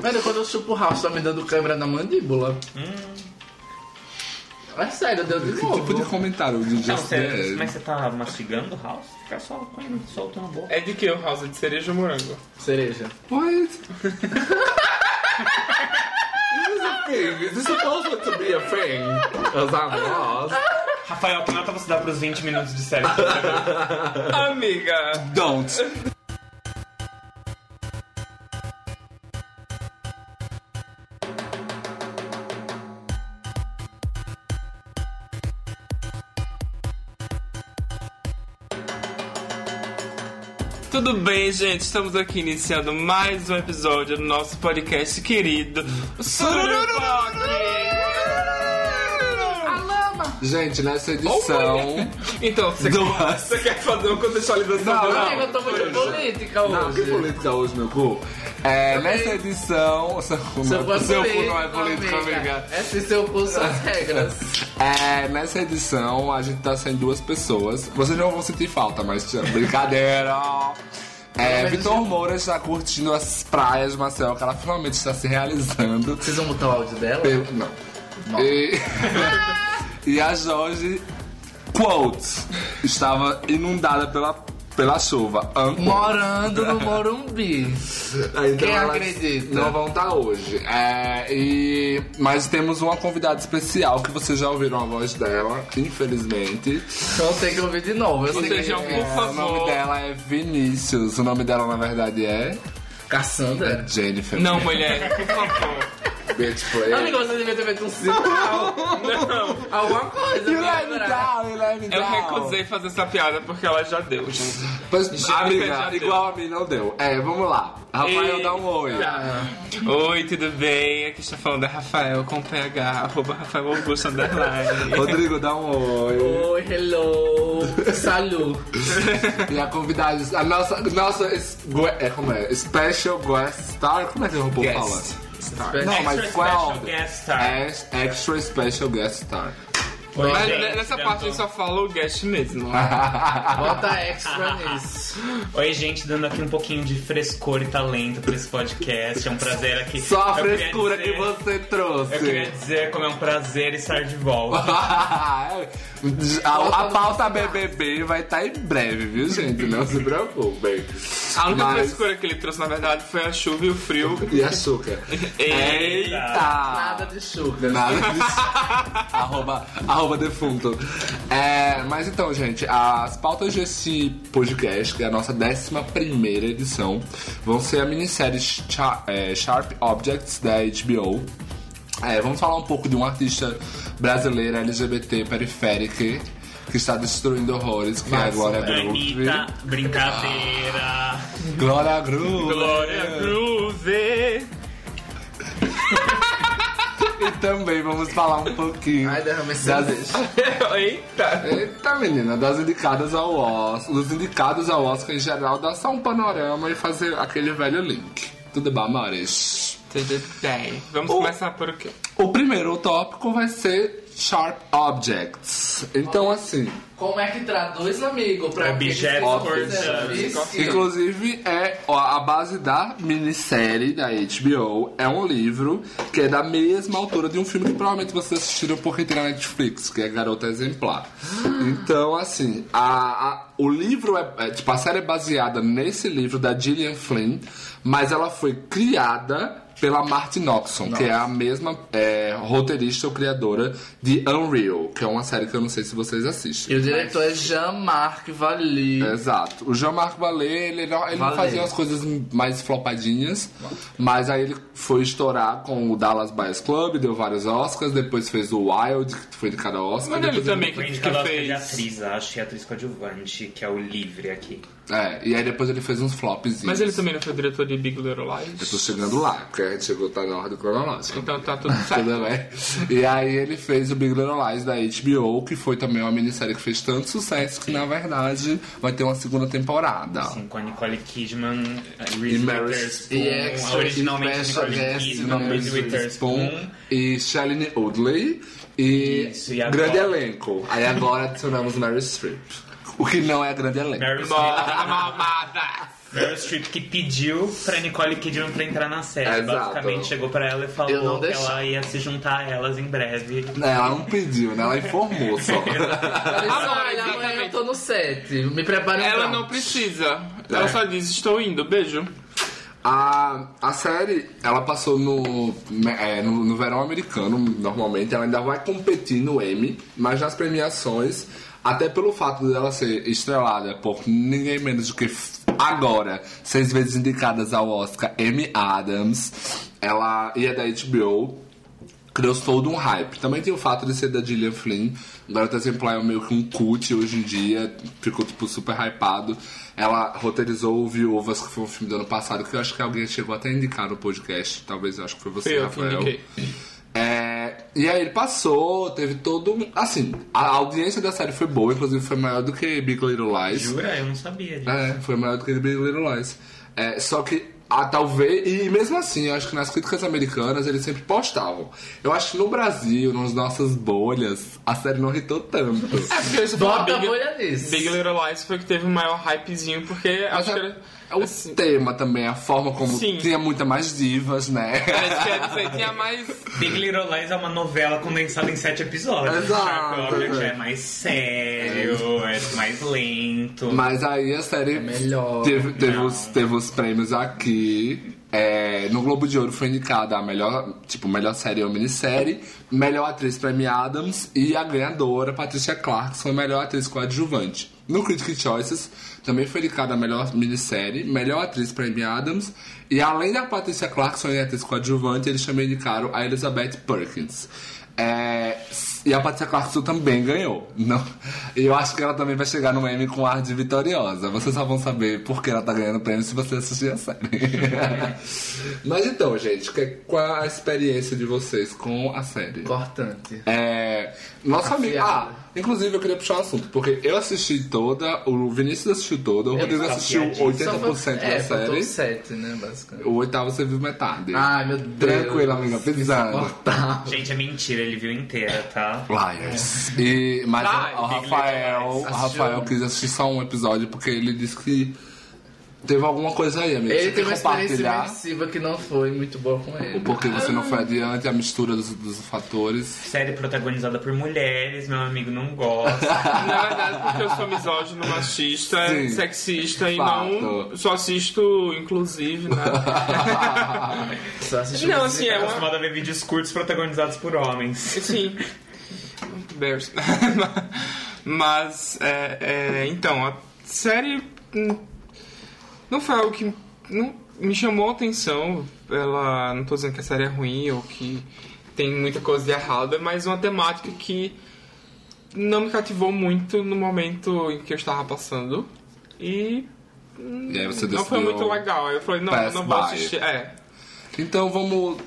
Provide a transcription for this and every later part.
Velho, quando eu chupo o House, tá me dando câmera na mandíbula. É sério, deu de Que novo. tipo de comentário de Não, Just você, Dance? mas você tá mastigando o house? Fica só com ele soltando a boca. É de que o house de cereja ou morango? Cereja. What? This is a thing. Is this supposed to be a thing? As I'm lost. Rafael, que nota você dá pros 20 minutos de série? Amiga! Don't. Tudo bem, gente? Estamos aqui iniciando mais um episódio do nosso podcast querido Sururupoque! Gente, nessa edição. Então, você, Do- quer, você quer fazer uma contextualização? Não? Amigo, eu tô muito política hoje. Não, que política hoje, meu cu? É, nessa edição. Seu cu não é, é seu cu político, não é político, amiga. É se seu cu são as regras. É, nessa edição a gente tá sem duas pessoas. Vocês não vão sentir falta, mas brincadeira. É, Vitor Moura está curtindo as praias de Marcel, que ela finalmente está se realizando. Vocês vão botar o áudio dela? Pelo- não. E, e a Jorge, quote, estava inundada pela, pela chuva. Morando no Morumbi. Então Quem acredita? Não vão estar hoje. É, e, mas temos uma convidada especial que vocês já ouviram a voz dela, infelizmente. Então tem que ouvir de novo. Eu sei Vocês que é Por favor. O nome dela é Vinícius. O nome dela, na verdade, é Cassandra. Jennifer. Não, mulher, por favor. Bitch play. Amigo, você devia ter feito um sinal. Não. Alguma coisa. You pra let me down, you let me Eu down. recusei fazer essa piada porque ela já deu. Pois, amiga, deu. igual a mim não deu. É, vamos lá. Rafael, E- dá um oi. Oi, tudo bem? Aqui está falando é Rafael com PH, arroba Rafael Augusto Underline. Rodrigo, dá um oi. Oi, hello. Salut. E a convidada, a nossa, nossa, é, como é? Special guest star? Como é que o Guest fala? Star. Não, Extra mas qual é a special ordem? guest star. É extra special guest star. Oi, Mas gente, nessa dando- parte a gente só fala o guest mesmo. Bota extra nisso. Oi, gente, dando aqui um pouquinho de frescor e talento pra esse podcast. É um prazer aqui. Só a frescura dizer- que você trouxe. Eu queria dizer como é um prazer estar de volta. a, a pauta BBB vai estar em breve, viu, gente? Não se preocupem. A única Mas- frescura que ele trouxe, na verdade, foi a chuva e o frio. E açúcar. Eita! Nada de sugar. Nada disso. arroba, arroba defunto. É, mas então, gente, as pautas desse podcast, que é a nossa 11 primeira edição, vão ser a minissérie é, Sharp Objects da HBO. É, vamos falar um pouco de um artista brasileira LGBT periférica que está destruindo horrores, que é a Glória Groove. Anitta, brincadeira. Glória Groove! Glória Groove! E também vamos falar um pouquinho Ai, derramei das. Eita! Eita, menina, das indicadas ao Oscar, dos indicados ao Oscar em geral, dá só um panorama e fazer aquele velho link. Tudo bem, amores? Tudo bem. Vamos O- começar por o quê? O primeiro tópico vai ser Sharp Objects. Então, assim, Como é que traduz, amigo? Pra Objetos cortantes. inclusive é ó, a base da minissérie da HBO é um livro que é da mesma altura de um filme que provavelmente vocês assistiram porque tem na Netflix, que é Garota Exemplar. Então, assim, a, a- o livro é, é, tipo, a série é baseada nesse livro da Gillian Flynn, mas ela foi criada pela Martin Noxon, que é a mesma é, roteirista ou criadora de Unreal, que é uma série que eu não sei se vocês assistem. E o diretor é Jean-Marc Valli. Exato. O Jean-Marc Vallée, ele, não, ele não Vallée. fazia as coisas mais flopadinhas, mas aí ele foi estourar com o Dallas Buyers Club, deu vários Oscars, depois fez o Wild, que foi de cada Oscar. Mas ele também que, que Oscar de fez. atriz, acho, e atriz coadjuvante, que é o Livre aqui. É, e aí depois ele fez uns flops. Mas ele também não foi diretor de Big Little Eu tô Lies? chegando lá, porque a gente chegou, tá na ordem cronológica. Então tá tudo certo. Tudo bem? E aí ele fez o Big Little Lies da HBO, que foi também uma minissérie que fez tanto sucesso que, na verdade, vai ter uma segunda temporada. Assim, com a Nicole Kidman, E Reese Witherspoon, E extra originalmente Nicole guest, Kidman, Reese Witherspoon. e Shailene Woodley e, Isso, e agora- grande elenco. Aí agora adicionamos Mary Streep. O que não é grande elenco. Meryl Streep. Mamada! Meryl Streep que pediu pra Nicole Kidman pra entrar na série. Exato. Basicamente chegou pra ela e falou não que deixei. ela ia se juntar a elas em breve. Não, ela não pediu, né? Ela informou só. Olha, Ah, olha, amanhã eu tô no set. Me prepare um Ela prato. não precisa. Ela só diz, estou indo, beijo. A, a série, ela passou no, é, no, no verão americano, normalmente. Ela ainda vai competir no Emmy, mas nas premiações, até pelo fato dela ser estrelada por ninguém menos do que agora, seis vezes indicadas ao Oscar, Amy Adams, ela é da HBO, criou todo um hype. Também tem o fato de ser da Gillian Flynn. Garota Exemplar é meio que um cult hoje em dia. Ficou, tipo, super hypado. Ela roteirizou o Viúvas, que foi um filme do ano passado, que eu acho que alguém chegou até a indicar no podcast. Talvez eu acho que foi você, eu que Rafael. indiquei. É, e aí ele passou, teve todo um... Assim, a audiência da série foi boa. Inclusive foi maior do que Big Little Lies. Jura? Eu não sabia disso. É, foi maior do que Big Little Lies. É, só que, ah, talvez. E mesmo assim, eu acho que nas críticas americanas eles sempre postavam. Eu acho que no Brasil, nas nossas bolhas, a série não irritou tanto. É porque falou Bota a Big, bolha nisso. Big Little Lies foi que teve o maior hypezinho, porque Mas acho que é, era... é o assim, tema também, a forma como Sim. tinha muita mais divas, né? Parece que era isso aí, tinha mais... Big Little Lies é uma novela condensada em sete episódios. Exato, Object é. é mais sério, é mais lento. Mas aí a série melhor. teve, teve, os, teve os prêmios aqui. É, no Globo de Ouro foi indicada a melhor, tipo, melhor série ou minissérie, melhor atriz pra Amy Adams e a ganhadora, Patricia Clarkson, melhor atriz coadjuvante. No Critics' Choices também foi indicada a melhor minissérie, melhor atriz pra Amy Adams e além da Patricia Clarkson e atriz coadjuvante, eles também indicaram a Elizabeth Perkins. É, e a Patricia Clarkson também ganhou. Não, e eu acho que ela também vai chegar no Emmy com ar de vitoriosa. Vocês só vão saber por que ela tá ganhando prêmio se você assistir a série. Mas então, gente, que- qual a experiência de vocês com a série? Importante. É, nosso amigo. Ah, inclusive eu queria puxar um assunto, porque eu assisti toda, o Vinícius assistiu toda, o Rodrigo tô assistiu afiadíssimo. 80% é, da faltou série. sete, né, basicamente. O oitavo você viu metade. Ai, meu Deus. Tranquilo, amiga, pisando. Insuportável. Gente, é mentira, ele viu inteira, tá? Liars. E, mas Ai, o, Rafael, o. Rafael quis assistir só um episódio porque ele disse que teve alguma coisa aí, amigo. Ele teve uma experiência imersiva que não foi muito boa com o ele. porquê você não foi adiante, a mistura dos, dos fatores. Série protagonizada por mulheres, meu amigo não gosta. Na verdade, porque eu sou misógino, machista, Sim. sexista e Fato. não só assisto inclusive, né? Só assistiu Não, assim, é uma... acostumado a ver vídeos curtos protagonizados por homens. Sim. Bears. Mas, é, é, então, a série hum, não foi algo que não me chamou a atenção. Ela, não tô dizendo que a série é ruim ou que tem muita coisa de errada, mas uma temática que não me cativou muito no momento em que eu estava passando. E E aí você não foi muito legal. Eu falei, não, não vou assistir. É. Então vamos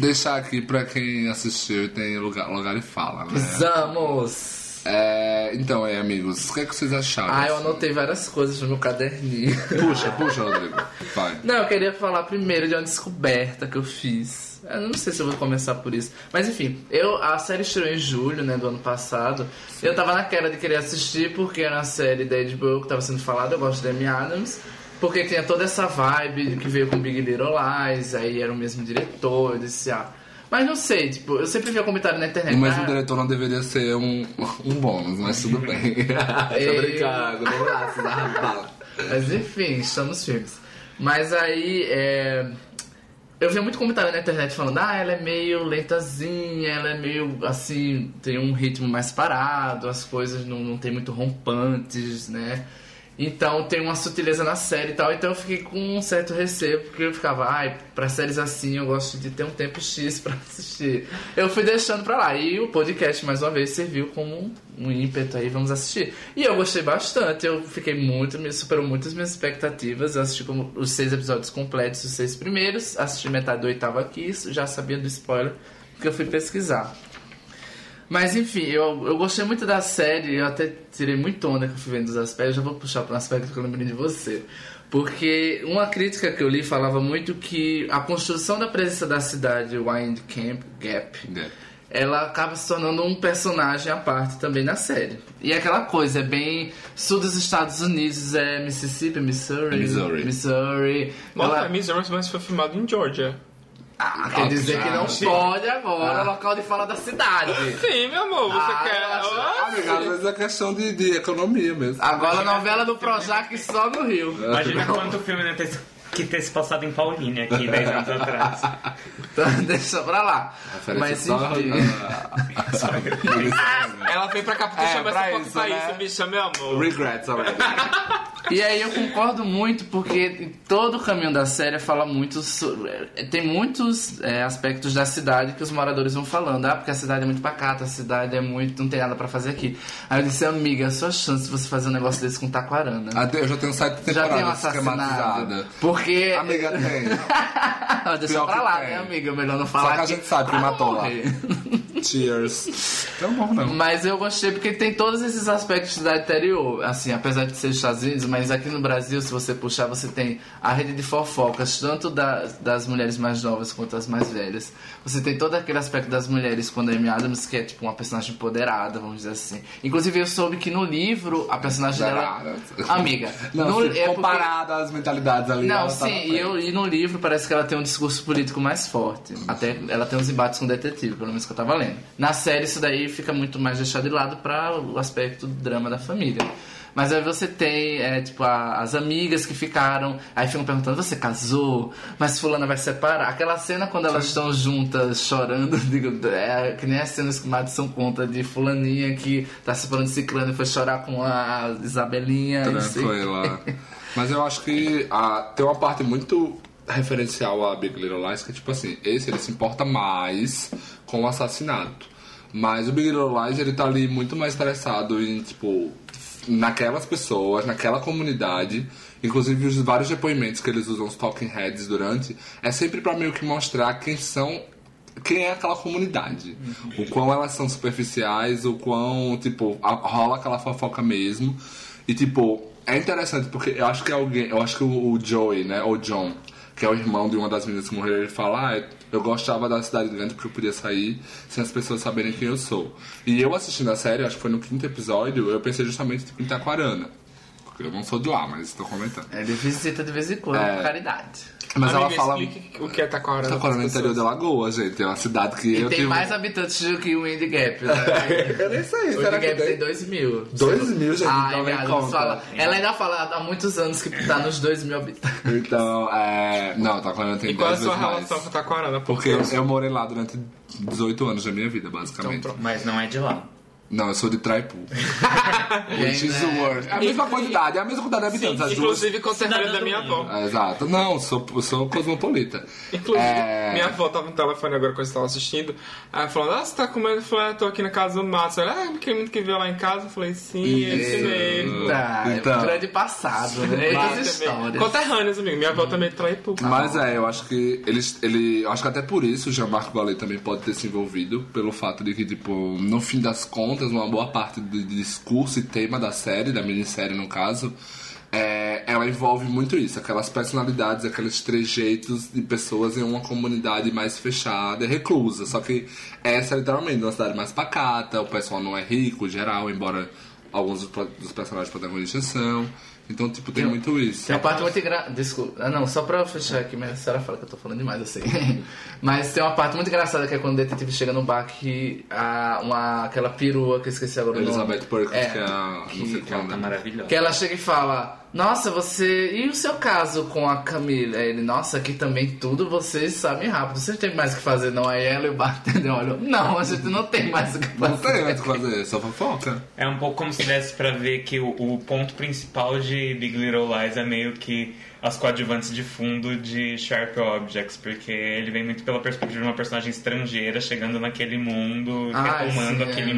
deixar aqui pra quem assistiu e tem lugar, lugar e fala, né? Vamos! É, então aí, amigos, o que, é que vocês acharam? Ah, eu anotei várias coisas no meu caderninho. Puxa, puxa, Rodrigo. Vai. Não, eu queria falar primeiro de uma descoberta que eu fiz. Eu não sei se eu vou começar por isso. Mas enfim, eu, a série estreou em julho, né, do ano passado. Eu tava naquela de querer assistir porque era uma série da HBO que tava sendo falada, eu gosto da Amy Adams. Porque tinha toda essa vibe que veio com Big Little Lies, aí era o mesmo diretor, eu disse, ah... Mas não sei, tipo, eu sempre via comentário na internet. O mesmo ah, diretor não deveria ser um, um bônus, mas tudo bem. Tô brincando, da rapaz. Mas enfim, estamos firmes. Mas aí, é... eu vi muito comentário na internet falando, ah, ela é meio lentazinha, ela é meio assim, tem um ritmo mais parado, as coisas não, não tem muito rompantes, né? Então tem uma sutileza na série e tal, então eu fiquei com um certo receio, porque eu ficava, ai, pra séries assim eu gosto de ter um tempo X pra assistir. Eu fui deixando pra lá, e o podcast, mais uma vez, serviu como um, ímpeto aí, vamos assistir. E eu gostei bastante, eu fiquei muito, me superou muito as minhas expectativas, eu assisti como os seis episódios completos, os seis primeiros, assisti metade do oitavo aqui, já sabia do spoiler, porque eu fui pesquisar. Mas enfim, eu, eu gostei muito da série, eu até tirei muito onda que eu fui vendo dos aspectos, já vou puxar para um aspecto que eu lembrei de você. Porque uma crítica que eu li falava muito que a construção da presença da cidade Wind Camp Gap ela acaba se tornando um personagem à parte também na série. E é aquela coisa, é bem sul dos Estados Unidos, é Mississippi, Missouri. É Missouri. Missouri. Ela- Missouri, mas foi filmado em Georgia. Ah, quer dizer que não pode agora, Ah. local de fala da cidade. Sim, meu amor, você Ah, quer. Ah, Amiga, às vezes é questão de, de economia mesmo. Agora a novela do Projac só no Rio. Imagina quanto filme né, que ter se passado em Paulínia aqui 10 anos atrás. Então deixa pra lá. Mas enfim. Ah, Ela veio pra cá porque É, chama pra essa foto isso, pra né? isso, bicha, meu amor. Regrets already. E aí eu concordo muito, porque todo o caminho da série fala muito sobre, Tem muitos é, aspectos da cidade que os moradores vão falando. Ah, porque a cidade é muito pacata, a cidade é muito. não tem nada pra fazer aqui. Aí eu disse, amiga, é a sua chance de você fazer um negócio desse com Taquarana. Eu já tenho sete Já tem temporadas assassinado. esquematizadas. Porque. Amiga, tem. Deixa Pior pra lá, né, amiga? Melhor não falar. Só que a gente sabe que matou lá. morrer. Cheers. Então bom, não. Mas eu gostei porque tem todos esses aspectos da interior, assim, apesar de ser os Estados Unidos, mas aqui no Brasil, se você puxar, você tem a rede de fofocas, tanto da- das mulheres mais novas quanto as mais velhas. Você tem todo aquele aspecto das mulheres quando a Amy Adams, que é tipo uma personagem empoderada, vamos dizer assim. Inclusive eu soube que no livro, a personagem dela... Amiga, Não, no, assim, é porque- comparado às mentalidades ali. Não, tá sim, na e, eu, e no livro parece que ela tem um discurso político mais forte. Até ela tem uns embates com o detetive, pelo menos que eu tava lendo. Na série, isso daí fica muito mais deixado de lado para o aspecto do drama da família. Mas aí você tem, é, tipo, a- as amigas que ficaram, aí ficam perguntando, você casou? Mas fulana vai separar? Aquela cena quando elas estão juntas chorando, digo, é que nem as cenas que o Madison conta de fulaninha que tá separando de ciclano e foi chorar com a Isabelinha. Tranquila. Mas eu acho que ah, tem uma parte muito referencial a Big Little Lies, que é tipo assim, esse ele se importa mais com o assassinato. Mas o Big Little Lies, ele tá ali muito mais interessado em, tipo, naquelas pessoas, naquela comunidade. Inclusive os vários depoimentos que eles usam, os talking heads durante, é sempre pra meio que mostrar quem são quem é aquela comunidade. O quão elas são superficiais, o quão, tipo, a- rola aquela fofoca mesmo. E, tipo, é interessante porque eu acho que alguém, eu acho que o, o Joey, né, ou John, que é o irmão de uma das meninas que morreram, ele fala, ah, eu gostava da cidade grande porque eu podia sair sem as pessoas saberem quem eu sou. E eu assistindo a série, acho que foi no quinto episódio, eu pensei justamente em Taquarana. Porque eu não sou de lá, mas estou comentando. Ele visita de vez em quando, É. por caridade. Mas Amiga, ela fala. o que é Taquarana. Taquarana no interior de pessoas. Lagoa, gente. É uma cidade que E eu tem tive- mais habitantes do que o Windy Gap. Né? Eu nem sei, o Windy Gap tem tem? 2 mil. Dois mil, gente, Ah, então nem conta. fala, ela ainda fala há muitos anos que tá nos 2 mil habitantes. Então, é. Não, Taquarana tem E qual é a 10 sua relação mais. com Taquarana? Porque eu, eu morei lá durante 18 anos da minha vida, basicamente. Então. Mas não é de lá. Não, eu sou de Traipu. Which is the é- word. É a mesma quantidade, é a mesma quantidade de Sim, habitantes. as duas. inclusive conterrânea Cidadã da minha avó. É, Exato. Não, sou, sou cosmopolita. Inclusive, É. minha avó tava no telefone agora quando eu estava assistindo. Aí falando, ah, você tá comendo? Eu falei, ah, tô aqui na casa do Matos. Ela, ah, porque muito que veio lá em casa. Eu falei, sim, é esse mesmo. Tá, Então. é grande passado, né? Muitas histórias. Conterrâneos, amigo. Minha avó também trai por. Mas é, eu acho que eles, ele, eu acho que até por isso o Jean-Marc Vallée também pode ter se envolvido, pelo fato de que, tipo, no fim das contas, uma boa parte do discurso e tema da série, da minissérie no caso, é, ela envolve muito isso, aquelas personalidades, aqueles trejeitos de pessoas em uma comunidade mais fechada, reclusa. Só que essa é literalmente uma cidade mais pacata, o pessoal não é rico, geral, embora alguns dos personagens protagonistas são. Então, tipo, tem muito isso. Tem uma parte muito engraçada. Desculpa. Ah, não, só pra eu fechar aqui, mas a senhora fala que eu tô falando demais, eu sei. mas tem uma parte muito engraçada que é quando o detetive chega no bar que a, uma, aquela perua que eu esqueci agora o nome. Elizabeth Perkins, É, que é a. Não sei Que ela tá maravilhosa. Que ela chega e fala: Nossa, você. E o seu caso com a Camila? Ele, nossa, aqui também tudo vocês sabem rápido. Vocês não tem mais o que fazer, não? Aí ela e o bartender olham: Não, a gente não tem mais o que Não fazer. tem mais o que fazer, só fofoca. É um pouco como se desse pra ver que o, o ponto principal de Big Little Lies é meio que as coadjuvantes de fundo de Sharp Objects, porque ele vem muito pela perspectiva de uma personagem estrangeira chegando naquele mundo, Ah, retomando sim, é. aquele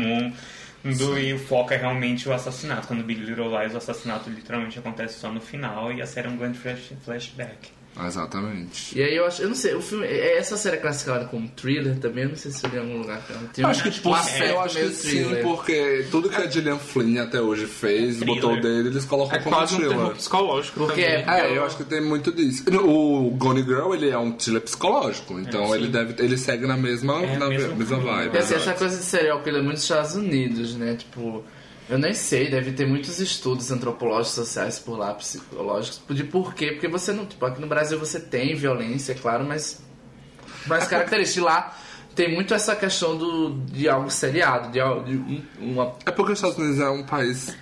mundo. e o foco é realmente o assassinato. Quando Big Little Lies, o assassinato literalmente acontece só no final e a série é um grande flash, flashback. Exatamente. E aí eu acho, eu não sei, o filme, é- essa série é classificada como thriller também, eu não sei se eu li em algum lugar. Tem Eu um- acho que, um que aspecto eu acho que meio sim, thriller. porque tudo que a Gillian Flynn até hoje fez, Thriller. botou dele, eles colocam É como quase um thriller. psicológico Porque também. é- É, eu acho que tem muito disso. O Gone Girl, ele é um thriller psicológico, então É, ele deve, ele segue na mesma, É, na mesmo mesma filme. vibe. Assim, essa coisa de serial killer é muito nos Estados Unidos, né? Tipo, eu nem sei, deve ter muitos estudos antropológicos, sociais por lá, psicológicos, de por quê. Porque você não. Tipo, aqui no Brasil você tem violência, é claro, mas. Mas características lá tem muito essa questão do, de algo seriado, de, de um- uma. É porque os Estados Unidos é um país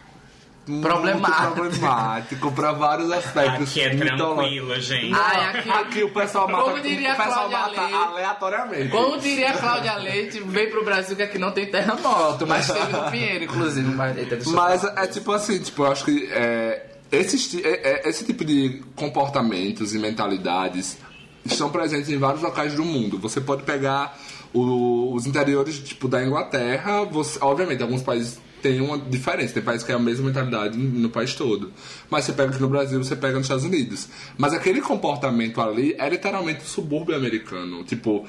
Problemático. muito problemático pra vários aspectos. Aqui é tranquilo, gente. Ai, aqui- Aqui o pessoal mata, Como diria o pessoal Cláudia mata Leite. aleatoriamente. Como diria a Cláudia Leite, vem pro Brasil que aqui não tem terremoto, mas teve no Pinheiro, inclusive. Mas, eita, Mas é tipo assim, tipo, eu acho que é, esse, é- é- esse tipo de comportamentos e mentalidades estão presentes em vários locais do mundo. Você pode pegar o- os interiores tipo da Inglaterra, você, obviamente, alguns países têm uma diferença, tem países que é a mesma mentalidade no país todo. Mas você pega aqui no Brasil, você pega nos Estados Unidos. Mas aquele comportamento ali é literalmente o subúrbio americano. Tipo,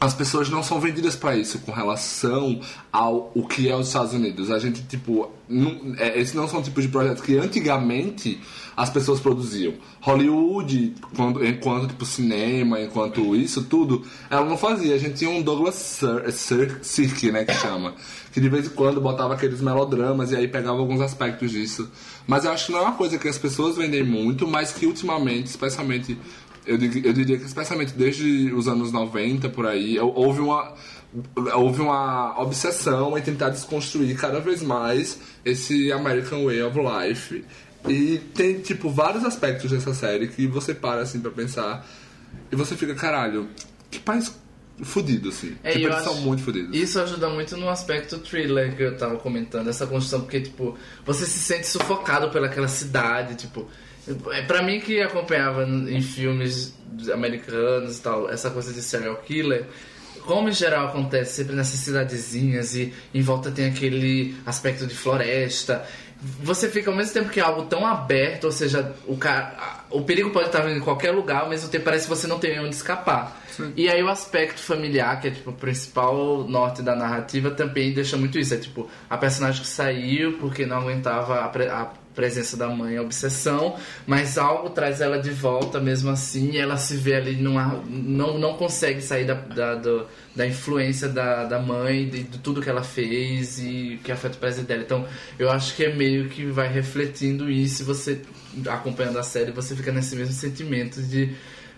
as pessoas não são vendidas pra isso com relação ao o que é os Estados Unidos. A gente, tipo, não, é, esses não são tipos de projetos que antigamente as pessoas produziam. Hollywood, quando, enquanto, tipo, cinema, enquanto isso tudo, ela não fazia. A gente tinha um Douglas Sir- Sir- Sirk, né, que chama. Que de vez em quando botava aqueles melodramas e aí pegava alguns aspectos disso. Mas eu acho que não é uma coisa que as pessoas vendem muito, mas que ultimamente, especialmente eu, eu diria que especialmente desde os anos 90 por aí, hou- houve uma houve uma obsessão em tentar desconstruir cada vez mais esse American Way of Life. E tem, tipo, vários aspectos dessa série que você para, assim, pra pensar e você fica, caralho, que país fudido, assim. É, tipo, eles acho- são muito fudidos. Isso ajuda muito no aspecto thriller que eu tava comentando, essa construção, porque, tipo, você se sente sufocado pelaquela cidade, tipo. É pra mim que acompanhava em filmes americanos e tal, essa coisa de serial killer, como em geral acontece sempre nessas cidadezinhas e em volta tem aquele aspecto de floresta. Você fica ao mesmo tempo que é algo tão aberto, ou seja, o, cara, o perigo pode estar vindo em qualquer lugar, ao mesmo tempo parece que você não tem onde escapar. E aí o aspecto familiar, que é tipo o principal norte da narrativa, também deixa muito isso. É tipo, a personagem que saiu porque não aguentava a, a presença da mãe, a obsessão, mas algo traz ela de volta mesmo assim, e ela se vê ali numa. não, não consegue sair da, da, do- da influência da, da mãe, de, de tudo que ela fez e que afeta o presente dela. Então eu acho que é meio que vai refletindo isso, você acompanhando a série, você fica nesse mesmo sentimento de.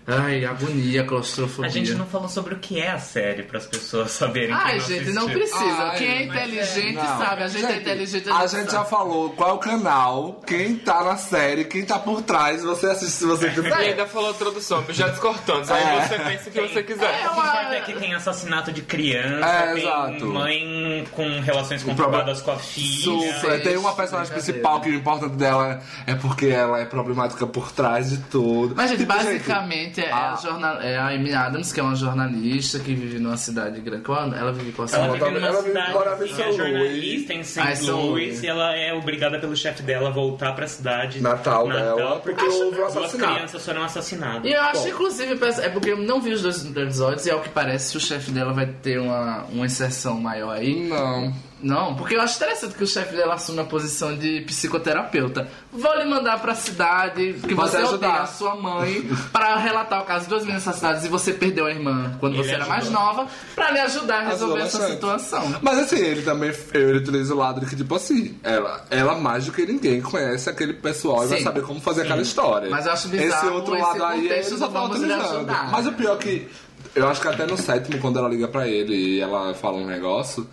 Ai, agonia, claustrofobia. A gente não falou sobre o que é a série para as pessoas saberem. Ai, quem gente, não assistiu. precisa. Ai, Quem é é- inteligente Não. sabe. A gente, é inteligente. a gente já falou qual é o canal, quem tá na série, quem tá por trás, você assiste se você E quiser. ainda falou a introdução, já descortando. Aí É. você pensa o que você quiser. que importa é que tem assassinato de criança, É, tem exato. mãe com relações conturbadas com a filha. Super. Tem uma personagem principal que o importante dela é porque ela é problemática por trás de tudo. Mas, gente, Tipo, basicamente é, a- a jornal, é a Amy Adams, que é uma jornalista que vive numa cidade grande. Qual- Ela vive com a Ela cidade. vive numa ela cidade agora em que São é jornalista em St. Louis Louis. e ela é obrigada pelo chefe dela a voltar pra cidade Natal dela, porque houve um assassinato. crianças foram assassinadas. E eu acho, Bom. inclusive, é porque eu não vi os dois episódios e ao que parece o chefe dela vai ter uma, uma inserção maior aí. Não. Não, porque eu acho interessante que o chefe dela assume a posição de psicoterapeuta. Vou lhe mandar pra cidade que Pode você ajudar. odeia a sua mãe pra relatar o caso de duas meninas assassinadas e você perdeu a irmã quando Ele você era ajudou. mais nova pra lhe ajudar a resolver essa situação. Mas assim, ele também ele utiliza o lado de que, tipo assim, ela, ela mais do que ninguém conhece aquele pessoal e vai Sim. saber como fazer aquela história. Mas eu acho bizarro Esse outro esse lado aí, ele só tá utilizando. Mas o pior é que, eu acho que até no sétimo, quando ela liga pra ele e ela fala um negócio,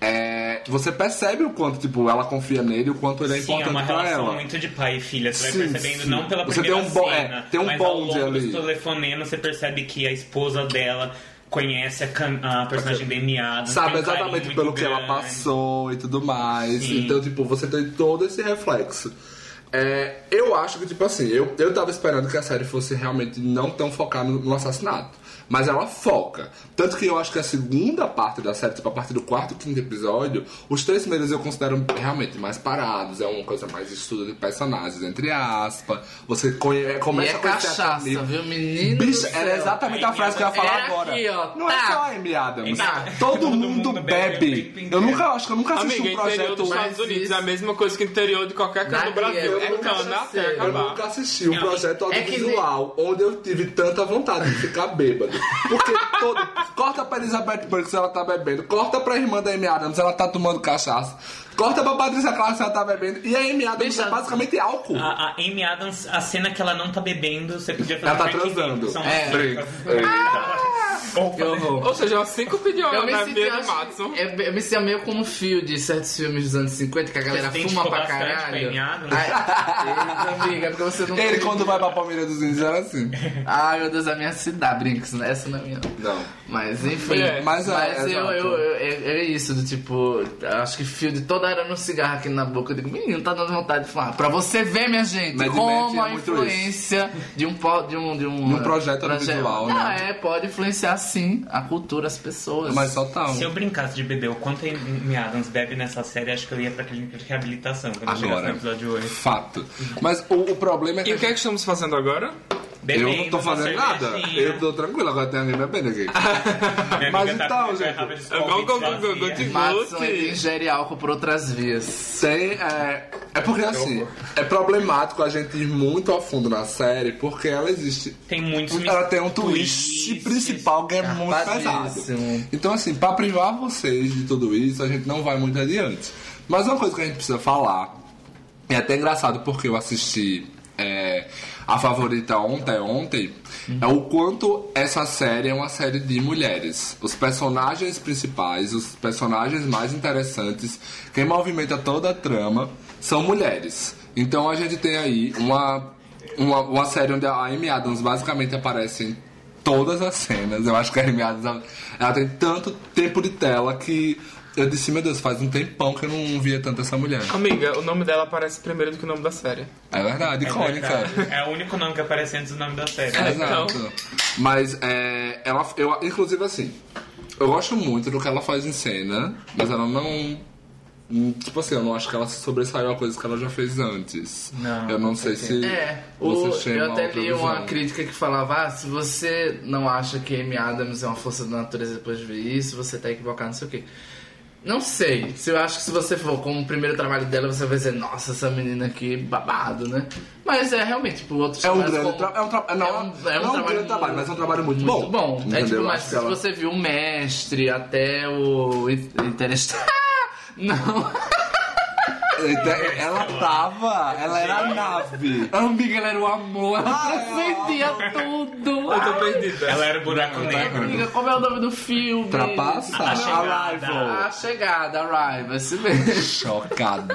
é, você percebe o quanto, tipo, ela confia nele e o quanto ele é Sim, é importante uma pra relação ela. muito de pai e filha. Você Sim, vai percebendo, sim. não pela Você primeira tem um bo- é, cena, tem um mas ao longo ali. dos telefonemas você percebe que a esposa dela conhece a, Cam- a personagem Amy Adams, Sabe um exatamente pelo que ela grande. passou e tudo mais. Sim. Então, tipo, você tem todo esse reflexo. É, eu acho que, tipo assim, eu, eu tava esperando que a série fosse realmente não tão focada no, no assassinato. Mas ela foca. Tanto que eu acho que a segunda parte da série, tipo, a partir do quarto, quinto episódio, os três primeiros eu considero realmente mais parados. É uma coisa mais estudo de personagens, entre aspas. Você conhe- E começa é a conhecer a cachaça, família. viu, menino? Bicho, era exatamente a frase que eu ia falar Era agora. aqui, ó, Não é tá. só a Amy Adams. Tá. Todo, Todo mundo, mundo bebe bebe. Eu nunca acho que eu nunca assisti Amiga, um interior projeto. dos Estados Unidos isso- é a mesma coisa que interior de qualquer canto do Brasil. eu É nunca cana até sei. Eu nunca assisti um projeto É que audiovisual onde eu tive tanta vontade de ficar bêbado. Porque todo. Corta pra Elizabeth Banks, ela tá bebendo. Corta pra irmã da Amy Adams, ela tá tomando cachaça. Corta pra Patrícia Clark, ela tá bebendo. E a Amy Adams Bicha, é basicamente álcool. A, a Amy Adams, a cena que ela não tá bebendo, você podia fazer Ela tá transando. São É. Ou Ou seja, cinco opiniões Eu me na senti, vida do Matson. eu, eu me sentia meio como um fio de certos filmes dos anos 50 que a galera Você fuma pra caralho. Amy Adams? Ai, eita, amiga, porque você não Ele, quando vai pra Palmeiras dos Índios, era assim. Ai, meu Deus, a minha cidade, Brinks, né? essa não é minha. Não. Mas enfim, É, mas é, eu, exato. eu, eu- é, é isso, do tipo, acho que fio de toda hora no cigarro aqui na boca, eu digo, menino, tá dando vontade de fumar. Pra você ver, minha gente, Mad como a influência de um, po- de um, de um, De um projeto Não, né? é, pode influenciar sim a cultura, as pessoas. Mas só tá um. Se eu brincasse de beber o quanto Amy Adams bebe nessa série, acho que eu ia pra clínica de reabilitação quando eu chegasse no Agora. episódio 8. Fato. Mas o, o problema é que. E o que é que estamos fazendo agora? eu não tô Bebendo fazendo nada. Eu tô tranquilo, agora tem alguém bebendo aqui. Minha Mas tá então, gente, de go- go- vazia. go- go- go- Matson ele Gucci. ingere álcool por outras vias. Tem, é, é porque assim, é problemático a gente ir muito a fundo na série, porque ela existe. Tem muitos Ela tem um twist principal que é muito pesado. Então, assim, pra privar vocês de tudo isso, a gente não vai muito adiante. Mas uma coisa que a gente precisa falar, é até engraçado porque eu assisti é, a favorita ontem, ontem, é o quanto essa série é uma série de mulheres. Os personagens principais, os personagens mais interessantes, quem movimenta toda a trama, são mulheres. Então a gente tem aí uma, uma, uma série onde a Amy Adams basicamente aparece em todas as cenas. Eu acho que a Amy Adams ela tem tanto tempo de tela que eu disse, meu Deus, faz um tempão que eu não via tanto essa mulher. Amiga, o nome dela aparece primeiro do que o nome da série. É verdade, É icônica. verdade. É o único nome que aparece antes do nome da série. É. Exato. Mas é, ela, eu, inclusive assim, eu gosto muito do que ela faz em cena, mas ela não. hum, Tipo assim, eu não acho que ela sobressaiu a coisas que ela já fez antes. Não, eu não sei se. É, o, você chama eu até li uma crítica que falava: ah, se você não acha que Amy Adams é uma força da natureza depois de ver isso, você tá equivocado, não sei o quê. Não sei. Se eu acho que se você for como o primeiro trabalho dela, você vai dizer, nossa, essa menina aqui, babado, né? Mas é realmente, tipo, outros É um grande como- tra- é um tra- não, é um, é um não trabalho, um grande trabalho, mas é um trabalho muito, muito bom. bom. É Entendeu? tipo, Eu mas se que ela- você viu o mestre até o Interestelar. Não. Então, Ela tava, ela era a nave. Amiga, ela era o amor, ela Ah, é, transcendia tudo. Eu tô perdida. Ela era o buraco negro. Amiga, como é o nome do filme? Trapaça? A chegada. Arrival. A chegada, Arrival, esse mesmo. Chocado.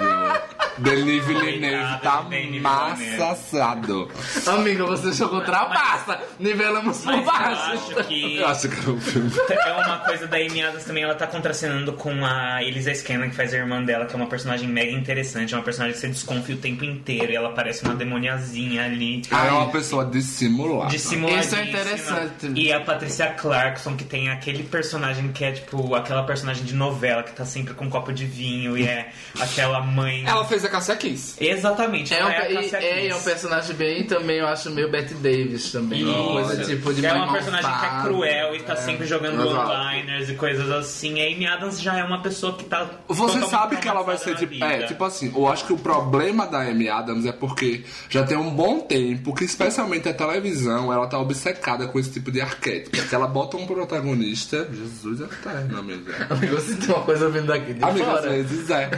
Denis Villeneuve tá massacrado. Amiga, você jogou trapaça. Nivelamos por Mas eu baixo. acho que Eu acho que era um filme. é uma coisa da Amy Adams também, ela tá contracenando com a Elisa Scanlon, que faz a irmã dela, que é uma personagem mega interessante, é uma personagem que você desconfia o tempo inteiro, e ela parece uma demoniazinha ali. Ela é uma pessoa dissimulada. Dissimuladíssima. Isso é interessante. E a Patricia Clarkson, que tem aquele personagem que é tipo aquela personagem de novela que tá sempre com um copo de vinho e é aquela mãe. Ela fez a Cassia Kiss. Exatamente, É um, ela é a e- Cássia é, Kiss. é um personagem bem também, eu acho, meio Betty Davis também. Uma coisa Isso. tipo de é uma personagem que é cruel e tá sempre jogando Exato. one-liners e coisas assim. A Amy Adams já é uma pessoa que tá. Você sabe que ela vai ser na É, tipo assim, eu acho que o problema da Amy Adams é porque já tem um bom tempo que, especialmente a televisão, ela tá obcecada com esse tipo de arquétipo. Que ela bota um protagonista. Jesus eterno, amiga. Amigo, você tem uma coisa vindo daqui de Amiga, às fora. vezes é.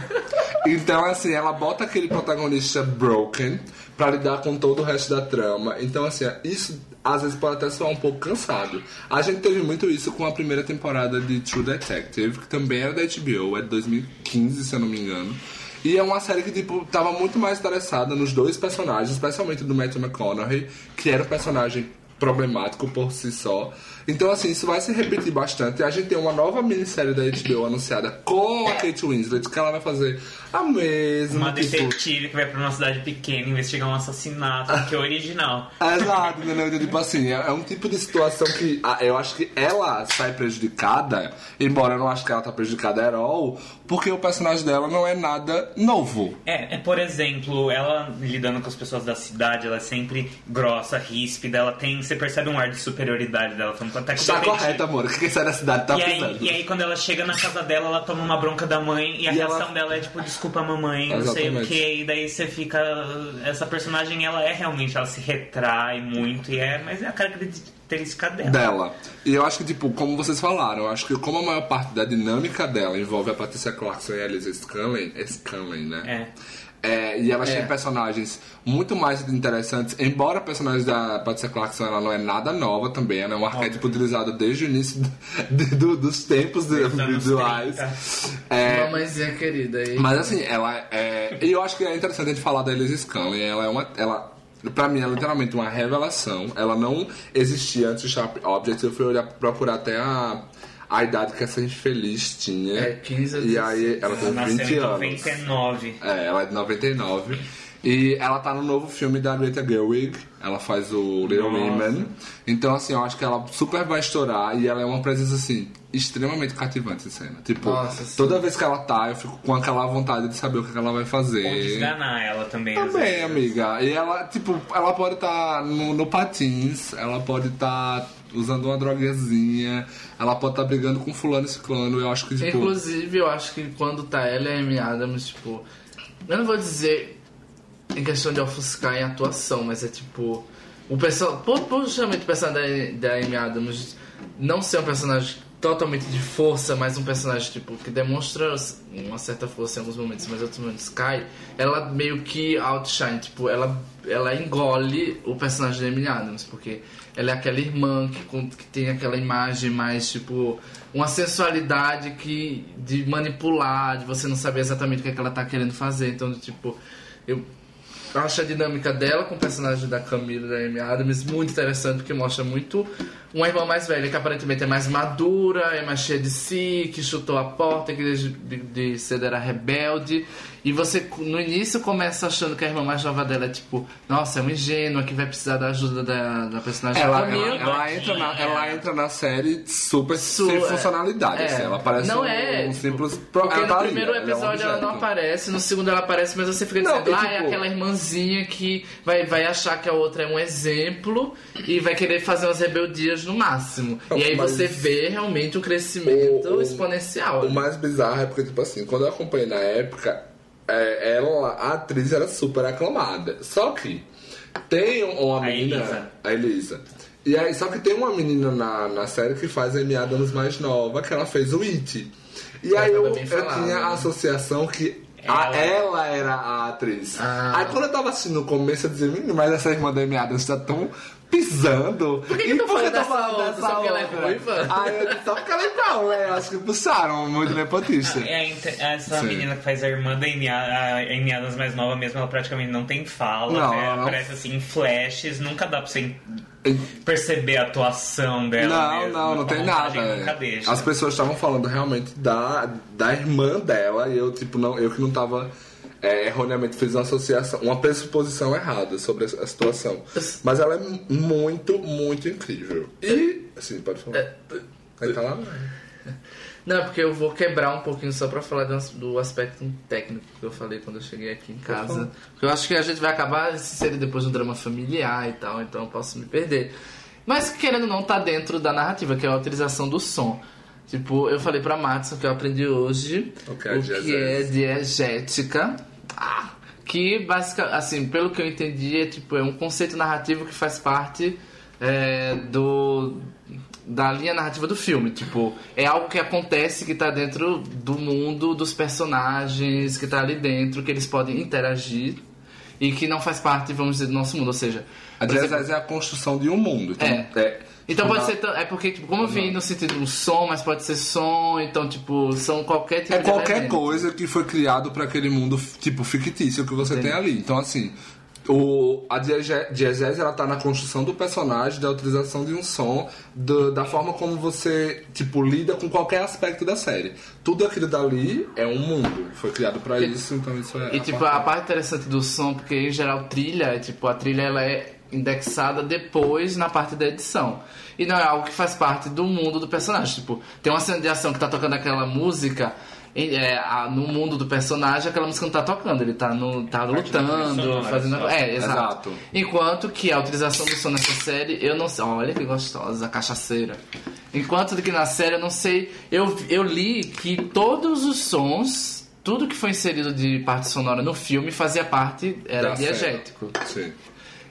Então, assim, ela bota aquele protagonista broken pra lidar com todo o resto da trama. Então, assim, isso às vezes pode até soar um pouco cansado. A gente teve muito isso com a primeira temporada de True Detective, que também era da HBO, é de 2015, se eu não me engano. E é uma série que, tipo, tava muito mais interessada nos dois personagens, especialmente do Matthew McConaughey, que era um personagem problemático por si só. Então, assim, isso vai se repetir bastante. A gente tem uma nova minissérie da HBO anunciada com a Kate Winslet, que ela vai fazer a mesma. Uma tipo, detetive que vai pra uma cidade pequena investigar um assassinato, que é original. Exato, entendeu? Então, tipo assim, é é um tipo de situação que ah, eu acho que ela sai prejudicada, embora eu não acho que ela tá prejudicada at all, porque o personagem dela não é nada novo. É, é, por exemplo, ela lidando com as pessoas da cidade, ela é sempre grossa, ríspida, ela tem. Você percebe um ar de superioridade dela, falando até que Está detetive- correto, amor. O quem sai da cidade tá e aí, e aí, quando ela chega na casa dela, ela toma uma bronca da mãe e a E reação ela- dela é tipo, desculpa mamãe, não sei o que, e daí você fica. Essa personagem, ela é realmente, ela se retrai muito, e é, mas é a característica dela. dela. E eu acho que, tipo, como vocês falaram, eu acho que como a maior parte da dinâmica dela envolve a Patricia Clarkson e a Elisa Scanlon, Scanlon né? É. É, e elas É. têm personagens muito mais interessantes, embora a personagem da Patricia Clarkson ela não é nada nova também, ela é um arquétipo utilizado desde o início do- do- dos tempos. 30. É, Mamãezinha querida aí. mas assim, ela é. E eu acho que é interessante a gente falar da Elisa Scanlon. Ela é uma. Ela, pra mim, é literalmente uma revelação. Ela não existia antes do Sharp Objects. Eu fui olhar, procurar até a, a idade que essa infeliz tinha. É, 15 a E aí ela tem Ela nasceu 20 em anos. 99. É, ela é de 99. E ela tá no novo filme da Greta Gerwig. Ela faz o Little. Women. Então, assim, eu acho que ela super vai estourar. E ela é uma presença, assim, extremamente cativante em cena. Tipo, Nossa, sim. toda vez que ela tá, eu fico com aquela vontade de saber o que ela vai fazer. Ou desganar ela também. Também, amiga. E ela, tipo, ela pode estar no, no patins, ela pode estar usando uma droguezinha, ela pode estar brigando com fulano e ciclano. Eu acho que, tipo... Inclusive, eu acho que quando tá ela e a Amy Adams, tipo. Eu não vou dizer em questão de ofuscar em atuação, mas é tipo. O personagem. Por, por justamente o personagem da, da Amy Adams não ser um personagem totalmente de força, mas um personagem tipo que demonstra uma certa força em alguns momentos, mas outros momentos cai, ela meio que outshine, tipo, ela, ela engole o personagem da Amy Adams, porque ela é aquela irmã que, que tem aquela imagem mais tipo uma sensualidade que de manipular, de você não saber exatamente o que, é que ela tá querendo fazer, então tipo, eu acho a dinâmica dela com o personagem da Camila da Amy Adams muito interessante, porque mostra muito uma irmã mais velha, que aparentemente é mais madura, é mais cheia de si, que chutou a porta, que de, de, de era rebelde. E você, no início, começa achando que a irmã mais nova dela é tipo, nossa, é uma ingênua, que vai precisar da ajuda da, da personagem Ela, ela, ela entra na, ela entra na série super Su- sem é. funcionalidade. É. assim, ela parece não um, é, um tipo, simples. Porque no tá ali, primeiro ela é um episódio ela não aparece, no segundo ela aparece, mas você fica Não, dizendo, e ah, tipo- é aquela irmãzinha que vai, vai achar que a outra é um exemplo e vai querer fazer umas rebeldias no máximo. Não, e aí você vê realmente um crescimento O- o- exponencial. O mais bizarro é porque, tipo assim, quando eu acompanhei na época, é, ela, a atriz era super aclamada. Só que tem uma menina. Elisa. A Elisa. E aí, só que tem uma menina na, na série que faz a Amy Adams mais nova, que ela fez o It. E aí eu, eu falado, tinha né? a associação que a- Ela- ela era a atriz. Ah. Aí quando eu tava assistindo no começo, eu dizia, "Menino, mas essa irmã da Amy Adams tá tão pisando. Por que que tu falou dessa outra? Só porque ela é ruiva? Aí eu só porque ela é igual, né? Eu acho que puxaram muito nepotista. É, inte- essa Sim. menina que faz a irmã da Amy, a Amy Adams mais nova mesmo, ela praticamente não tem fala, Não, né? ela aparece assim em flashes, nunca dá pra você perceber a atuação dela Não, mesmo, não, não tem nada. é. As pessoas estavam falando realmente da, da irmã dela e eu, tipo, não, eu que não tava. É, erroneamente fiz uma associação, uma pressuposição errada sobre a, situação. Mas ela é mu- muito, muito incrível. E. Assim, pode falar. É, Aí tá lá. Não, porque eu vou quebrar um pouquinho só pra falar do, aspecto técnico que eu falei quando eu cheguei aqui em casa. Porque eu acho que a gente vai acabar se inserir depois no drama familiar e tal, então eu posso me perder. Mas querendo ou não, tá dentro da narrativa, que é a utilização do som. Tipo, eu falei pra Matson que eu aprendi hoje O que é o que é diegética. Ah, que basicamente, assim, pelo que eu entendi, é tipo, é um conceito narrativo que faz parte é, do da linha narrativa do filme, tipo, é algo que acontece que tá dentro do mundo dos personagens, que tá ali dentro, que eles podem interagir e que não faz parte, vamos dizer, do nosso mundo, ou seja, A diegese é a construção de um mundo. Então, É. então pode ser, é porque, tipo, como eu vi no sentido do som, mas pode ser som, então, tipo, são qualquer tipo É de qualquer elemento. coisa que foi criado pra aquele mundo, tipo, fictício que você tem ali. Então, assim, O, a diege- diegese ela tá na construção do personagem, da utilização de um som, do- da forma como você tipo lida com qualquer aspecto da série. Tudo aquilo dali é um mundo, foi criado pra isso, então isso é. E tipo, a parte interessante do som, porque em geral trilha, é, tipo, a trilha ela é indexada depois na parte da edição. E não é algo que faz parte do mundo do personagem. Tipo, tem uma cena de ação que tá tocando aquela música. É, a- no mundo do personagem, aquela música não tá tocando, ele tá, no, tá da trilha lutando, fazendo. só. É, exato. Exato. Enquanto que a utilização do som nessa série, eu não sei. Olha que gostosa, cachaceira. Enquanto que na série, eu não sei. Eu, eu li que todos os sons, tudo que foi inserido de parte sonora no filme fazia parte, era Da diegético. Sim.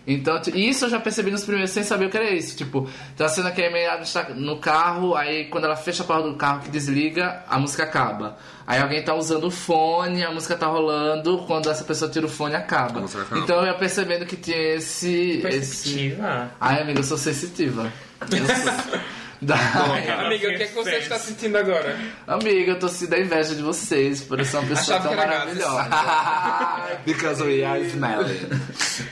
Então, isso eu já percebi nos primeiros sem saber o que era isso. Tipo, tá sendo que a Amy está no carro, aí quando ela fecha a porta do carro que desliga, a música acaba. Aí alguém tá usando o fone, a música tá rolando, quando essa pessoa tira o fone, acaba. Acaba. Então eu ia percebendo que tinha esse. esse... Perspectiva. Ai, amiga, eu sou sensitiva. Eu sou... da... Amiga, o que, é que você está sentindo agora? Amiga, eu tô se da inveja de vocês, por ser uma pessoa tão maravilhosa. Because we are smelly.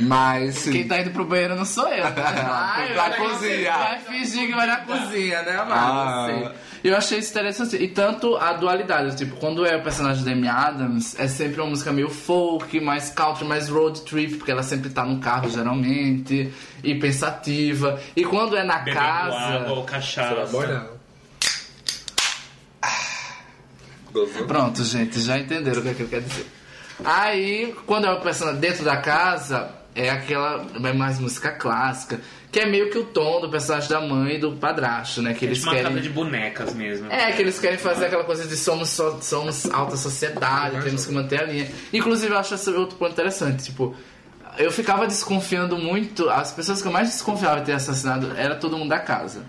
Mas sim. Quem tá indo pro banheiro não sou eu. Ai, Pra vai- cozinha. Vai fingir que vai na cozinha, né, amado? Ah. Eu achei isso interessante. E tanto a dualidade, tipo, quando é o personagem da Amy Adams, é sempre uma música meio folk, mais country, mais road trip, porque ela sempre tá no carro, geralmente, e pensativa. E quando é na Bebendo casa. água ou cachaça. Gozou? Pronto, gente, já entenderam o que, é que eu quero dizer. Aí, quando é o personagem dentro da casa, é aquela é mais música clássica, que é meio que o tom do personagem da mãe e do padrasto, né? Que É eles tipo uma querem. de bonecas mesmo. É, que eles querem fazer aquela coisa de somos, so- somos alta sociedade, temos que manter a linha. Inclusive, eu acho esse outro ponto interessante, tipo. Eu ficava desconfiando muito, as pessoas que eu mais desconfiava de ter assassinado era todo mundo da casa.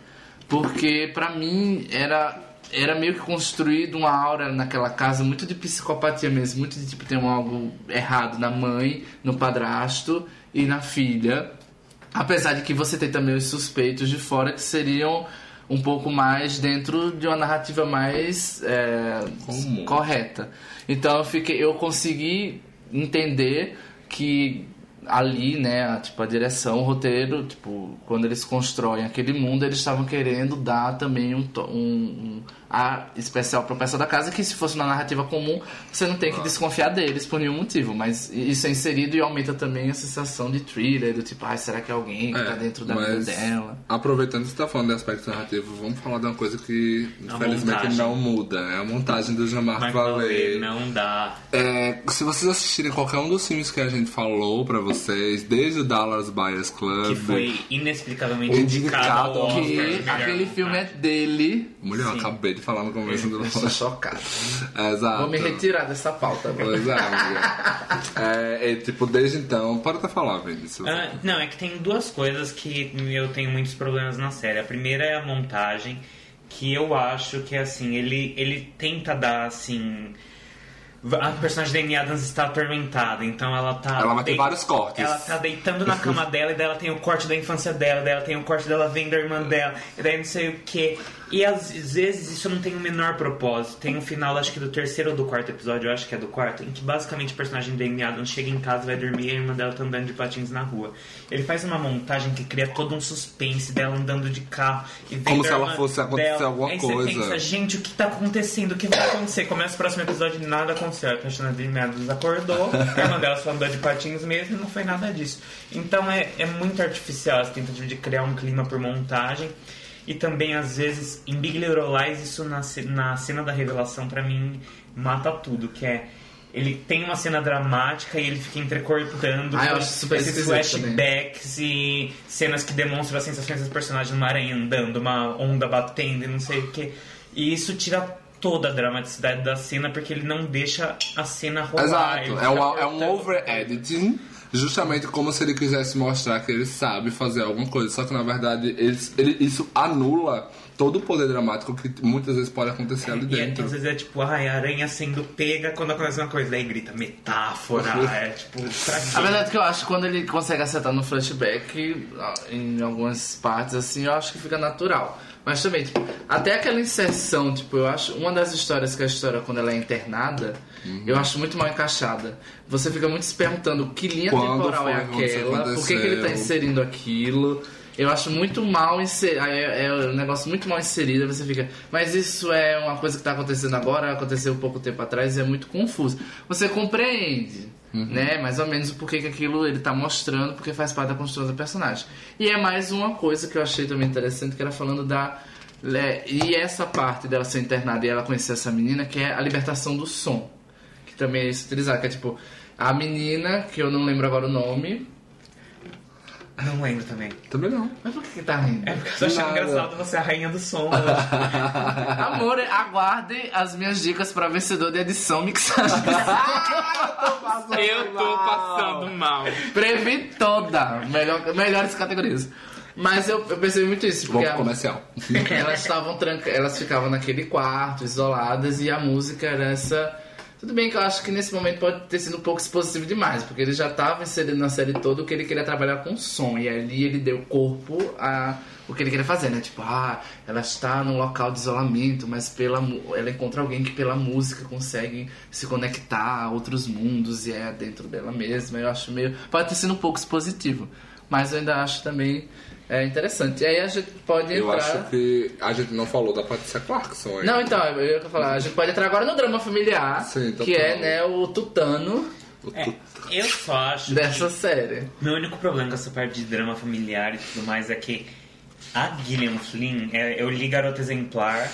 Porque pra mim era era meio que construído uma aura naquela casa muito de psicopatia mesmo, muito de tipo ter um algo errado na mãe, no padrasto e na filha. Apesar de que você tem também os suspeitos de fora que seriam um pouco mais dentro de uma narrativa mais é, correta. Então eu fiquei, eu consegui entender que ali, né, a, tipo a direção, o roteiro, tipo quando eles constroem aquele mundo, eles estavam querendo dar também um, um, um ar especial para o pessoal da casa que se fosse uma narrativa comum você não tem que desconfiar deles por nenhum motivo, mas isso é inserido e aumenta também a sensação de thriller, do tipo, ai, será que é alguém que tá dentro da vida dela? Aproveitando que você tá falando de aspecto narrativo, vamos falar de uma coisa que A infelizmente montagem. não muda, é a montagem do Jean-Marc Vallée. não dá. É, se vocês assistirem qualquer um dos filmes que a gente falou pra vocês, desde o Dallas Buyers Club, Que foi inexplicavelmente Indicado indicado ao Oscar. Que aquele filme é dele. Mulher, eu Sim. De falar no começo do Estou chocado. Exato. Vou me retirar dessa pauta. Pois é, é, é, tipo, desde então, pode até falar, Vinícius. Ah, não, é que tem duas coisas que eu tenho muitos problemas na série. A primeira é a montagem, que eu acho que assim, ele, ele tenta dar assim. A personagem da Amy Adams está atormentada, então ela tá. Ela vai ter vários cortes. Ela tá deitando na cama dela e daí ela tem o corte da infância dela, daí ela tem o corte dela vendo a irmã dela, e daí não sei o que. E às vezes isso não tem o menor propósito. Tem um final, acho que do terceiro ou do quarto episódio, eu acho que é do quarto, em que basicamente o personagem da Amy Adams chega em casa, vai dormir e a irmã dela tá andando de patins na rua. Ele faz uma montagem que cria todo um suspense dela andando de carro e Como se ela fosse acontecer dela. alguma Aí coisa. Você pensa, gente, o que tá acontecendo? O que vai acontecer? Começa o próximo episódio e nada aconteceu. A da Amy Adams acordou, a irmã dela só andou de patins mesmo e não foi nada disso. Então é, é muito artificial essa tentativa de criar um clima por montagem. E também, às vezes, em Big Little Lies, isso na, na cena da revelação, pra mim, mata tudo. Que é, ele tem uma cena dramática e ele fica entrecortando Ah, esses esquisito também. flashbacks e cenas que demonstram as sensações dos personagens numa aranha andando, uma onda batendo e não sei o que. E isso tira toda a dramaticidade da cena, porque ele não deixa a cena rolar. Exato, é, uma- é um over-editing, justamente como se ele quisesse mostrar que ele sabe fazer alguma coisa. Só que na verdade ele, ele- isso anula todo o poder dramático que muitas vezes pode acontecer ali E é- dentro. às vezes é tipo, ai, a aranha sendo pega quando acontece uma coisa. Daí grita metáfora. é tipo, pra quê? A verdade é que eu acho que quando ele consegue acertar no flashback, em algumas partes, assim, eu acho que fica natural. Mas também, tipo, até aquela inserção, tipo, eu acho uma das histórias que a história quando ela é internada, Uhum. eu acho muito mal encaixada. Você fica muito se perguntando que linha Quando temporal é aquela, por que, que ele tá inserindo aquilo. Eu acho muito mal inserido. É, é um negócio muito mal inserido. Você fica, mas isso é uma coisa que tá acontecendo agora, aconteceu pouco tempo atrás e é muito confuso. Você compreende, Uhum. né? Mais ou menos o porquê que aquilo ele tá mostrando, porque faz parte da construção do personagem. E é mais uma coisa que eu achei também interessante, que era falando da. é, E essa parte dela ser internada e ela conhecer essa menina, que é a libertação do som. Que também é utilizado, que é tipo. A menina, que eu não lembro agora o nome. Não lembro também. Também não. Mas por que, que tá rindo? É porque eu tô achando Nada. engraçado você é a rainha do som. Amor, aguardem as minhas dicas pra vencedor de edição mixagem. Eu tô passando mal. Previ toda. Melhor, melhores categorias. Mas eu, eu percebi muito isso, porque Vamos pro a- comercial. elas estavam tranca... elas ficavam naquele quarto, isoladas, e a música era essa. Tudo bem que eu acho que nesse momento pode ter sido um pouco expositivo demais, porque ele já estava inserido na série toda que ele queria trabalhar com som, e ali ele deu corpo a o que ele queria fazer, né? Tipo, ah, ela está num local de isolamento, mas pela ela encontra alguém que pela música consegue se conectar a outros mundos e é dentro dela mesma. Eu acho meio. Pode ter sido um pouco expositivo, mas eu ainda acho também é, interessante. E aí a gente pode entrar. Eu acho que a gente não falou da Patrícia Clarkson ainda. Não, então, eu ia falar, a gente pode entrar agora no drama familiar, Sim, total. que é, né, o tutano O É, eu só acho dessa série. Meu único problema com essa parte de drama familiar e tudo mais é que a Gillian Flynn, é, eu li Garota Exemplar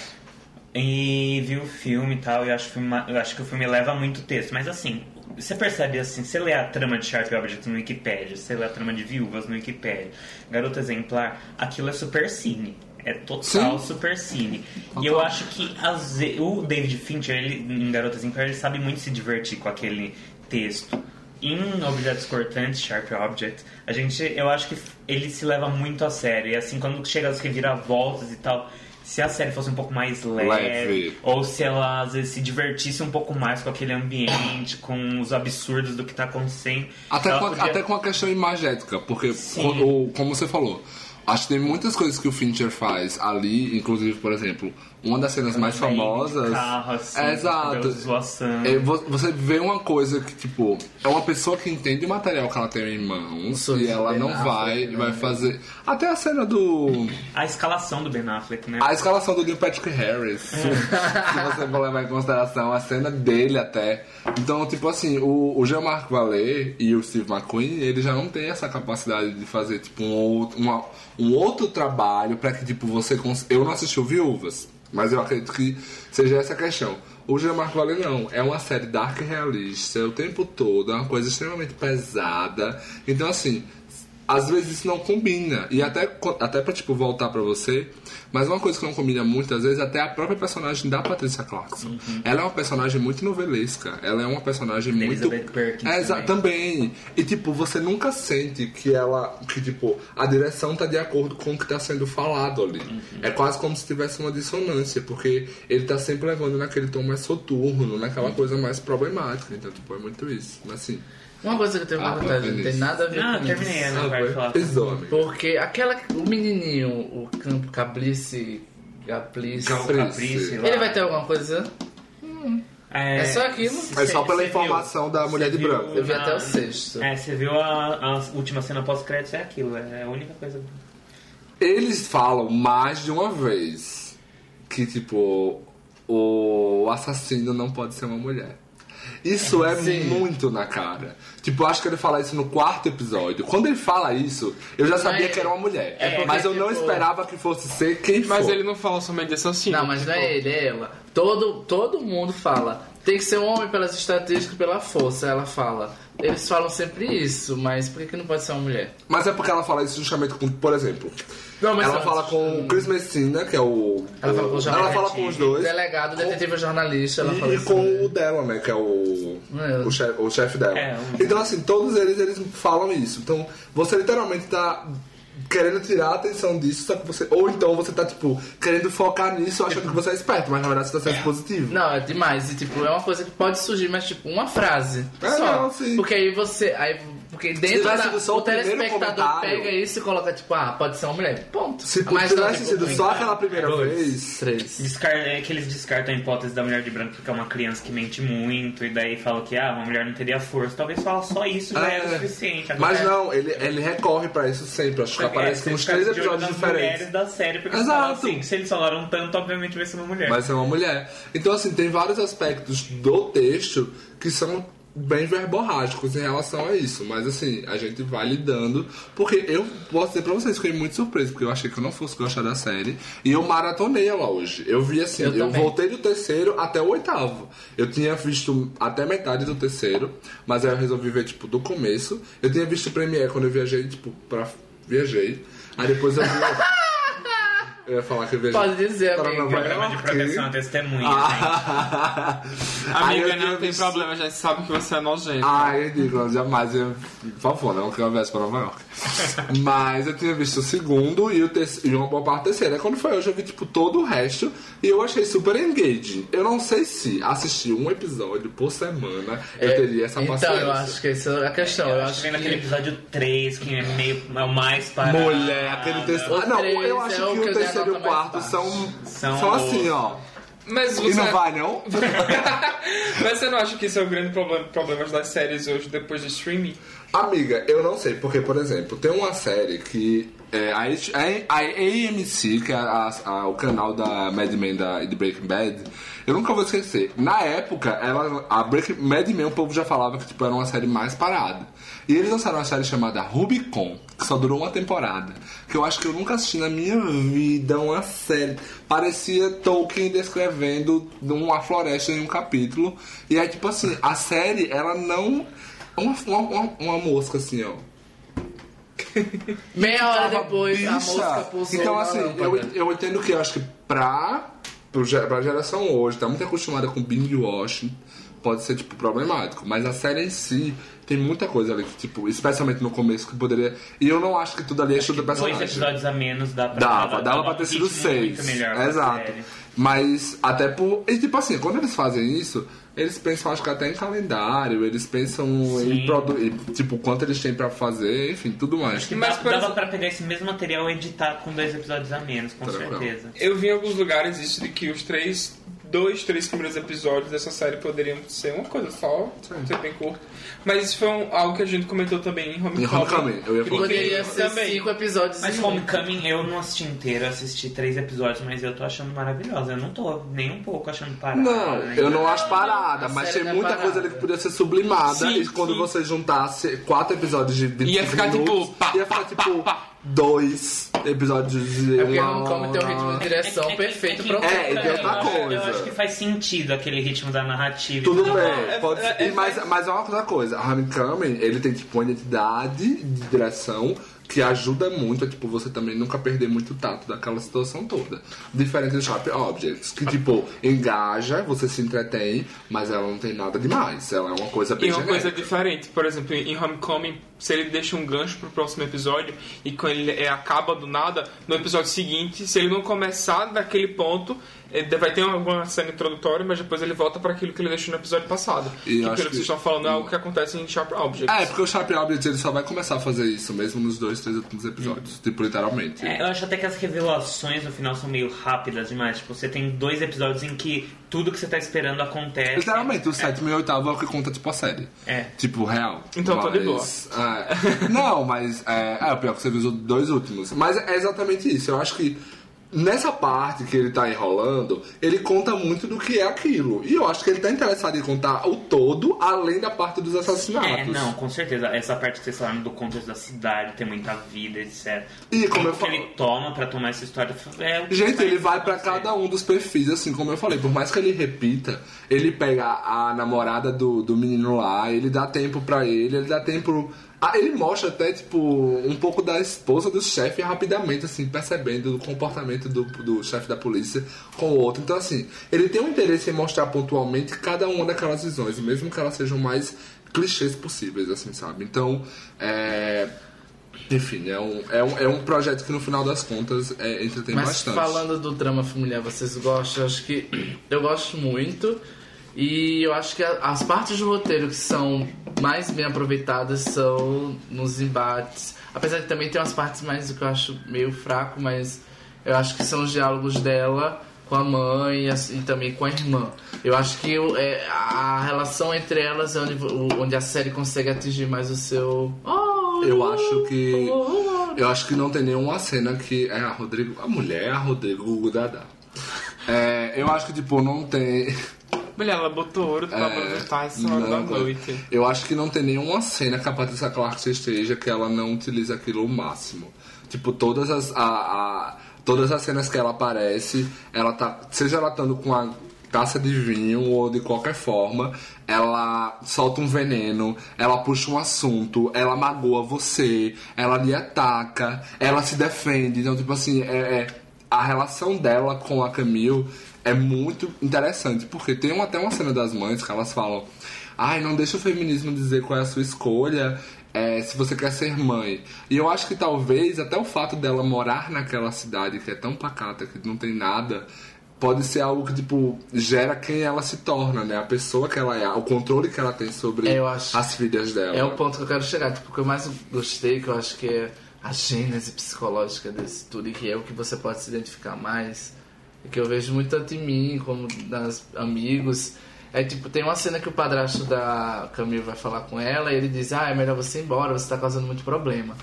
e vi o filme e tal, e eu acho, que o filme- eu acho que o filme leva muito texto, mas assim, você percebe assim, você lê a trama de Sharp Object no Wikipedia, você lê a trama de Viúvas no Wikipedia, Garota Exemplar, aquilo é super cine. É total Sim. super cine. E eu acho que ve- o David Fincher, ele, em Garota Exemplar, ele sabe muito se divertir com aquele texto. Em Objetos Cortantes, Sharp Object, a gente, eu acho que ele se leva muito a sério. E assim, quando chega as reviravoltas e tal, se a série fosse um pouco mais leve, Leve. ou se ela às vezes se divertisse um pouco mais com aquele ambiente, com os absurdos do que tá acontecendo. Até, com a, podia- até com a questão imagética, porque, quando- como você falou, acho que tem muitas coisas que o Fincher faz ali, inclusive, por exemplo, uma das cenas mais de famosas. Carro, assim, é, exato. É, vo- você vê uma coisa que, tipo, é uma pessoa que entende o material que ela tem em mãos e ela não Affleck, vai, né? vai fazer. Até a cena do. A escalação do Ben Affleck, né? A escalação do Neil Patrick Harris. Se você for levar em consideração a cena dele até. Então, tipo assim, o, o Jean-Marc Vallée e o Steve McQueen, eles já não têm essa capacidade de fazer, tipo, um outro, uma- um outro trabalho pra que, tipo, você... Cons... Eu não assisti o Viúvas, mas eu acredito que seja essa a questão. O Jean-Marc Vallée não, é uma série dark realista o tempo todo, é uma coisa extremamente pesada. Então, assim, às vezes isso não combina. E até, até pra, tipo, voltar pra você, mas uma coisa que não combina muitas vezes é até a própria personagem da Patricia Clarkson. Ela é uma personagem muito novelesca. Ela é uma personagem Da muito. Elizabeth Perkins É, também. também. E, tipo, você nunca sente que ela. Que, tipo, a direção tá de acordo com o que tá sendo falado ali. É quase como se tivesse uma dissonância, porque ele tá sempre levando naquele tom mais soturno, naquela coisa mais problemática. Então, tipo, é muito isso. Mas assim. Uma coisa que eu tenho Ah, uma vontade, não tem nada a ver Ah, com terminei isso. a minha parte de falar. Porque aquela, o menininho, o Campo Cablice, Caplice, Caprice. Caprice lá. ele vai ter alguma coisa? É só aquilo? É só pela informação viu? da mulher de branco. Eu vi até o sexto. É, você viu a, a última cena pós-crédito, é aquilo, é a única coisa. Eles falam mais de uma vez que, tipo, o assassino não pode ser uma mulher. Isso é Sim. muito na cara. Tipo, eu acho que ele fala isso no quarto episódio. Quando ele fala isso, eu já sabia Mas- que era uma mulher. é porque, mas eu não tipo- esperava que fosse ser quem Mas for. ele não fala somente assassino. Não, mas não tipo, é ele, é ela. Todo, todo mundo fala. Tem que ser um homem pelas estatísticas e pela força, ela fala. Eles falam sempre isso, mas por que, que não pode ser uma mulher? Mas é porque ela fala isso justamente com, por exemplo. Não, mas ela antes- fala com o Chris Messina, que é o. Ela fala com o ela jornalista. fala com os dois. Delegado, detetive jornalista, ela fala E, e isso. com o dela, né? Que é o. É. O chefe, o chefe dela. É, um- Então, assim, todos eles, eles falam isso. Então, você literalmente tá querendo tirar a atenção disso, só que você. Ou então você tá, tipo, querendo focar nisso achando que você é esperto, mas na verdade você tá sendo positivo. Não, é demais. E, tipo, é uma coisa que pode surgir, mas, tipo, uma frase. É, só. não, sim. Porque aí você. Aí, porque dentro da, sido só o telespectador pega isso e coloca, tipo, ah, pode ser uma mulher. Ponto. Se Mas tivesse tipo, sido só aquela primeira Dois. vez. Três. Descar é que eles descartam a hipótese da mulher de branco porque é uma criança que mente muito e daí falam que ah, uma mulher não teria força. Talvez falar só isso já é, É. o suficiente. Mas Agora, não, ele, ele recorre pra isso sempre. Acho que é, aparece em uns três episódios diferentes. mulheres da série porque Exato. Exato. assim, se eles falaram tanto, obviamente vai ser uma mulher. Vai ser uma mulher. Então, assim, tem vários aspectos do texto que são bem verborrágicos em relação a isso. Mas, assim, a gente vai lidando. Porque eu posso dizer pra vocês, fiquei muito surpreso, porque eu achei que eu não fosse gostar da série. E eu maratonei ela hoje. Eu vi, assim, Eu eu, voltei do terceiro até o oitavo. Eu tinha visto até metade do terceiro, mas aí eu resolvi ver, tipo, do começo. Eu tinha visto Premiere quando eu viajei, tipo, pra. Viajei. Aí depois eu vi. Eu ia falar que eu viajei. Pode dizer, para amigo. Nova Programa de proteção à testemunha, Ah. Eu Amiga, não tem visto- problema, a gente sabe que você é nojento. Ah, é ridículo, jamais. Eu, por favor, não que eu viesse para Nova York. Mas eu tinha visto o segundo e, o terceiro, e uma boa parte do terceiro. Aí quando foi hoje eu vi tipo todo o resto e eu achei super engaging. Eu não sei se assistir um episódio por semana eu teria essa então, paciência. eu acho que essa é a questão. Eu eu acho que vem que... naquele episódio 3, que é meio é o mais parado. Mulher, aquele terceiro. Ah, não, eu é acho o que o eu a terceiro e o quarto são, São são assim, ó. Mas E você, não vai, não? mas você não acha que isso é o grande problema, problema das séries hoje, depois do streaming? Amiga, eu não sei, porque, por exemplo, tem uma série que é, a, a, AMC, que é a- a- o canal da Mad Men da, de Breaking Bad, eu nunca vou esquecer. Na época, ela, a Breaking, Mad Men, o povo já falava que tipo, era uma série mais parada. E eles lançaram uma série chamada Rubicon, que só durou uma temporada. Que eu acho que eu nunca assisti na minha vida uma série. Parecia Tolkien descrevendo uma floresta em um capítulo. E aí, tipo assim, a série, ela não. Uma, uma, uma, uma mosca assim, ó. Meia hora depois, a bicha. mosca pulsou Então, assim, eu, eu entendo que eu acho que pra, pra geração hoje, tá muito acostumada com binge watching, pode ser, tipo, problemático. Mas a série em si tem muita coisa ali que, tipo, especialmente no começo, que poderia. E eu não acho que tudo ali é estudo do Dois personagem. episódios a menos dá pra Dava, dava pra um ter sido seis. Muito melhor pra Exato. Mas até por. E tipo assim, quando eles fazem isso, eles pensam, acho que até em calendário, eles pensam em produzir, tipo, quanto eles têm pra fazer, enfim, tudo mais. Que Mas, dava exemplo- pra pegar esse mesmo material e editar com dois episódios a menos, com Tranquilo. certeza. Eu vi em alguns lugares isso de que os três, dois, três primeiros episódios dessa série poderiam ser uma coisa só, ser bem curto. Mas isso foi um- algo que a gente comentou também em Homecoming. Em Homecoming, eu ia falar. Poderia E ser também. cinco episódios Mas. Homecoming eu não assisti inteiro, eu assisti três episódios, mas eu tô achando maravilhosa. Eu não tô nem um pouco achando parada. Não, eu não acho parada, A mas tem é muita parada. coisa ali que podia ser sublimada Sim, e quando sim. você juntasse quatro episódios de 25 Ia ficar, tipo, minutos, pá, ia ficar tipo dois episódios de É porque uma Homecoming tem um ritmo de direção É que- perfeito é pro É, e tem eu outra acho- coisa. Eu acho que faz sentido aquele ritmo da narrativa. Tudo Não, bem, é- pode é- ser. é- mas, mas é uma outra coisa. Homecoming, ele tem tipo uma identidade de direção que ajuda muito a tipo, você também nunca perder muito tato daquela situação toda. Diferente do Sharp Objects, que tipo, engaja, você se entretém, mas ela não tem nada demais. Ela é uma coisa bem E uma coisa genérica. diferente, por exemplo, em Homecoming, se ele deixa um gancho pro próximo episódio e quando ele é, acaba do nada, no episódio seguinte, se ele não começar daquele ponto, ele vai ter alguma cena introdutória, mas depois ele volta para aquilo que ele deixou no episódio passado. E que pelo que que- vocês estão falando é algo que acontece em Sharp Objects. É, porque o Sharp Objects ele só vai começar a fazer isso, mesmo nos dois, três últimos episódios. Tipo, literalmente. É, eu acho até que as revelações no final são meio rápidas demais. Tipo, você tem dois episódios em que tudo que você tá esperando acontece. Literalmente, o sétimo e o oitavo é o que conta, tipo, a série. É. Tipo, real. Então tá de boa. é, não, mas é, é o pior que você viu os dois últimos. Mas é exatamente isso. Eu acho que nessa parte que ele tá enrolando, ele conta muito do que é aquilo. E eu acho que ele tá interessado em contar o todo, além da parte dos assassinatos. É, não, com certeza. Essa parte que vocês falaram do contexto da cidade, tem muita vida, etc. E como eu falo- ele toma pra tomar essa história é Gente, ele vai pra acontecer. cada um dos perfis, assim como eu falei. Por mais que ele repita, ele pega a namorada do, do menino lá, ele dá tempo pra ele, ele dá tempo. Ah, ele mostra até, tipo, um pouco da esposa do chefe rapidamente, assim, percebendo o comportamento do, do chefe da polícia com o outro. Então, assim, ele tem um interesse em mostrar pontualmente cada uma daquelas visões, mesmo que elas sejam mais clichês possíveis, assim, sabe? Então, é Enfim, é um, é, um, é um projeto que no final das contas é, entretém Mas bastante. falando do drama familiar, vocês gostam? Eu acho que eu gosto muito. E eu acho que as partes do roteiro que são mais bem aproveitadas são nos embates. Apesar de também ter umas partes mais que eu acho meio fraco, mas eu acho que são os diálogos dela com a mãe e, as- e também com a irmã. Eu acho que é, a relação entre elas é onde, onde a série consegue atingir mais o seu. Oh, Eu acho que. Eu acho que não tem nenhuma cena que é a Rodrigo. A mulher é a Rodrigo Gugu Dadá. É, eu acho que, tipo, não tem. Mulher, ela botou ouro pra aproveitar essa hora da É, noite. Eu acho que não tem nenhuma cena que a Patrícia Clark esteja que ela não utilize aquilo ao máximo. Tipo, todas as. A, a- todas as cenas que ela aparece, ela tá. Seja ela estando com a taça de vinho ou de qualquer forma, ela solta um veneno, ela puxa um assunto, ela magoa você, ela lhe ataca, ela se defende. Então, tipo assim, é- é a relação dela com a Camille é muito interessante, porque tem uma- até uma cena das mães que elas falam: ai, não deixa o feminismo dizer qual é a sua escolha. é, se você quer ser mãe. E eu acho que talvez até o fato dela morar naquela cidade que é tão pacata, que não tem nada, pode ser algo que, tipo, gera quem ela se torna, né? A pessoa que ela é, o controle que ela tem sobre É, as filhas dela. É o ponto que eu quero chegar. Tipo, o que eu mais gostei, que eu acho que é a gênese psicológica desse tudo e que é o que você pode se identificar mais. E que eu vejo muito tanto em mim como nas amigos. É tipo, tem uma cena que o padrasto da Camille vai falar com ela e ele diz, ah, é melhor você ir embora, você tá causando muito problema.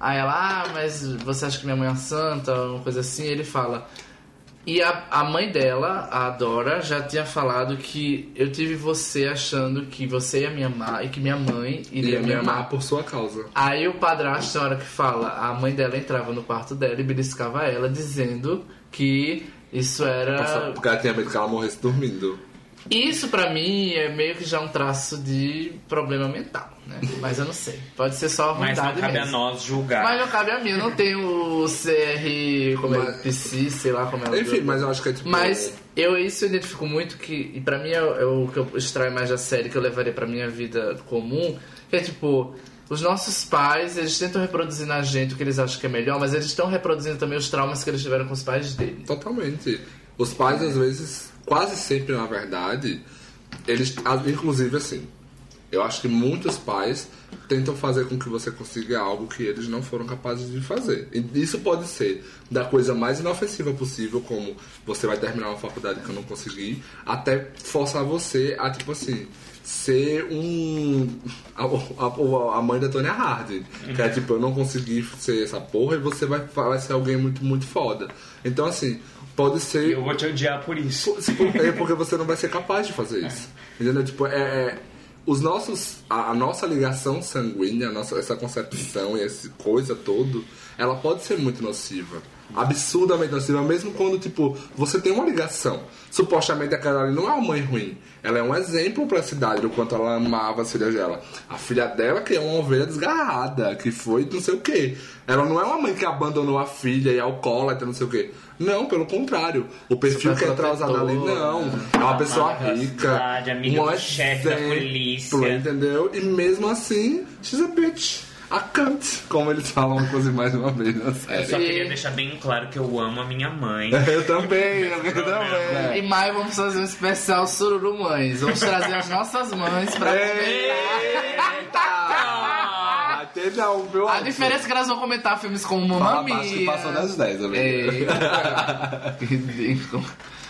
Aí ela, ah, mas você acha que minha mãe é uma santa, uma coisa assim, e ele fala. E a, a mãe dela, a Dora, já tinha falado que eu tive você achando que você ia me amar e que minha mãe iria me amar. amar por sua causa. Aí o padrasto, na hora que fala, a mãe dela entrava no quarto dela e beliscava ela, dizendo que isso era. Porque ela tinha medo que ela morresse dormindo. Isso pra mim é meio que já um traço de problema mental, né? Mas eu não sei. Pode ser só Mas ruindade não cabe a mesmo. nós julgar. Mas não cabe a mim, eu não tenho o CR, como é, Mas- PC, sei lá como é o Enfim, mas eu acho que é tipo. Mas eu isso eu identifico muito que, e pra mim é, o- é o que eu extraio mais da série que eu levaria pra minha vida comum, que é tipo, os nossos pais, eles tentam reproduzir na gente o que eles acham que é melhor, mas eles estão reproduzindo também os traumas que eles tiveram com os pais dele. Totalmente. Os pais, às vezes, quase sempre, na verdade, eles. Inclusive, assim, eu acho que muitos pais tentam fazer com que você consiga algo que eles não foram capazes de fazer. E isso pode ser da coisa mais inofensiva possível, como você vai terminar uma faculdade que eu não consegui, até forçar você a, tipo assim, ser um. A, a- a mãe da Tony Harding. Que é tipo, eu não consegui ser essa porra e você vai, vai ser alguém muito, muito foda. Então, assim, pode ser. Eu vou te odiar por isso. É porque você não vai ser capaz de fazer isso. Entendeu? Tipo, é, é- os nossos, a, a nossa ligação sanguínea, a nossa, essa concepção e essa coisa todo, ela pode ser muito nociva. Absurdamente nociva, mesmo quando, tipo, você tem uma ligação. Supostamente aquela ali não é uma mãe ruim. Ela é um exemplo pra cidade do quanto ela amava as filhas dela. A filha dela que é uma ovelha desgarrada, que foi não sei o quê. Ela não é uma mãe que abandonou a filha e é alcoólatra, não sei o quê. Não, pelo contrário. O perfil que é trausado ali, não. né? É uma pessoa rica. cidade, amiga um do chefe da polícia. Entendeu? E mesmo assim, she's a bitch. A cunt. Como eles falam, inclusive, mais uma vez na Eu série. só E- queria deixar bem claro que eu amo a minha mãe. Eu também, eu também. Em maio vamos fazer um especial Sururu Mães. Vamos trazer as nossas mães pra comentar. Vai ter não, viu? A diferença é que elas vão comentar filmes como Mamma baixo que Mia. passou das 10, amigo. Eita, que ridículo.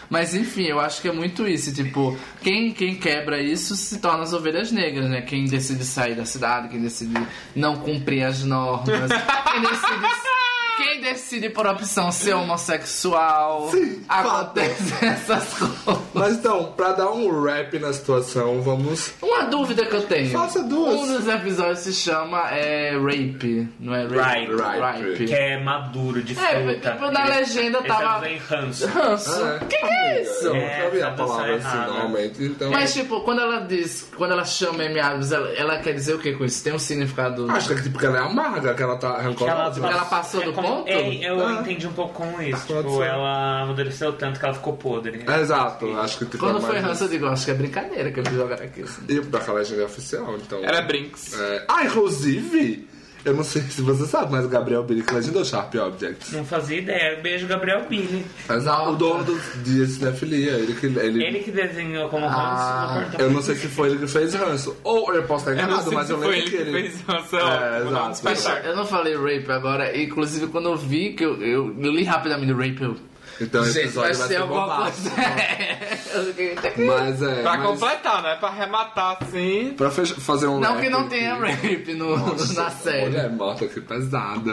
Mas enfim, eu acho que é muito isso. Tipo, quem, quem quebra isso se torna as ovelhas negras, né? Quem decide sair da cidade, quem decide não cumprir as normas, quem decide. Quem decide por opção ser homossexual, Sim, acontece essas coisas. Mas então, pra dar um rap na situação, vamos. Uma dúvida que eu tenho. Faça duas. Um dos episódios se chama é, Rape, não é Rape? Ripe. Ripe. Que é maduro, de fruta. É, tipo, na Ele- legenda ele tava- traduz em ranço. Ranço. É, que que é isso? Eu É, nunca vi a tradução palavra assim normalmente, então. Mas, tipo, quando ela diz, quando ela chama M. Adams, ela, ela quer dizer o que com isso? Tem um significado. Acho que é tipo que ela é amarga, que ela tá rancorosa. Ela passou do como- ponto? É, eu Ah. entendi um pouco com isso. Pode Tipo, ela amadureceu tanto que ela ficou podre. É, Exato, acho que tipo, Quando é foi ranço, eu digo, acho que é brincadeira que eu vi jogar aqui. assim. E daquela legenda oficial, então. Era Brinks. É, Ah, inclusive, Eu não sei se você sabe, mas o Gabriel Billy que legendou Sharp Objects. Não fazia ideia. Beijo, Gabriel Billy. Mas o dono do de Cinefilia, ele que. Ele, Ele que desenhou como Hans Ah, no portão. Eu não sei se foi ele que fez ranço. Ou eu posso estar Eu não enganado, sei mas se eu foi lembro ele que ele. fez nossa. É, exato. despertar. Eu não falei rape agora, inclusive quando eu vi que eu, eu, eu li rapidamente rape, eu. Então esse Gente, vai episódio vai ser bombástico. coisa. Eu fiquei- Mas é. Pra mas completar, né? Pra arrematar assim. Pra fech- fazer um. Não rap que não aqui. tenha rape no, na série. Mulher morta, que pesada.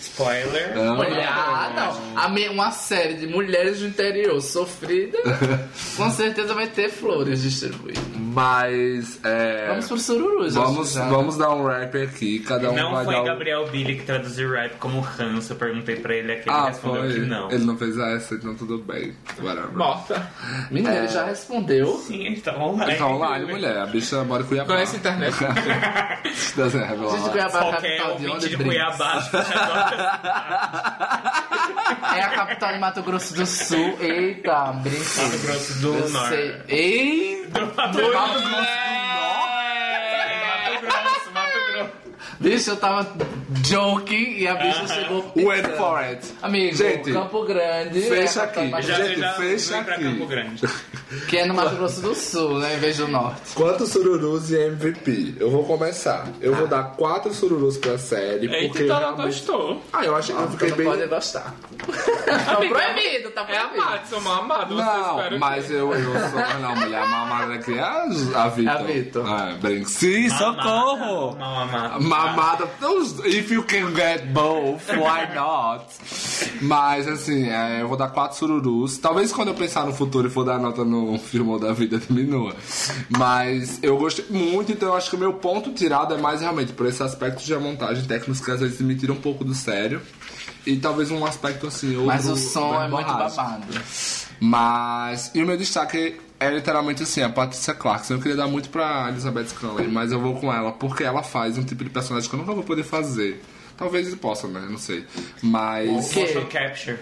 Spoiler. Ah. Ah, não. A me- uma série de mulheres do interior sofrida, com certeza vai ter flores distribuídas. Mas. É... Vamos pro sururus. acho Vamos, já. vamos dar um rap aqui, cada um Não vai foi dar um... Gabriel Billy que traduziu rap como Hans. Eu perguntei pra ele aqui, ele Ah, respondeu foi. que não. Ele não fez essa, então tudo bem. Whatever. Morta. Menina, ele já respondeu. Sim, ele tá online. Ele tá online, mulher. A bicha mora em Cuiabá. Conhece a internet. Desenha, revelar. Gente, Cuiabá é a capital de onde de? Cuiabá. É a capital de Mato Grosso do Sul. Eita, brinca. Mato Grosso do Norte. Eita! Mato Grosso do Norte. Mato Grosso, Mato Bicho, eu tava joking e a bicha chegou. Wait pitando. for it. Amigo, Gente, Campo Grande. fecha é a capital de aqui. Já, Gente, já fecha pra aqui. Campo Grande. Que é no Mato Grosso do Sul, né? Em vez do norte. Quantos sururus e MVP? Eu vou começar. Eu vou dar quatro sururus pra série, Eita, porque então realmente... gostou. Ah, eu acho que eu Você fiquei não bem... pode gostar. tá proibido, tá É proibido. amado, sou mal amado. Não, mas que... eu, eu sou. Não, mulher mamada aqui é a, a Vitor. A Vitor. Ah, brinco. Sim, socorro! Mal amado. Those- if you can get both, why not? Mas assim, é, eu vou dar quatro sururus. Talvez quando eu pensar no futuro e for dar nota no filme da vida diminua. Mas eu gostei muito, então eu acho que o meu ponto tirado é mais realmente por esse aspecto de montagem técnicos que às vezes me tira um pouco do sério. E talvez um aspecto assim. Mas o som é muito babado. Mas. E o meu destaque é literalmente assim, a Patricia Clarkson. Eu queria dar muito pra Elizabeth Scanlon, mas eu vou com ela porque ela faz um tipo de personagem que eu nunca vou poder fazer. Talvez eu possa, né? Não sei. Mas. quê? Motion Capture.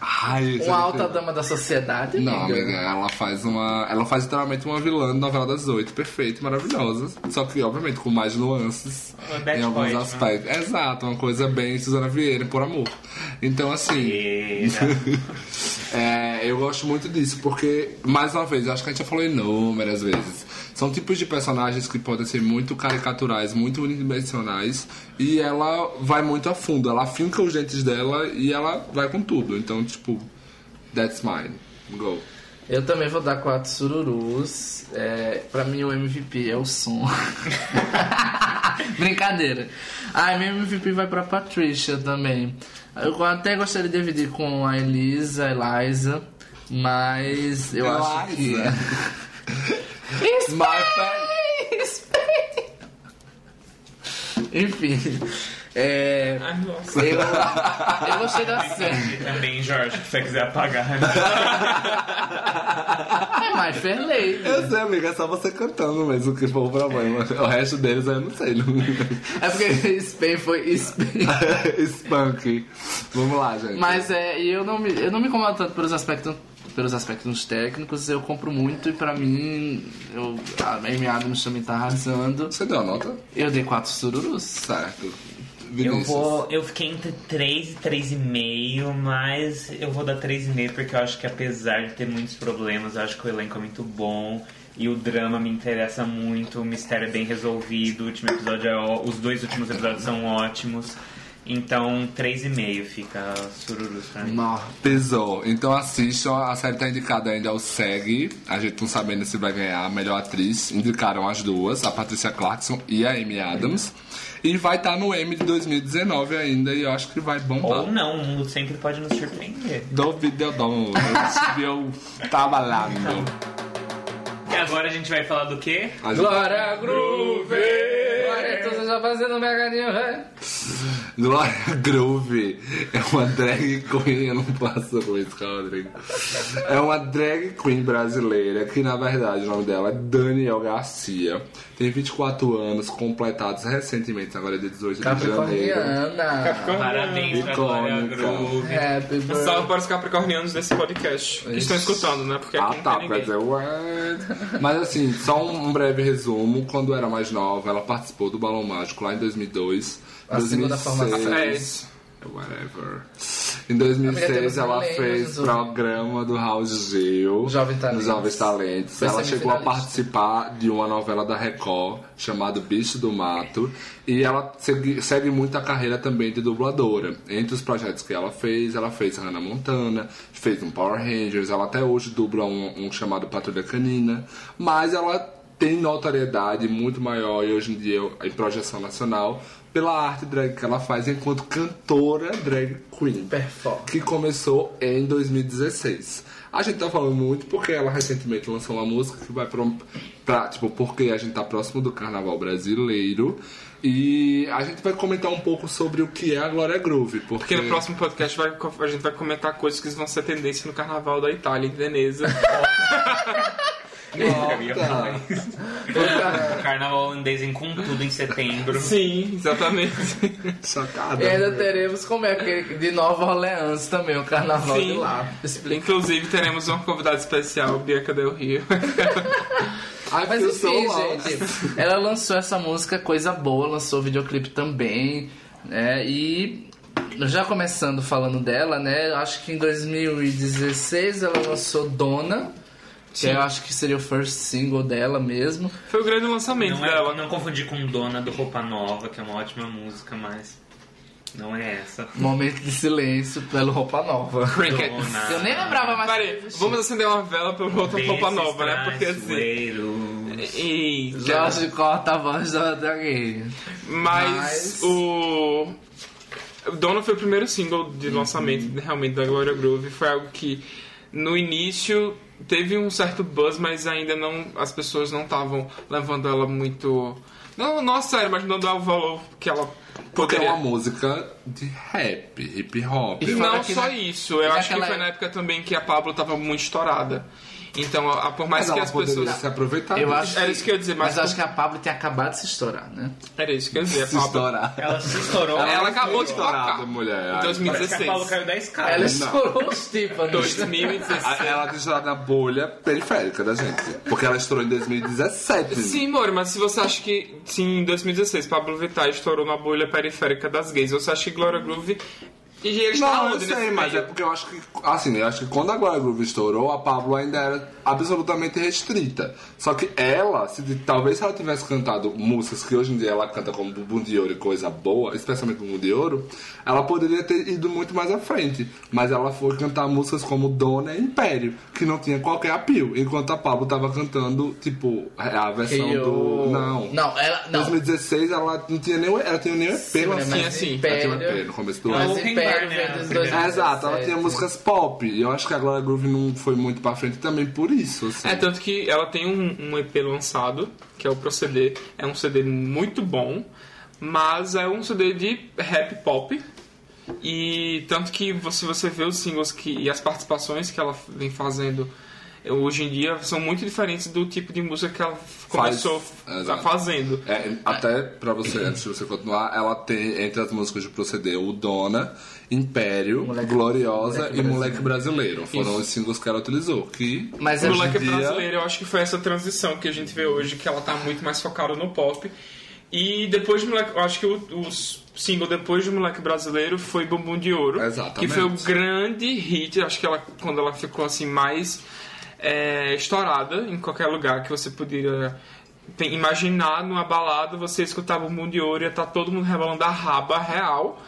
Ai, Uma alta incrível. dama da sociedade, Não, amiga. amiga, ela faz uma. Ela faz literalmente uma vilã de novela das oito, perfeita, maravilhosa. Só que, obviamente, com mais nuances Uma em alguns boy, né? aspectos. Exato, uma coisa bem Suzana Vieira, por amor. Então, assim. E... É, eu gosto muito disso, porque, mais uma vez, eu acho que a gente já falou inúmeras vezes. São tipos de personagens que podem ser muito caricaturais, muito unidimensionais, e ela vai muito a fundo. Ela finca os dentes dela e ela vai com tudo. Então, tipo, that's mine. Go. Eu também vou dar quatro sururus. É, pra mim, o MVP é o som. Brincadeira. Ah, meu MVP vai pra Patricia também. Eu até gostaria de dividir com a Elisa, a Eliza, mas eu acho que. Eliza. My Spain! Enfim. É, Ai, nossa. eu, eu gostei da série. Também, Jorge, se você quiser apagar. É mais Fairley. Eu sei, amiga, é só você cantando mesmo que for o problema. O resto deles eu não sei. Não... É porque Spain foi Spain. Spunk. Vamos lá, gente. Mas é, e eu não me, eu não me incomodo tanto pelos aspectos pelos aspectos técnicos, eu compro muito e pra mim eu, a Amy Adams também tá arrasando. Você deu a nota? Eu dei quatro sururus. Certo. Eu vou. Eu fiquei entre 3 e 3,5, mas eu vou dar 3,5 porque eu acho que apesar de ter muitos problemas, eu acho que o elenco é muito bom. E o drama me interessa muito, o mistério é bem resolvido, o último episódio é ó- os dois últimos episódios são ótimos. Então 3,5 fica sururus pra mim. Nó. Pesou. Então assistam, a série tá indicada ainda ao SEG. A gente não sabendo se vai ganhar a melhor atriz. Indicaram as duas, a Patricia Clarkson e a Amy Adams. E vai estar no M de 2019 ainda, e eu acho que vai bombar. Ou não, o mundo sempre pode nos surpreender. Do Videodon. Eu trabalhando. E agora a gente vai falar do quê? A gente- Glória Groove! Glória, tu já fazendo um megadinho, velho. Glória Groove é uma drag queen, eu não passo com isso, calma, Rodrigo. É uma drag queen brasileira que, na verdade, o nome dela é Daniel Garcia. Tem 24 anos, completados recentemente, agora é dia 18 de janeiro. Capricorniana. Parabéns pra Glória. Groove. Um salve para os capricornianos desse podcast que estão escutando, né? Porque Ah, tá, quer dizer, what? Mas assim, só um, breve resumo. Quando era mais nova, ela participou do Balão Mágico lá em 2002. A série segunda formação. É 2006. Whatever. Em 2006 temos ela milênios, fez o- programa do Raul Gil Jovem Talentos. nos Jovens Talentos. Ela chegou a participar de uma novela da Record chamada Bicho do Mato e ela segue, segue muito a carreira também de dubladora. Entre os projetos que ela fez, ela fez Hannah Montana, fez um Power Rangers, ela até hoje dubla um, um chamado Patrulha Canina, mas ela tem notoriedade muito maior e hoje em dia em projeção nacional pela arte drag que ela faz enquanto cantora drag queen Perform. que começou em 2016. A gente tá falando muito porque ela recentemente lançou uma música que vai pra, pra tipo, porque a gente tá próximo do carnaval brasileiro. E a gente vai comentar um pouco sobre o que é a Glória Groove. Porque, Porque no próximo podcast vai- a gente vai comentar coisas que vão ser tendência no carnaval da Itália, em Veneza. Falar isso. Carnaval holandês em com tudo em setembro. Sim, exatamente. Chocada. E ainda teremos como é aquele de Nova Orleans também, o carnaval Sim. de lá. Explica. Inclusive, teremos uma convidada especial, Bianca Del Rio. Ai, Mas enfim, gente, ela lançou essa música Coisa Boa, lançou o videoclipe também, né? E já começando falando dela, né? Acho que em 2016 ela lançou Dona, que Sim. eu acho que seria o first single dela mesmo. Foi o grande lançamento Não, é, dela. não confundir com Dona do Roupa Nova, que é uma ótima música, mas não é essa. Momento de silêncio pelo Roupa Nova. Dona. Eu nem lembrava mais. Peraí, vamos acender uma vela pelo outra roupa nova, né? Porque assim. Eita. Jorge corta a voz da alguém. Mas, Mas- o. Dona foi o primeiro single de lançamento realmente da Gloria Groove. Foi algo que no início teve um certo buzz, mas ainda não. As pessoas não estavam levando ela muito. Não, não a sério, mas não dando o valor que ela Porque é uma música de rap, hip hop. E Não só na- isso, eu acho que foi na época também que a Pablo tava muito estourada. Então, a- por mais Mas que ela as pessoas. se aproveitar Eu acho Era que- isso que eu ia dizer, mas- Mas eu acho que a Pablo tinha acabado de se estourar, né? Era isso que eu ia dizer, a Se estourar. Ela se estourou. Ela acabou de estourada, tocar. mulher. Em Ai, Parece que a 2016. Paulo caiu da escada. Ela estourou os tímpanos. 2016. A- Ela tinha estourado na bolha periférica da gente. Porque ela estourou em 2017. Sim, Mori, mas se você acha que sim, em 2016 Pablo Vittar estourou na bolha periférica das gays, você acha que Gloria Groove e ele está Não, eu onde sei, nesse mas meio? é porque eu acho que. Assim, eu acho que quando a Glória Groove estourou, a Pablo ainda era absolutamente restrita. Só que ela, se, talvez se ela tivesse cantado músicas que hoje em dia ela canta como Bumbum de Ouro e coisa boa, especialmente Bumbum de Ouro, ela poderia ter ido muito mais à frente. Mas ela foi cantar músicas como Dona e Império, que não tinha qualquer apio. Enquanto a Pablo tava cantando, tipo, a versão Que do. eu- Não. Não, ela. Não. 2016 ela não tinha nem, ela tinha nem EP Sim, lançado. mas Tinha sim. Ela tinha um Império- EP no começo do ano. Mas Open Império Dos dois É, exato, ela tinha músicas pop. E eu acho que a Gloria Groove não foi muito pra frente também por isso. Assim. É, tanto que ela tem um, um EP lançado, que é o Proceder. É um CD muito bom, mas é um CD de rap pop. E tanto que se você vê os singles que, e as participações que ela vem fazendo hoje em dia são muito diferentes do tipo de música que ela começou exato. fazendo. É, até pra você, antes de você continuar, ela tem entre as músicas de Proceder o Dona, Império, Moleque- Gloriosa Moleque e Moleque Brasileiro. Foram os singles que ela utilizou. Que Mas Moleque dia- Brasileiro, eu acho que foi essa transição que a gente vê hoje, que ela tá muito mais focada no pop. E depois de Moleque, eu acho que o, o single depois de Moleque Brasileiro foi Bumbum de Ouro. Exatamente. Que foi o grande hit, acho que ela, quando ela ficou assim mais é, estourada em qualquer lugar que você poderia tem- imaginar numa balada, você escutava Bumbum de Ouro e ia estar todo mundo rebolando a raba real.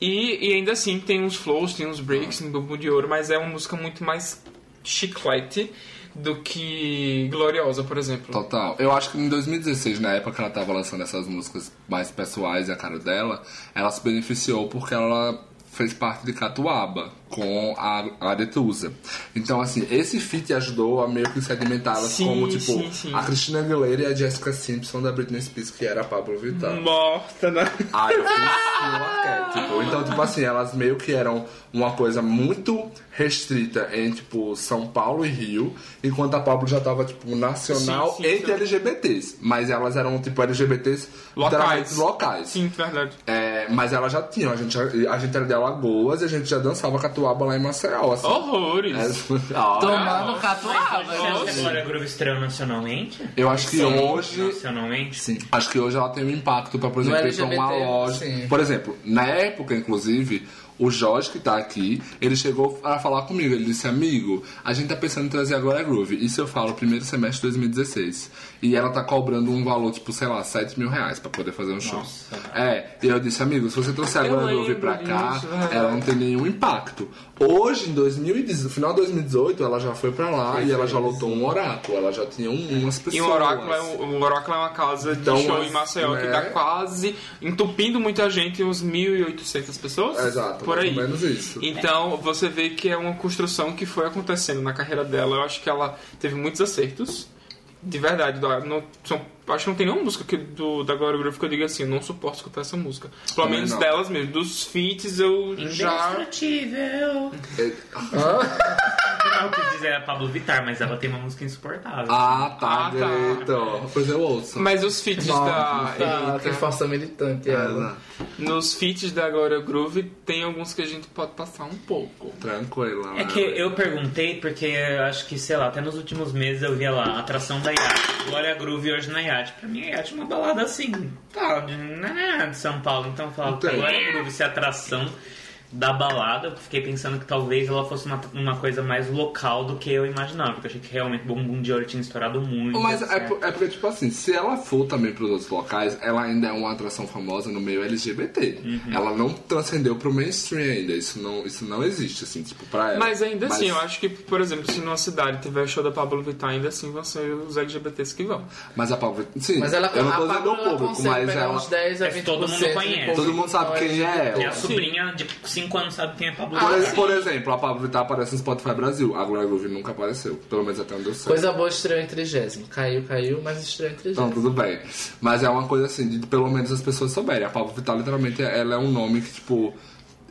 E, e ainda assim tem uns flows, tem uns breaks no Bumbum de Ouro, mas é uma música muito mais chiclete do que Gloriosa, por exemplo. Total. Eu acho que em 2016, na época que ela tava lançando essas músicas mais pessoais e a cara dela, ela se beneficiou porque ela fez parte de Catuaba com a Aretusa. Então, assim, esse feat ajudou a meio que sedimentar elas Sim, como, tipo, sim, sim. a Christina Aguilera e a Jessica Simpson da Britney Spears, que era a Pablo Vittar. Morta, né? Ah, eu fiz um arquétipo. Então, tipo assim, elas meio que eram uma coisa muito restrita em, tipo, São Paulo e Rio, enquanto a Pablo já tava, tipo, nacional entre. LGBTs. Mas elas eram, tipo, LGBTs Locais. locais. Sim, verdade. É, mas ela já tinha, a gente, a gente era de Alagoas e a gente já dançava catuaba lá em Maceió, assim. Horrores. É, Tomando catuaba. Você acha que a Glória Groove estreou nacionalmente? Eu acho que hoje. Nacionalmente? Sim. Acho que hoje ela tem um impacto pra, por exemplo, pra uma LGBT, loja. sim. Por exemplo, na época, inclusive, o Jorge, que tá aqui, ele chegou a falar comigo. Ele disse, amigo, a gente tá pensando em trazer agora a Groove. Isso eu falo primeiro semestre de 2016. E ela tá cobrando um valor, tipo, sei lá, 7 mil reais pra poder fazer um show. É, e eu disse, amigo, se você trouxer agora a Groove pra cá, verdade. ela não tem nenhum impacto. Hoje, em 2010, no final de 2018, ela já foi pra lá e ela já lotou um oráculo. Ela já tinha um- umas pessoas. E o Oráculo, é, um- o Oráculo é uma casa de Então, show em Maceió que né? tá quase entupindo muita gente, uns 1.800 pessoas. Exato, por aí. menos isso. Então você vê que é uma construção que foi acontecendo na carreira dela. Eu acho que ela teve muitos acertos. De verdade, não, são- acho que não tem nenhuma música que, do, da Gloria Groove que eu diga assim, eu não suporto escutar essa música. Pelo Também menos não. delas mesmo. Dos feats eu já. Indestrutível. É- Não, eu quis dizer a Pablo Vittar, mas ela tem uma música insuportável. Ah, tá, Ah, tá. direito. Pois eu ouço. Mas os feats da. Eita. que força militante ela. Nos feats da Gloria Groove tem alguns que a gente pode passar um pouco. Tranquila. É né? que eu perguntei porque eu acho que, sei lá, até nos últimos meses eu via lá, atração da Yacht, Glória Groove hoje na Yacht. Pra mim, Yacht é uma balada assim, tá, de, né, de São Paulo. Então eu falava, Entendo. Glória Groove ser atração da balada, eu fiquei pensando que talvez ela fosse uma, uma coisa mais local do que eu imaginava, porque eu achei que realmente Bumbum de Ouro tinha estourado muito. Mas é, por- é porque, tipo assim, se ela for também pros outros locais, ela ainda é uma atração famosa no meio LGBT. Uhum. Ela não transcendeu pro mainstream ainda. Isso não, isso não existe, assim, tipo, pra ela. Mas ainda assim, Mas- eu acho que, por exemplo, se numa cidade tiver show da Pablo Vittar, ainda assim vão ser os LGBTs que vão. Mas a Pablo. Sim, Mas ela eu não tô a dizendo o público, mas ela. uns 10 a Mas 20% todo mundo conhece. Todo mundo sabe quem é ela. sobrinha de 5 anos sabe quem é Pablo Por, Vittar. por exemplo, a Pablo Vittar aparece no Spotify Brasil. A Gloria Groove nunca apareceu. Pelo menos até onde eu sei. Coisa boa estreou em trigésimo. Caiu, caiu, mas estreou em Então, trigésimo. tudo bem. Mas é uma coisa assim, de pelo menos as pessoas souberem. A Pablo Vittar, literalmente, ela é um nome que, tipo,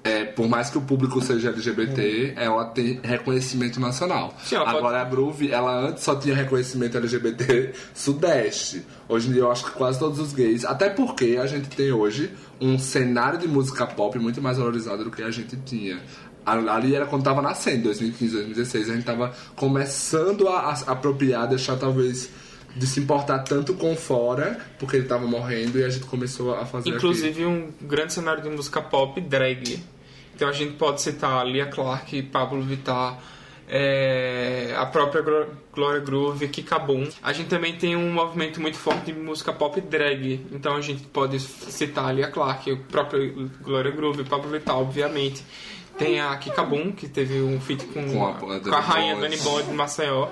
é, por mais que o público seja LGBT, ela tem reconhecimento nacional. Sim, Agora, pode- a Groove, ela antes só tinha reconhecimento LGBT sudeste. Hoje em dia, eu acho que quase todos os gays. Até porque a gente tem hoje um cenário de música pop muito mais valorizado do que a gente tinha. Ali era quando tava nascendo, 2015, 2016. A gente tava começando a, a apropriar, deixar talvez de se importar tanto com fora, porque ele tava morrendo e a gente começou a fazer aqui. Inclusive um grande cenário de música pop drag. Então a gente pode citar Lia Clark, Pablo Vittar, é, a própria Glo- Gloria Groove, Kikabum. A gente também tem um movimento muito forte de música pop drag. Então a gente pode citar a Lia Clark, o próprio Gloria Groove, Pablo Vittar, obviamente. Tem a Kikabum, que teve um feat com, Com a- com a rainha. Dani Bond de Maceió.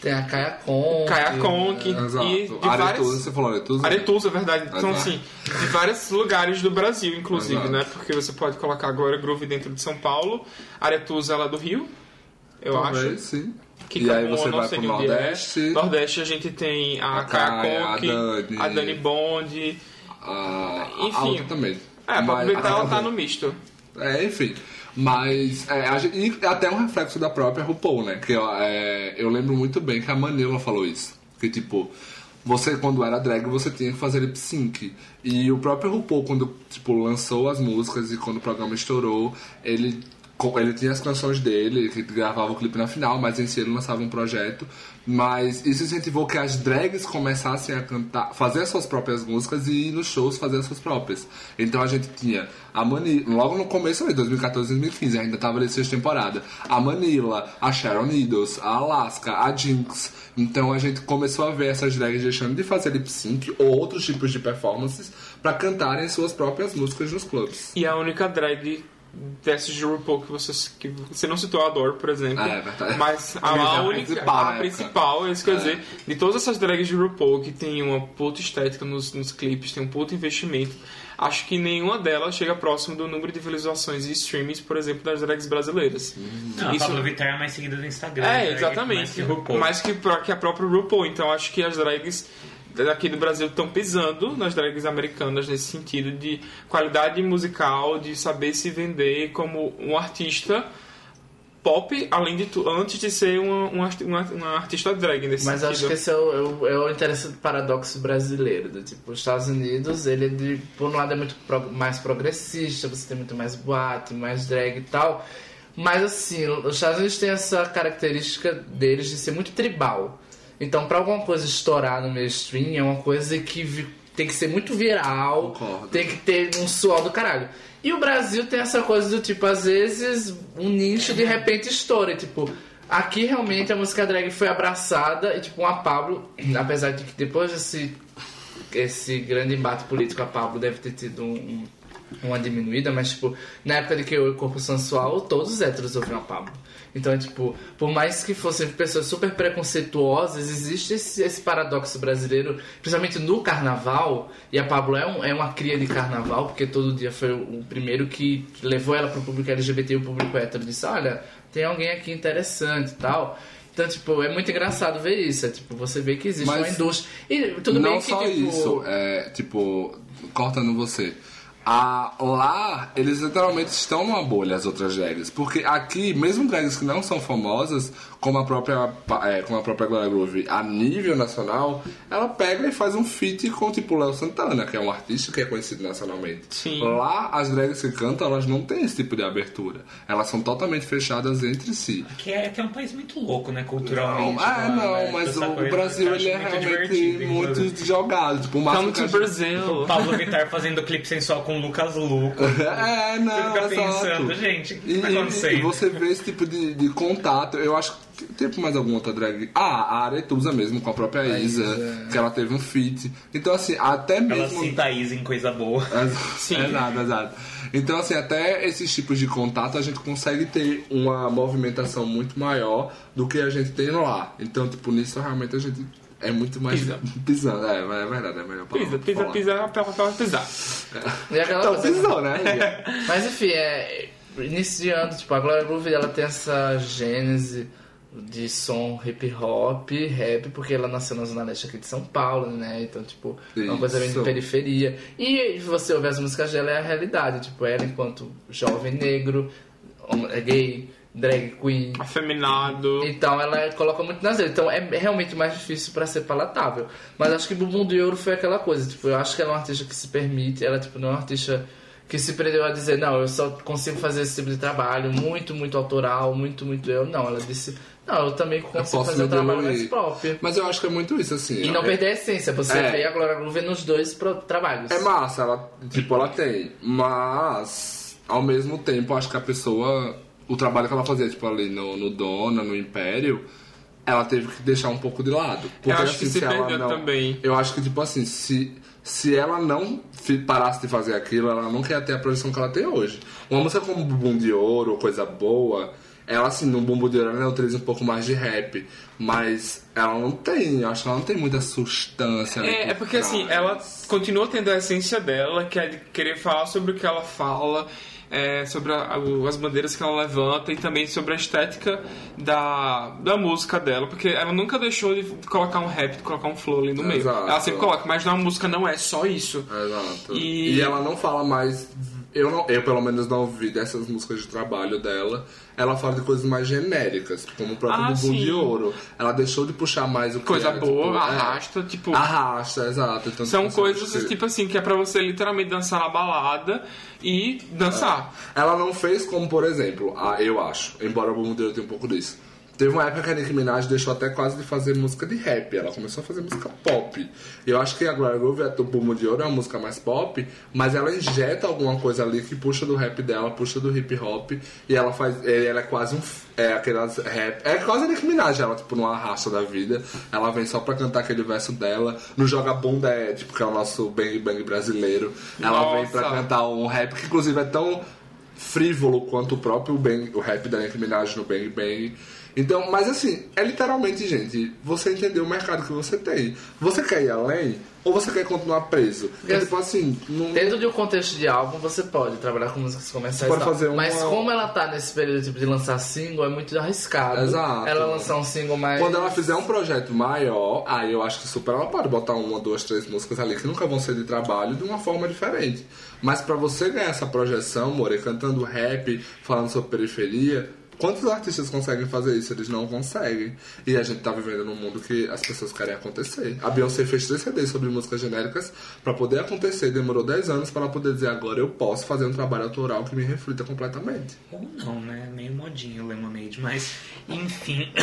Tem a Kaia Con. Kaia Conk Exato. e de Aretusa, várias... você falou Aretusa? Aretusa, é verdade. Então, Exato. assim, de vários lugares do Brasil, inclusive, Exato. né? Porque você pode colocar agora Groove dentro de São Paulo, Aretusa ela é do Rio, eu Talvez, acho. sim. Que e aí você vai pro de onde é. Nordeste, Nordeste a gente tem a, A Kaia, Kaia a Conk, Dani. a Dani Bond. a, Enfim. a também. É, a Vittar ela a- tá no misto. É, enfim. Mas, é, a gente- e até um reflexo da própria RuPaul, né? Que é, eu lembro muito bem que a Manila falou isso. Que, tipo, você, quando era drag, você tinha que fazer lip sync. E o próprio RuPaul, quando, tipo, lançou as músicas e quando o programa estourou, ele... Ele tinha as canções dele, que gravava o clipe na final, mas em si ele lançava um projeto. Mas isso incentivou que as drags começassem a cantar, fazer as suas próprias músicas e ir nos shows fazer as suas próprias. Então a gente tinha a Manila, logo no começo ali, 2014, 2015, ainda tava ali sexta temporada. A Manila, a Sharon Needles, a Alaska, a Jinx. Então a gente começou a ver essas drags deixando de fazer lip sync ou outros tipos de performances pra cantarem suas próprias músicas nos clubes. E a única drag dessas de RuPaul que você, que você não citou a Adore, por exemplo. Ah, é verdade. Mas a, Mas a única, principal a época. principal, é isso que eu É. dizer, de todas essas drags de RuPaul que tem uma puta estética nos, nos clipes, tem um puta investimento, acho que nenhuma delas chega próximo do número de visualizações e streamings, por exemplo, das drags brasileiras. Não, Isso- a Pablo Vittar é mais seguida do Instagram. É, né? exatamente. Mais que RuPaul. Mais que, que a própria RuPaul. Então acho que as drags daqui do Brasil estão pisando nas drags americanas nesse sentido de qualidade musical, de saber se vender como um artista pop, além de tudo, antes de ser uma, uma, uma, artista drag nesse Mas eu acho sentido. que esse é o, é o, é interessante paradoxo brasileiro. Do, tipo, os Estados Unidos, ele, de, por um lado, é muito pro- mais progressista, você tem muito mais boate, mais drag e tal. Mas, assim, os Estados Unidos têm essa característica deles de ser muito tribal. Então, pra alguma coisa estourar no mainstream, é uma coisa que tem que ser muito viral, Concordo. tem que ter um suor do caralho. E o Brasil tem essa coisa do tipo, às vezes, um nicho de repente estoura. Tipo, aqui realmente a música drag foi abraçada e, tipo, uma Pablo, apesar de que depois desse esse grande embate político, a Pablo deve ter tido um- um- uma diminuída, mas, tipo, na época de que eu e Corpo Sensual, todos os héteros ouviam a Pablo. Então, é, tipo, por mais que fossem pessoas super preconceituosas, existe esse, esse paradoxo brasileiro, principalmente no carnaval, e a Pablo é, um- é uma cria de carnaval, porque todo dia foi o, o primeiro que levou ela pro público LGBT e o público hétero disse, olha, tem alguém aqui interessante e tal. Então, tipo, é muito engraçado ver isso. É, tipo, você vê que existe Mas uma indústria. E tudo não bem que, só tipo, isso, é, tipo, cortando você. A, lá, eles literalmente estão numa bolha, as outras drags. Porque aqui, mesmo drags que não são famosas, como a própria, é, como a própria Glória Groove, a nível nacional, ela pega e faz um feat com, tipo, Léo Santana, que é um artista que é conhecido nacionalmente. Sim. Lá, as drags que cantam, elas não têm esse tipo de abertura. Elas são totalmente fechadas entre si. Que é, que é um país muito louco, né, culturalmente. Não, é, lá, não, né? mas o coisa Brasil ele é muito realmente muito jogado. Tipo, o Come que a to gente- Brazil. O Pablo Vittar fazendo clipe sensual com Lucas Luco. É, não, Você fica exato. pensando, gente, o que e, tá e- acontecendo? E você vê esse tipo de, de contato. Eu acho que tem mais alguma outra drag. Ah, a Aretusa mesmo, com a própria Isa, Isa. que ela teve um feat. Então, assim, até Ela mesmo. cita a Isa em coisa boa. Sim. Exato, exato. Então, assim, até esses tipos de contato a gente consegue ter uma movimentação muito maior do que a gente tem lá. Então, tipo, nisso realmente a gente é muito mais Pisa. pisando. É, é verdade, é melhor pra Pisa, pisa, falar. pisa, pra pisar. E aquela Então, pisou, né? Mas enfim, é. Iniciando, tipo, a Gloria Groove ela tem essa gênese de som hip hop, rap, porque ela nasceu na Zona Leste aqui de São Paulo, né? Então, tipo, é uma coisa bem de periferia. E você ouve as músicas dela, é a realidade. Tipo, ela enquanto jovem negro, é gay, drag queen. Afeminado. Então ela coloca muito nas letras. Então é realmente mais difícil pra ser palatável. Mas acho que Bumbum de Ouro foi aquela coisa. Tipo, eu acho que ela é uma artista que se permite. Ela tipo, não é uma artista que se prendeu a dizer, não, eu só consigo fazer esse tipo de trabalho muito, muito autoral, muito, muito eu. Não, ela disse, não, eu também consigo posso fazer um me trabalho mais próprio. Mas eu acho que é muito isso, assim. E não é, perder a essência. Você É. vê a Glória Groove nos dois trabalhos. É massa, ela, tipo, ela tem. Mas, ao mesmo tempo, acho que a pessoa. O trabalho que ela fazia, tipo, ali no, no Dona, no Império, ela teve que deixar um pouco de lado. Porque, acho que se ela perdeu não- também. Eu acho que, tipo assim, se, se ela não parasse de fazer aquilo, ela não quer ter a projeção que ela tem hoje. Uma música como Bumbum de Ouro, ou Coisa Boa, ela, assim, no Bumbum de Ouro, ela utiliza um pouco mais de rap. Mas ela não tem, eu acho que ela não tem muita substância. ali É, é porque assim, trás. ela continua tendo a essência dela, que é de querer falar sobre o que ela fala, é, sobre a- as bandeiras que ela levanta e também sobre a estética da, da música dela, porque ela nunca deixou de colocar um rap, de colocar um flow ali no meio. Exato. Ela sempre coloca, mas na música não é só isso. Exato. E- E... ela não fala mais. Eu, não, eu, pelo menos, não ouvi dessas músicas de trabalho dela. Ela fala de coisas mais genéricas, como o próprio Ah, Bumbum de Ouro. Ela deixou de puxar mais o que Coisa era, boa, tipo, é, arrasta, tipo. Arrasta, exato. Então, São coisas você- tipo assim que é pra você literalmente dançar na balada e dançar. Ela não fez como, por exemplo, a, eu acho, embora o Bumbum de Ouro tenha um pouco disso. Teve uma época que a Nicki Minaj deixou até quase de fazer música de rap. Ela começou a fazer música pop. Eu acho que a Gloria Groove, a do Bumbum de Ouro, é uma música mais pop, mas ela injeta alguma coisa ali que puxa do rap dela, puxa do hip hop, e ela faz. Ela é quase um. É aquelas rap. É quase a Nicki Minaj, ela, tipo, numa raça da vida. Ela vem só pra cantar aquele verso dela. No Joga Bunda é, tipo, que é o nosso bang bang brasileiro. Ela vem pra Nossa. cantar um rap que, inclusive, é tão frívolo quanto o próprio bang, o rap da Nicki Minaj no Bang Bang. Então, mas assim, é literalmente, gente, você entender o mercado que você tem. Você quer ir além ou você quer continuar preso? Porque, Yes. tipo assim, não, Dentro de um contexto de álbum, você pode trabalhar com músicas comerciais. Pode fazer uma- Mas como ela tá nesse período tipo, de lançar single, é muito arriscado. Exato. Ela lançar um single mais. Quando ela fizer um projeto maior, aí eu acho que super ela pode botar uma, duas, três músicas ali que nunca vão ser de trabalho de uma forma diferente. Mas pra você ganhar essa projeção, More, cantando rap, falando sobre periferia, Quantos artistas conseguem fazer isso? Eles não conseguem. E a gente tá vivendo num mundo que as pessoas querem acontecer. A Beyoncé fez três CDs sobre músicas genéricas pra poder acontecer. Demorou 10 anos para ela poder dizer agora eu posso fazer um trabalho autoral que me reflita completamente. Ou não, né? Meio modinho o Lemonade, mas enfim.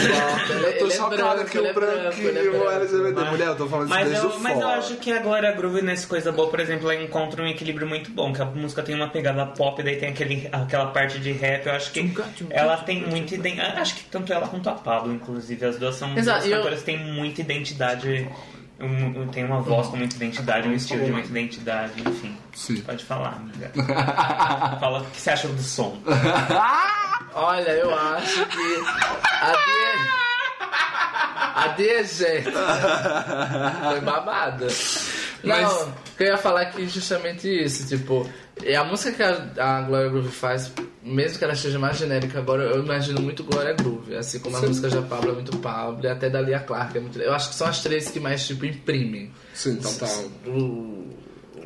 Eu tô é chocada que o é branco, branquinho é branco. LGBT. Mulher, eu tô falando isso Mas desde eu, o mas eu fora. acho que a Glória Groove nessa coisa boa, por exemplo, ela encontra um equilíbrio muito bom, que a música tem uma pegada pop, daí tem aquele, aquela parte de rap, eu acho que ela tem muita identidade, acho que tanto ela quanto a Pablo, inclusive, as duas são Exato, duas eu- cantoras que têm muita identidade, um- tem uma voz com muita identidade, um estilo de muita identidade, enfim. Sim. Pode falar, amiga. Fala o que você acha do som. Olha, eu acho que a Die... A Diegeta foi babada. Não, Mas- o que eu ia falar aqui é justamente isso, tipo, é a música que a, a Gloria Groove faz, mesmo que ela esteja mais genérica agora, eu imagino muito Gloria Groove, assim como a música da Pablo é muito Pablo, e até da Lia Clark é muito... Eu acho que são as três que mais, tipo, imprimem Sim, então tá. o...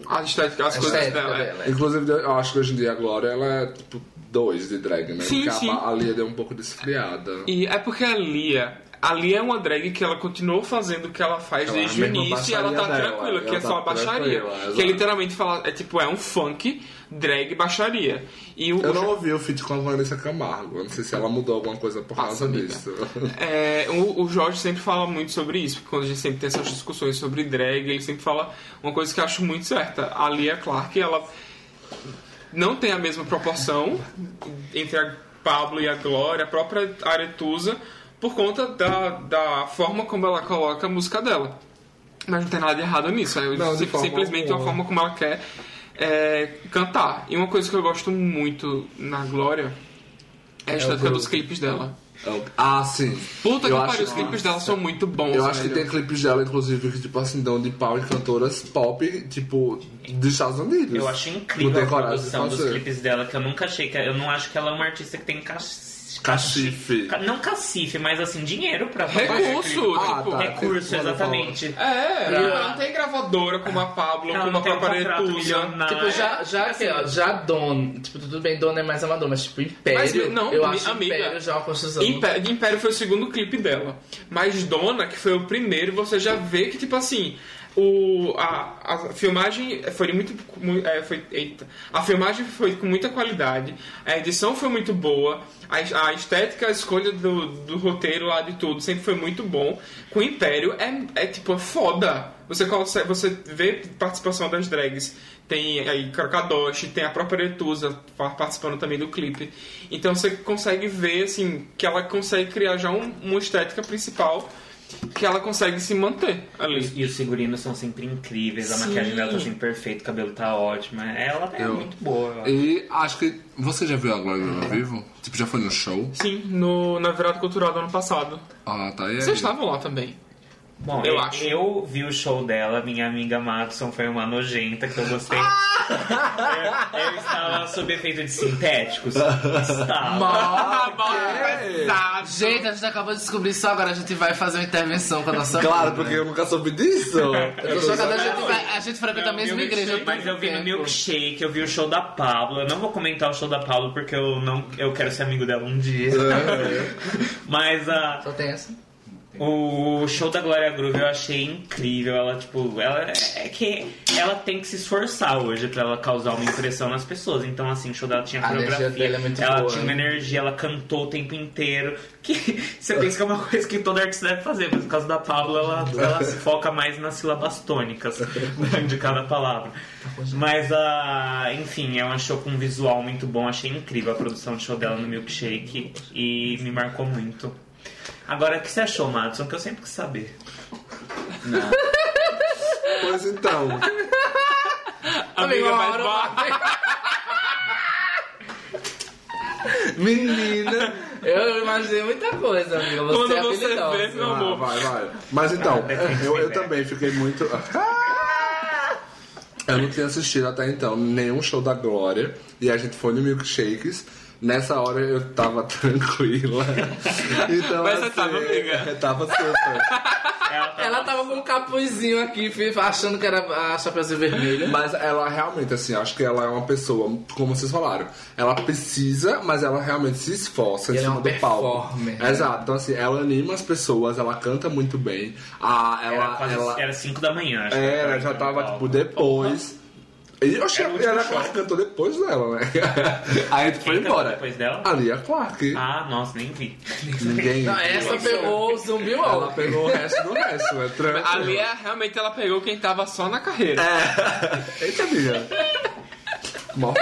A estética, as a coisas estética dela. é. dela. Inclusive, eu acho que hoje em dia a Glória ela é tipo dois de drag, né? Sim, Porque sim. A, a Lia deu um pouco desfriada. E é porque a Lia. A Lia é uma drag que ela continuou fazendo o que ela faz Ela é desde o início e ela tá dela, tranquila, que é só tá a baixaria. tranquila, que é literalmente falar, é tipo, é um funk, drag, baixaria. E o, Eu não ouvi o feat com a Vanessa Camargo. Não sei se ela mudou alguma coisa por causa amiga. disso. É, o, o Jorge sempre fala muito sobre isso, porque quando a gente sempre tem essas discussões sobre drag, ele sempre fala uma coisa que eu acho muito certa. A Lia Clark, ela não tem a mesma proporção entre a Pablo e a Glória, a própria Aretusa, por conta da, da forma como ela coloca a música dela. Mas não tem nada de errado nisso, é Não, sim- simplesmente alguma. a forma como ela quer é, cantar. E uma coisa que eu gosto muito na Glória é a estética groove. dos clipes dela. Ah, sim. Puta que Eu pariu, acho os clipes que- dela são muito bons. Eu acho que velho. tem clipes dela, inclusive, que, tipo assim, dão de pau em cantoras pop, tipo, dos Estados Unidos. Eu acho incrível a produção dos clipes dela, que eu nunca achei que. Eu não acho que ela é uma artista que tem cacife. Cacife. Ca- Não cacife, mas assim, dinheiro pra fazer Recurso, clipe. Ah, tipo. tá. Recurso, eu exatamente. É, Pra- ela não tem gravadora como a Pablo, Ela como não a tem própria contrato Aretusa. milionário. Tipo, já, É, já, assim, ó, já Dona, tipo, tudo bem, Dona é mais amador, mas tipo, Império, Mas, não, eu mi- acho amiga, Império já uma construção. Império, Império foi o segundo clipe dela. Mas Dona, que foi o primeiro, você já vê que, tipo assim, o, a, a filmagem foi muito. mu- é, foi, eita. A filmagem foi com muita qualidade, a edição foi muito boa, a, a estética, a escolha do, do roteiro lá de tudo sempre foi muito bom. Com Império é, é tipo, é foda. Você, consegue, você vê participação das drags. Tem aí Kadoshi, tem a própria Etusa participando também do clipe. Então você consegue ver assim que ela consegue criar já um- uma estética principal que ela consegue se manter ali. E os figurinos são sempre incríveis, a Sim. maquiagem dela tá sempre perfeita, o cabelo tá ótimo. Ela é Eu- muito boa, eu acho. E acho que. Você já viu a Glória ao vivo? Tipo, já foi no show? Sim, no, na virada cultural do ano passado. Ah, tá. E aí? Vocês estavam lá também. Bom, eu eu, acho. eu vi o show dela, minha amiga Madison foi uma nojenta que eu gostei. eu, eu estava sob efeito de sintéticos. Estava. Pesado. Gente, a gente acabou de descobrir isso agora, a gente vai fazer uma intervenção com a nossa Claro, porque né? eu nunca soube disso. Eu tô chocada, a gente, vai, a gente frequenta a mesma igreja. Mas eu vi no Milkshake, eu vi o show da Pablo. Eu não vou comentar o show da Pablo porque eu não eu quero ser amigo dela um dia. Mas a. Só tem essa. O show da Glória Groove eu achei incrível. Ela, tipo, ela é que ela tem que se esforçar hoje pra ela causar uma impressão nas pessoas. Então, assim, o show dela tinha A energia coreografia, dela é muito ela boa, tinha uma né? energia, ela cantou o tempo inteiro. Que você pensa que é uma coisa que todo artista deve fazer, mas no caso da Pablo, ela, ela se foca mais nas sílabas tônicas de cada palavra. Mas, ah, enfim, é um show com um visual muito bom. Achei incrível a produção de show dela no Milkshake e me marcou muito. Agora, o que você achou, Madison? Que eu sempre quis saber. Pois então. Amiga, hora ba- Menina, eu imaginei muita coisa, amiga. Você Quando é você habilidosa. vê, meu Ah, amor. vai, vai. Mas então, Ah, eu, eu também fiquei muito. Eu não tinha assistido até então nenhum show da Glória. E a gente foi no Milkshakes. Nessa hora eu tava tranquila. Então, Mas você assim, tava, amiga? Eu tava super. Ela tá Ela tava com um capuzinho aqui, achando que era a Chapeuzinho Vermelho. Mas ela realmente, assim, acho que ela é uma pessoa, como vocês falaram, ela precisa, mas ela realmente se esforça em E ela é cima uma do palco. né? Exato, então assim, ela anima as pessoas, ela canta muito bem. A, Era, ela, quase, ela, era 5 da manhã, acho que é, ela ela já tava, no tipo, depois. E eu achei Era que último ela show. cantou depois dela, né? Aí a gente foi Quem embora. depois dela? Ali a Clark. Ah, nossa, nem vi. Ninguém. Não, essa pegou o Zumbi Ela Walk. pegou o resto do resto, né? Tranquilo. Ali é, realmente ela pegou quem tava só na carreira. É. Eita, amiga. Morre.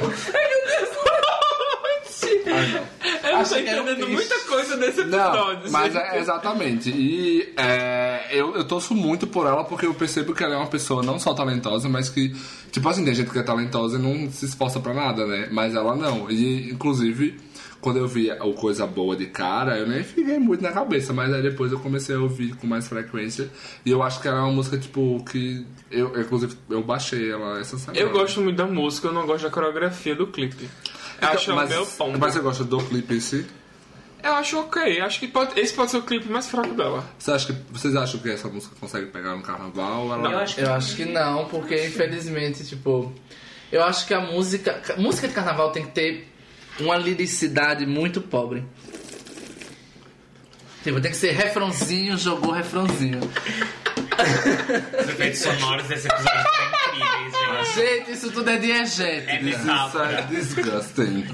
Eu não tô Achei um entendendo muita coisa nesse Não, episódio. mas assim. é exatamente. E é, eu, eu torço muito por ela porque eu percebo que ela é uma pessoa não só talentosa, mas que, tipo assim, tem gente que é talentosa e não se esforça pra nada, né? Mas ela não. E, inclusive, quando eu vi o Coisa Boa de cara, eu nem fiquei muito na cabeça, mas aí depois eu comecei a ouvir com mais frequência. E eu acho que ela é uma música, tipo, que. Eu, inclusive, eu baixei ela essa semana. Eu gosto muito da música, eu não gosto da coreografia do clipe. Eu acho mas, meio pombo. mas você gosta do clipe em si? Eu acho ok, acho que pode- esse pode ser o clipe mais fraco dela. Você acha que, vocês acham que essa música consegue pegar no carnaval? Ela... Eu acho que Eu acho que não, porque infelizmente, tipo. Eu acho que a música. ca- Música de carnaval tem que ter uma liricidade muito pobre. Tipo, tem que ser refrãozinho, jogou refrãozinho. Os efeitos sonoros desse episódio estão incríveis, gente. Gente, isso tudo é diegético. É Isso bizarro. é disgusting.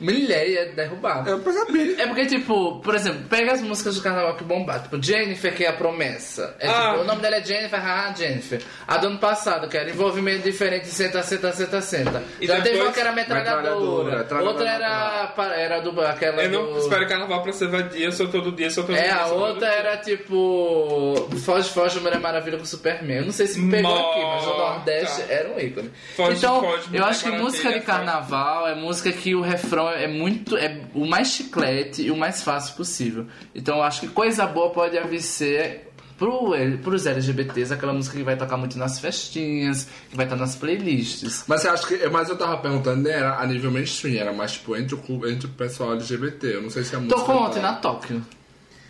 Milhei é derrubado. Eu percebi. É porque, tipo, por exemplo, pega as músicas do carnaval que bombaram. Tipo, Jennifer, que é a promessa. É, Ah. tipo, o nome dela é Jennifer, ah, Jennifer. A do ano passado, que era envolvimento diferente, senta, senta, senta, senta. E Já teve depois- uma que era metralhadora. Metralhadora, Outra era, pa- era do, aquela Eu não do... espero carnaval pra ser vadia, sou todo dia, sou todo É, dia. a sou todo outra dia. era tipo. Foge, foge, Mulher Maravilha com Superman. Eu não sei se pegou aqui, mas o. Nordeste era um ícone. Foge, então, foge, eu acho que música de foge. carnaval é música que o refrão é muito. é o mais chiclete e o mais fácil possível. Então eu acho que coisa boa pode vir ser. Pro, pros LGBTs, aquela música que vai tocar muito nas festinhas, que vai estar nas playlists. Mas você acha que. Mas eu tava perguntando, né, era a nível mainstream, era mais tipo entre o, entre o pessoal LGBT. Eu não sei se a música. Tocou tá- ontem na Tóquio.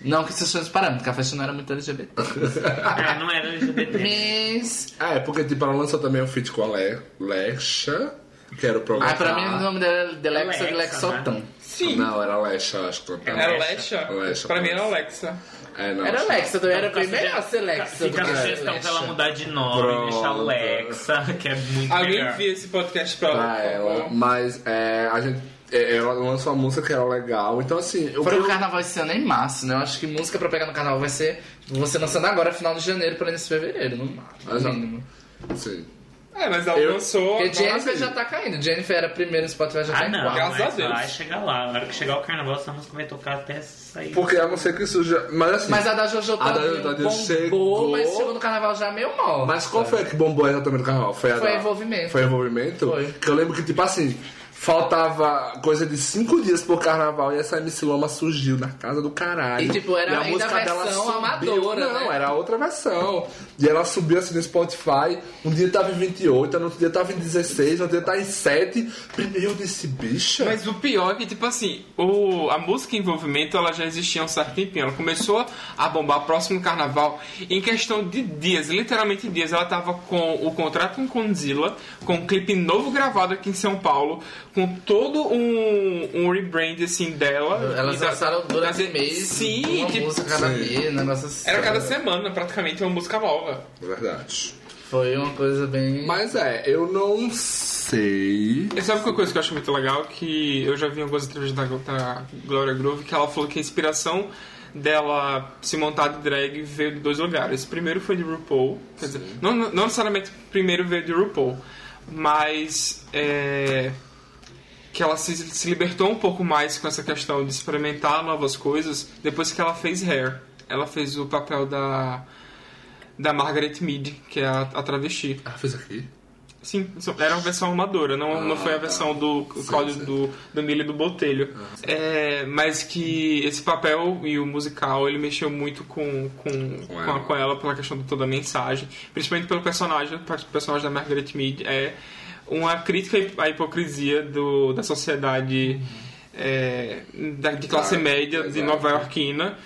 Não que vocês estejam parando, porque a festa não era muito LGBT. É, não era LGBT. Mas. É, porque tipo, ela lançou também um feat com a Le... Lexa, que era o programa. Ah, pra mim o nome dela é Delexa de Alexa, Lexotan. Sim. Não, era Lexa, acho que Era Era Alexa. Alexa? Alexa, pra mim era Alexa. É, não, Era Alexa, então era bem melhor ser Lexa do Fica a sugestão pra ela Lexa. mudar de nome Pronto. e deixar Alexa, que é muito Alguém melhor. envia esse podcast pra, Pra por ela. favor. Mas é, a gente. É, Ela lançou uma música que era legal, então assim. Eu Foi o carnaval esse ano é em março, né? Eu acho que música pra pegar no carnaval vai ser você lançando agora, final de janeiro pra início de fevereiro, no mínimo. Sim. É, mas ela Eu- lançou. Porque Jennifer já tá caindo. Jennifer era primeiro no Spotify, já tá Ah, em não, quarto. Graças a mas Deus. vai chegar lá. Na hora que chegar o carnaval, essa música vai tocar até sair. Porque a não ser que surja. Mas assim. Mas a da Jojo A da Jojo bombou, chegou- mas chegou no carnaval já meio mal. Mas qual foi a que bombou exatamente no carnaval? Foi a Foi da- envolvimento. Foi envolvimento? Foi. Que eu lembro que, tipo assim, faltava coisa de cinco dias pro carnaval e essa MC Loma surgiu na casa do caralho. E, tipo, era a ainda música a dela versão subiu. amadora, Não, né? era outra versão. E ela subiu assim no Spotify. Um dia tava em 28, no outro dia tava em 16, no outro dia tava em 7. Primeiro eu disse, bicha. Mas o pior é que, tipo assim, o, a música em envolvimento ela já existia há um certo tempinho. Ela começou a bombar próximo do carnaval. Em questão de dias, literalmente dias, ela tava com o contrato com Condzilla, com um clipe novo gravado aqui em São Paulo, com todo um, um rebrand assim dela. Elas da- lançaram durante um mês Sim, uma tipo, música cada sim. mês, um negócio assim. era cada semana praticamente uma música nova. Verdade. Foi uma coisa bem... Mas é, eu não sei. E sabe uma coisa que eu acho muito legal? Que eu já vi algumas entrevistas da, da Gloria Groove que ela falou que a inspiração dela se montar de drag veio de dois lugares. Primeiro foi de RuPaul, quer dizer, não, não não necessariamente primeiro veio de RuPaul, mas é, que ela se, se libertou um pouco mais com essa questão de experimentar novas coisas depois que ela fez Hair. Ela fez o papel da da Margaret Mead, que é a, a travesti. Ah, fez aqui? Sim, era uma versão amadora, não, não foi a versão do Sim, código do, do Milho e do Botelho. É, mas que esse papel e o musical, ele mexeu muito com, com, com, ela. a, com ela pela questão de toda a mensagem. Principalmente pelo personagem, o personagem da Margaret Mead. É uma crítica à hipocrisia do, da sociedade é, da- de classe Claro, média de. Nova Yorkina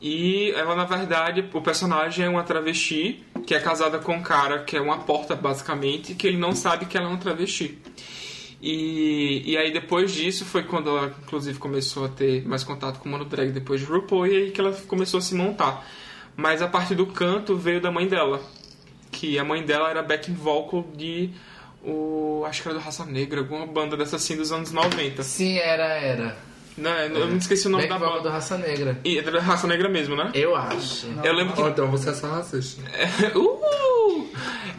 E ela, na verdade, o personagem é uma travesti que é casada com um cara que é uma porta, basicamente, que ele não sabe que ela é uma travesti. E, e aí depois disso foi quando ela inclusive começou a ter mais contato com o mundo drag depois de RuPaul e aí que ela começou a se montar. Mas a parte do canto veio da mãe dela, que a mãe dela era backing vocal de o acho que era do Raça Negra, alguma banda dessa assim dos anos 90. Sim, era, era. Não, eu não esqueci o nome da vocal do banda. Raça Negra. E era da Raça Negra mesmo, né? Eu acho. Eu lembro que Ou então você é só racista. uh!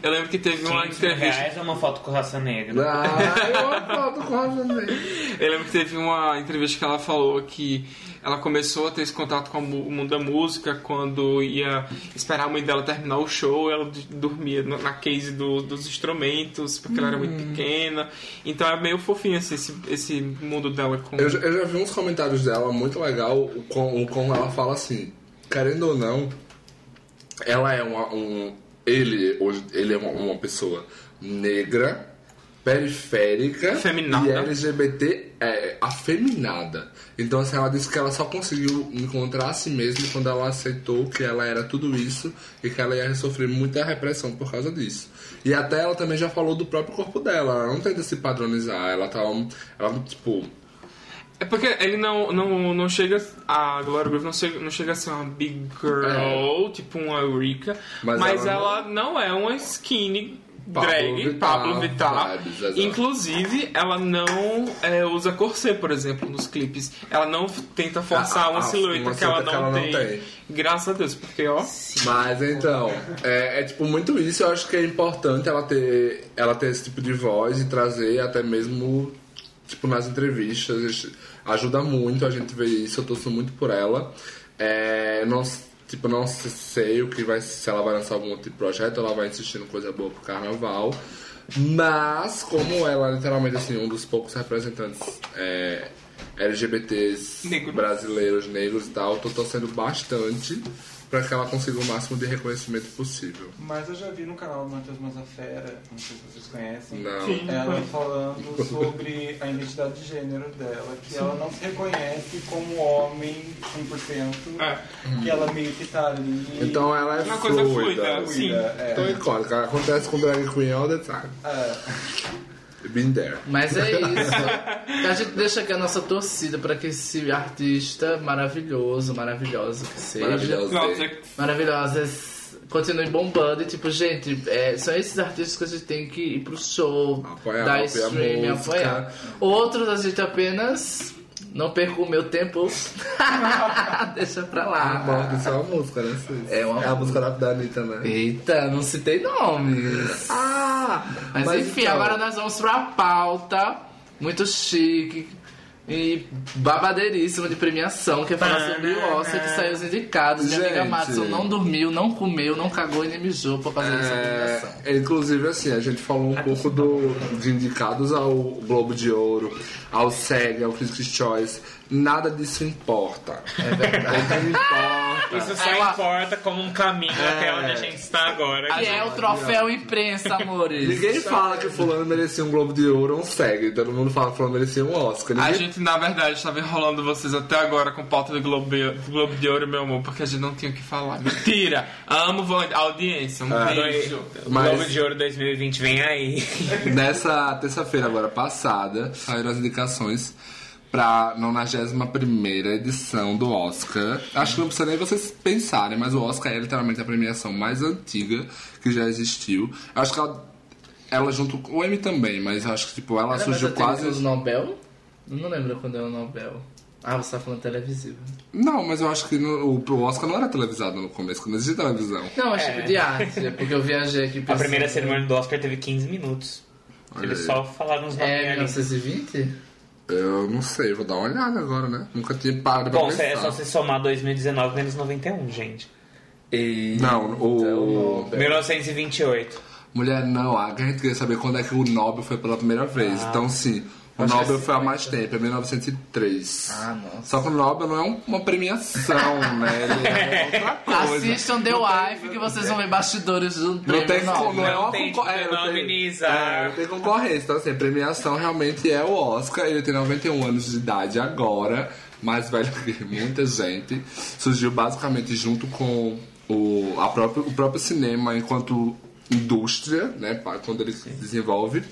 Eu lembro que teve uma 500 mil entrevista reais é uma foto com raça negra. Ah, eu aposto com Rosa Negra. Eu lembro que teve uma entrevista que ela falou que ela começou a ter esse contato com o mu- o mundo da música quando ia esperar a mãe dela terminar o show, ela dormia na case do- dos instrumentos, porque ela era muito pequena. Então é meio fofinho assim, esse, esse mundo dela com. Eu, já- eu já vi uns comentários dela muito legal o com, o com ela fala assim, querendo ou não, ela é uma, um. Ele, hoje, ele é uma, uma pessoa negra, periférica Afeminada. e LGBT é, afeminada. Então assim, ela disse que ela só conseguiu encontrar a si mesma quando ela aceitou que ela era tudo isso e que ela ia sofrer muita repressão por causa disso. E até ela também já falou do próprio corpo dela, ela não tenta se padronizar, ela tá. Ela, tipo, É porque ele não, não, não chega. A Gloria Groove não chega, não chega a ser uma big girl, tipo uma Eureka. Mas, Mas ela, ela não é uma skinny Pablo drag, Vittar, Pablo Vittar. vibes. Inclusive, ela não é, usa corset, por exemplo, nos clipes. Ela não tenta forçar Ah, uma ah, silhueta uma que, ela silhueta não, que ela não tem. tem. Graças a Deus, porque ó. Mas então, é, é, tipo muito isso. Eu acho que é importante ela ter, ela ter esse tipo de voz e trazer até mesmo tipo nas entrevistas. Ajuda muito a gente ver isso. Eu torço muito por ela. É, não, tipo, não sei o que vai se ela vai lançar algum outro projeto. Ela vai insistir em coisa boa pro carnaval. Mas como ela é literalmente assim um dos poucos representantes é, LGBTs Negro. brasileiros, negros e tal, tô torcendo bastante pra que ela consiga o máximo de reconhecimento possível. Mas eu já vi no canal do Matheus Mazafera, não sei se vocês conhecem, Não. ela falando sobre a identidade de gênero dela, que ela não se reconhece como homem 100%, É. que ela meio que tá ali. Então ela é Uma coisa fluida. fluida, sim. é, Então icônica. Acontece com drag queen all the time. é. Been there. Mas é isso. A gente deixa aqui a nossa torcida para que esse artista maravilhoso, maravilhoso que seja. Maravilhoso. Nossa, Maravilhosas. Continue bombando e tipo, gente, é, são esses artistas que a gente tem que ir pro show, Apoiar, dar stream, apoiar. Outros a gente apenas não perco o meu tempo. Deixa pra lá. Bom, isso é uma música, né? É uma a música da, da Anitta, né? Eita, não citei nomes. Ah! Mas, enfim, então, agora nós vamos pra pauta muito chique e babadeiríssima de premiação, que é falar sobre o Oscar que saiu os indicados. Minha amiga. Matson não dormiu, não comeu, não cagou e nem mijou pra fazer essa premiação. É, inclusive, assim, a gente falou um pouco do, de indicados ao Globo de Ouro, ao SEG, ao Critics' Choice. Nada disso importa. É verdade. O importa. Isso só Ela- importa como um caminho até onde a gente está agora. Que é o troféu imprensa, amores. Ninguém fala que fulano merecia um Globo de Ouro ou um SEG. Todo mundo fala que fulano merecia um Oscar. A Ninguém... gente, na verdade, estava enrolando vocês até agora com pauta do Globo, Globo de Ouro, meu amor, porque a gente não tinha o que falar. Mentira! Amo a audiência. Um É. beijo. O Mas- Globo de Ouro 2020 vem aí. Nessa terça-feira agora passada, saíram as indicações pra 91 edição do Oscar. Acho que não precisa nem vocês pensarem, mas o Oscar é literalmente a premiação mais antiga que já existiu. Acho que ela, ela junto com o Emmy também, mas acho que tipo, ela Era surgiu quase. o Nobel? Eu não lembro quando é o Nobel. Ah, você tá falando televisivo. Não, mas eu acho que no- o, o Oscar não era televisado no começo, quando existia televisão. Não, mas tipo de arte, é porque eu viajei aqui A pensando- primeira cerimônia do Oscar teve 15 minutos. Olha Eles aí. só falaram uns nomes É ali. 1920? Eu não sei, vou dar uma olhada agora, né? Nunca tinha parado pra Bom, pensar. é só se somar 2019 menos 91, gente. E... Não, o- Então, Nobel. 1928. Mulher, não, a gente queria saber quando é que o Nobel foi pela primeira vez. Ah. Então, sim, o Acho Nobel é foi há mais tempo, é 1903. Ah, nossa. Só que o Nobel não é um- uma premiação, né? Ele é outra coisa. Assistam The Wife que vocês vão ver bastidores do Não prêmio tem, Nobel. não é uma tem concor- é, não tem- é, não tem concorrência. Então, assim, a premiação realmente é o Oscar. Ele tem 91 anos de idade agora. mais velho que muita gente. Surgiu basicamente junto com o, a próprio, o próprio cinema enquanto indústria, né? Quando ele se desenvolve.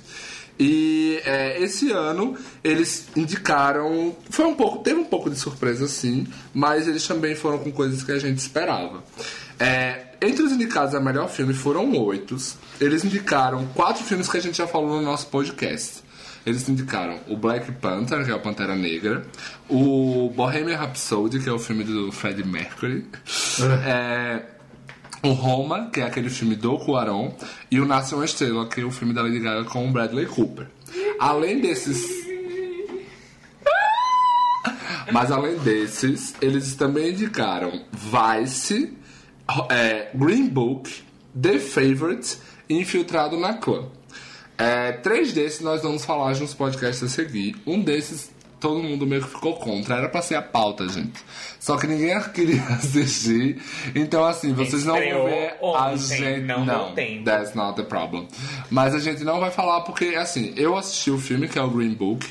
E é, esse ano eles indicaram. Foi um pouco. Teve um pouco de surpresa, sim, mas eles também foram com coisas que a gente esperava. É, entre os indicados a melhor filme foram oito. Eles indicaram quatro filmes que a gente já falou no nosso podcast. Eles indicaram o Black Panther, que é o Pantera Negra, o Bohemian Rhapsody, que é o filme do Freddie Mercury, é, o Roma, que é aquele filme do Cuarón, e o Nasce uma Estrela, que é o filme da Lady Gaga com o Bradley Cooper. Além desses mas além desses, eles também indicaram Vice, é, Green Book, The Favourite e Infiltrado na Clã. É, três desses nós vamos falar nos podcasts a seguir. Um desses todo mundo meio que ficou contra. Era pra ser a pauta, gente. Só que ninguém queria assistir. Então, assim, vocês não vão ver a ontem, gente. não deu tempo. That's not the problem. Mas a gente não vai falar porque, assim, eu assisti o filme, que é o Green Book.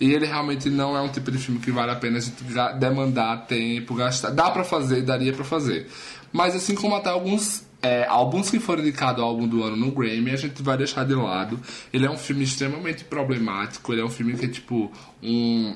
E ele realmente não é um tipo de filme que vale a pena a gente demandar tempo, gastar. Dá pra fazer, daria pra fazer. Mas assim como até alguns é, álbuns que foram indicados ao álbum do ano no Grammy, a gente vai deixar de lado. Ele é um filme extremamente problemático, ele é um filme que é tipo um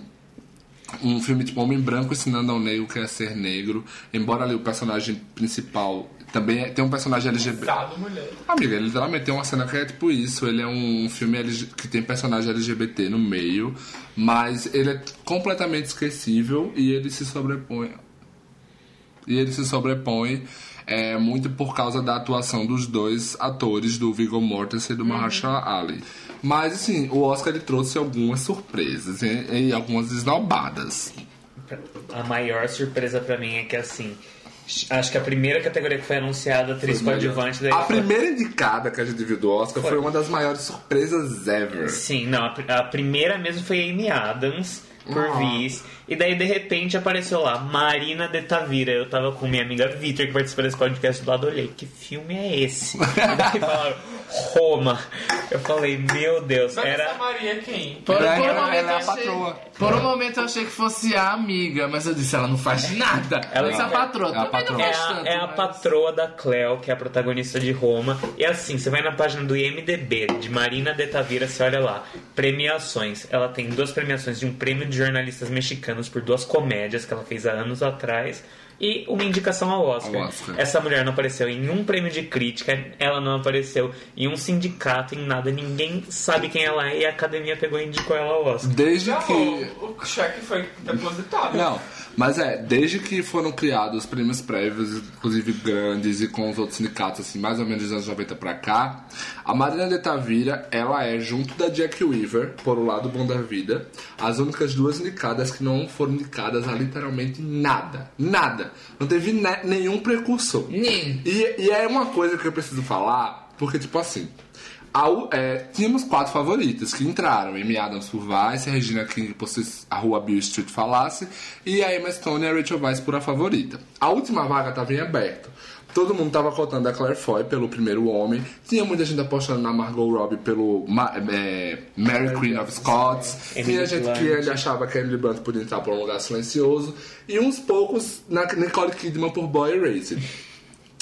um filme tipo Homem Branco ensinando ao negro que é ser negro, embora ali o personagem principal também é- tem um personagem LGBT. Dado mulher. Amiga, ele literalmente tem uma cena que é tipo isso. Ele é um filme LG que tem personagem LGBT no meio, mas ele é completamente esquecível e ele se sobrepõe. E ele se sobrepõe é, muito por causa da atuação dos dois atores, do Viggo Mortensen e do Mahershala Ali. Mas, assim, o Oscar ele trouxe algumas surpresas e, e algumas esnobadas. A maior surpresa pra mim é que assim. Acho que a primeira categoria que foi anunciada, atriz coadjuvante, daí A foi- primeira indicada que a gente viu do Oscar foi, Foi. uma das maiores surpresas ever. Sim, não, a primeira mesmo foi Amy Adams, por Ah. Viz. E daí, de repente, apareceu lá, Marina de Tavira. Eu tava com minha amiga Vitor, que participa desse podcast do lado, olhei, que filme é esse? e daí falaram, Roma. Eu falei, meu Deus, Mas essa era... Maria é quem? Por, Ela- por um momento é eu achei, por um momento eu achei que fosse a amiga, mas eu disse, ela não faz nada. Ela disse a é- patroa. é a patroa. É a, tanto, é a mas- patroa da Cleo, que é a protagonista de Roma. E assim, você vai na página do IMDB, de Marina de Tavira, você olha lá. Premiações. Ela tem duas premiações de um prêmio de jornalistas mexicanos por duas comédias que ela fez há anos atrás. E uma indicação ao Oscar. Ao Oscar. Essa mulher não apareceu em um prêmio de crítica, ela não apareceu em um sindicato, em nada. Ninguém sabe quem ela é e a academia pegou e indicou ela ao Oscar. Desde Já que. o, o cheque foi depositado. Não, mas é, desde que foram criados os prêmios prévios, inclusive grandes e com os outros sindicatos, assim, mais ou menos dos anos 90 pra cá, a Marina de Tavira, ela é, junto da Jack Weaver, por o lado bom da vida, as únicas duas indicadas que não foram indicadas a literalmente nada. Nada. Não teve ne- nenhum precursor. Nem. E, e é uma coisa que eu preciso falar, porque, tipo assim, a U- é, tínhamos quatro favoritas que entraram: Amy Adams por Vice, Regina King por se a rua Bill Street falasse, e a Emma Stone e a Rachel Weisz por a favorita. A última vaga estava em aberto. Todo mundo tava cotando a Claire Foy pelo primeiro homem. Tinha muita gente apostando na Margot Robbie pelo Ma- é, Mary Queen of Scots. Tinha gente que ainda achava que a Emily Blunt podia entrar por um lugar silencioso. E uns poucos na Nicole Kidman por Boy Erased.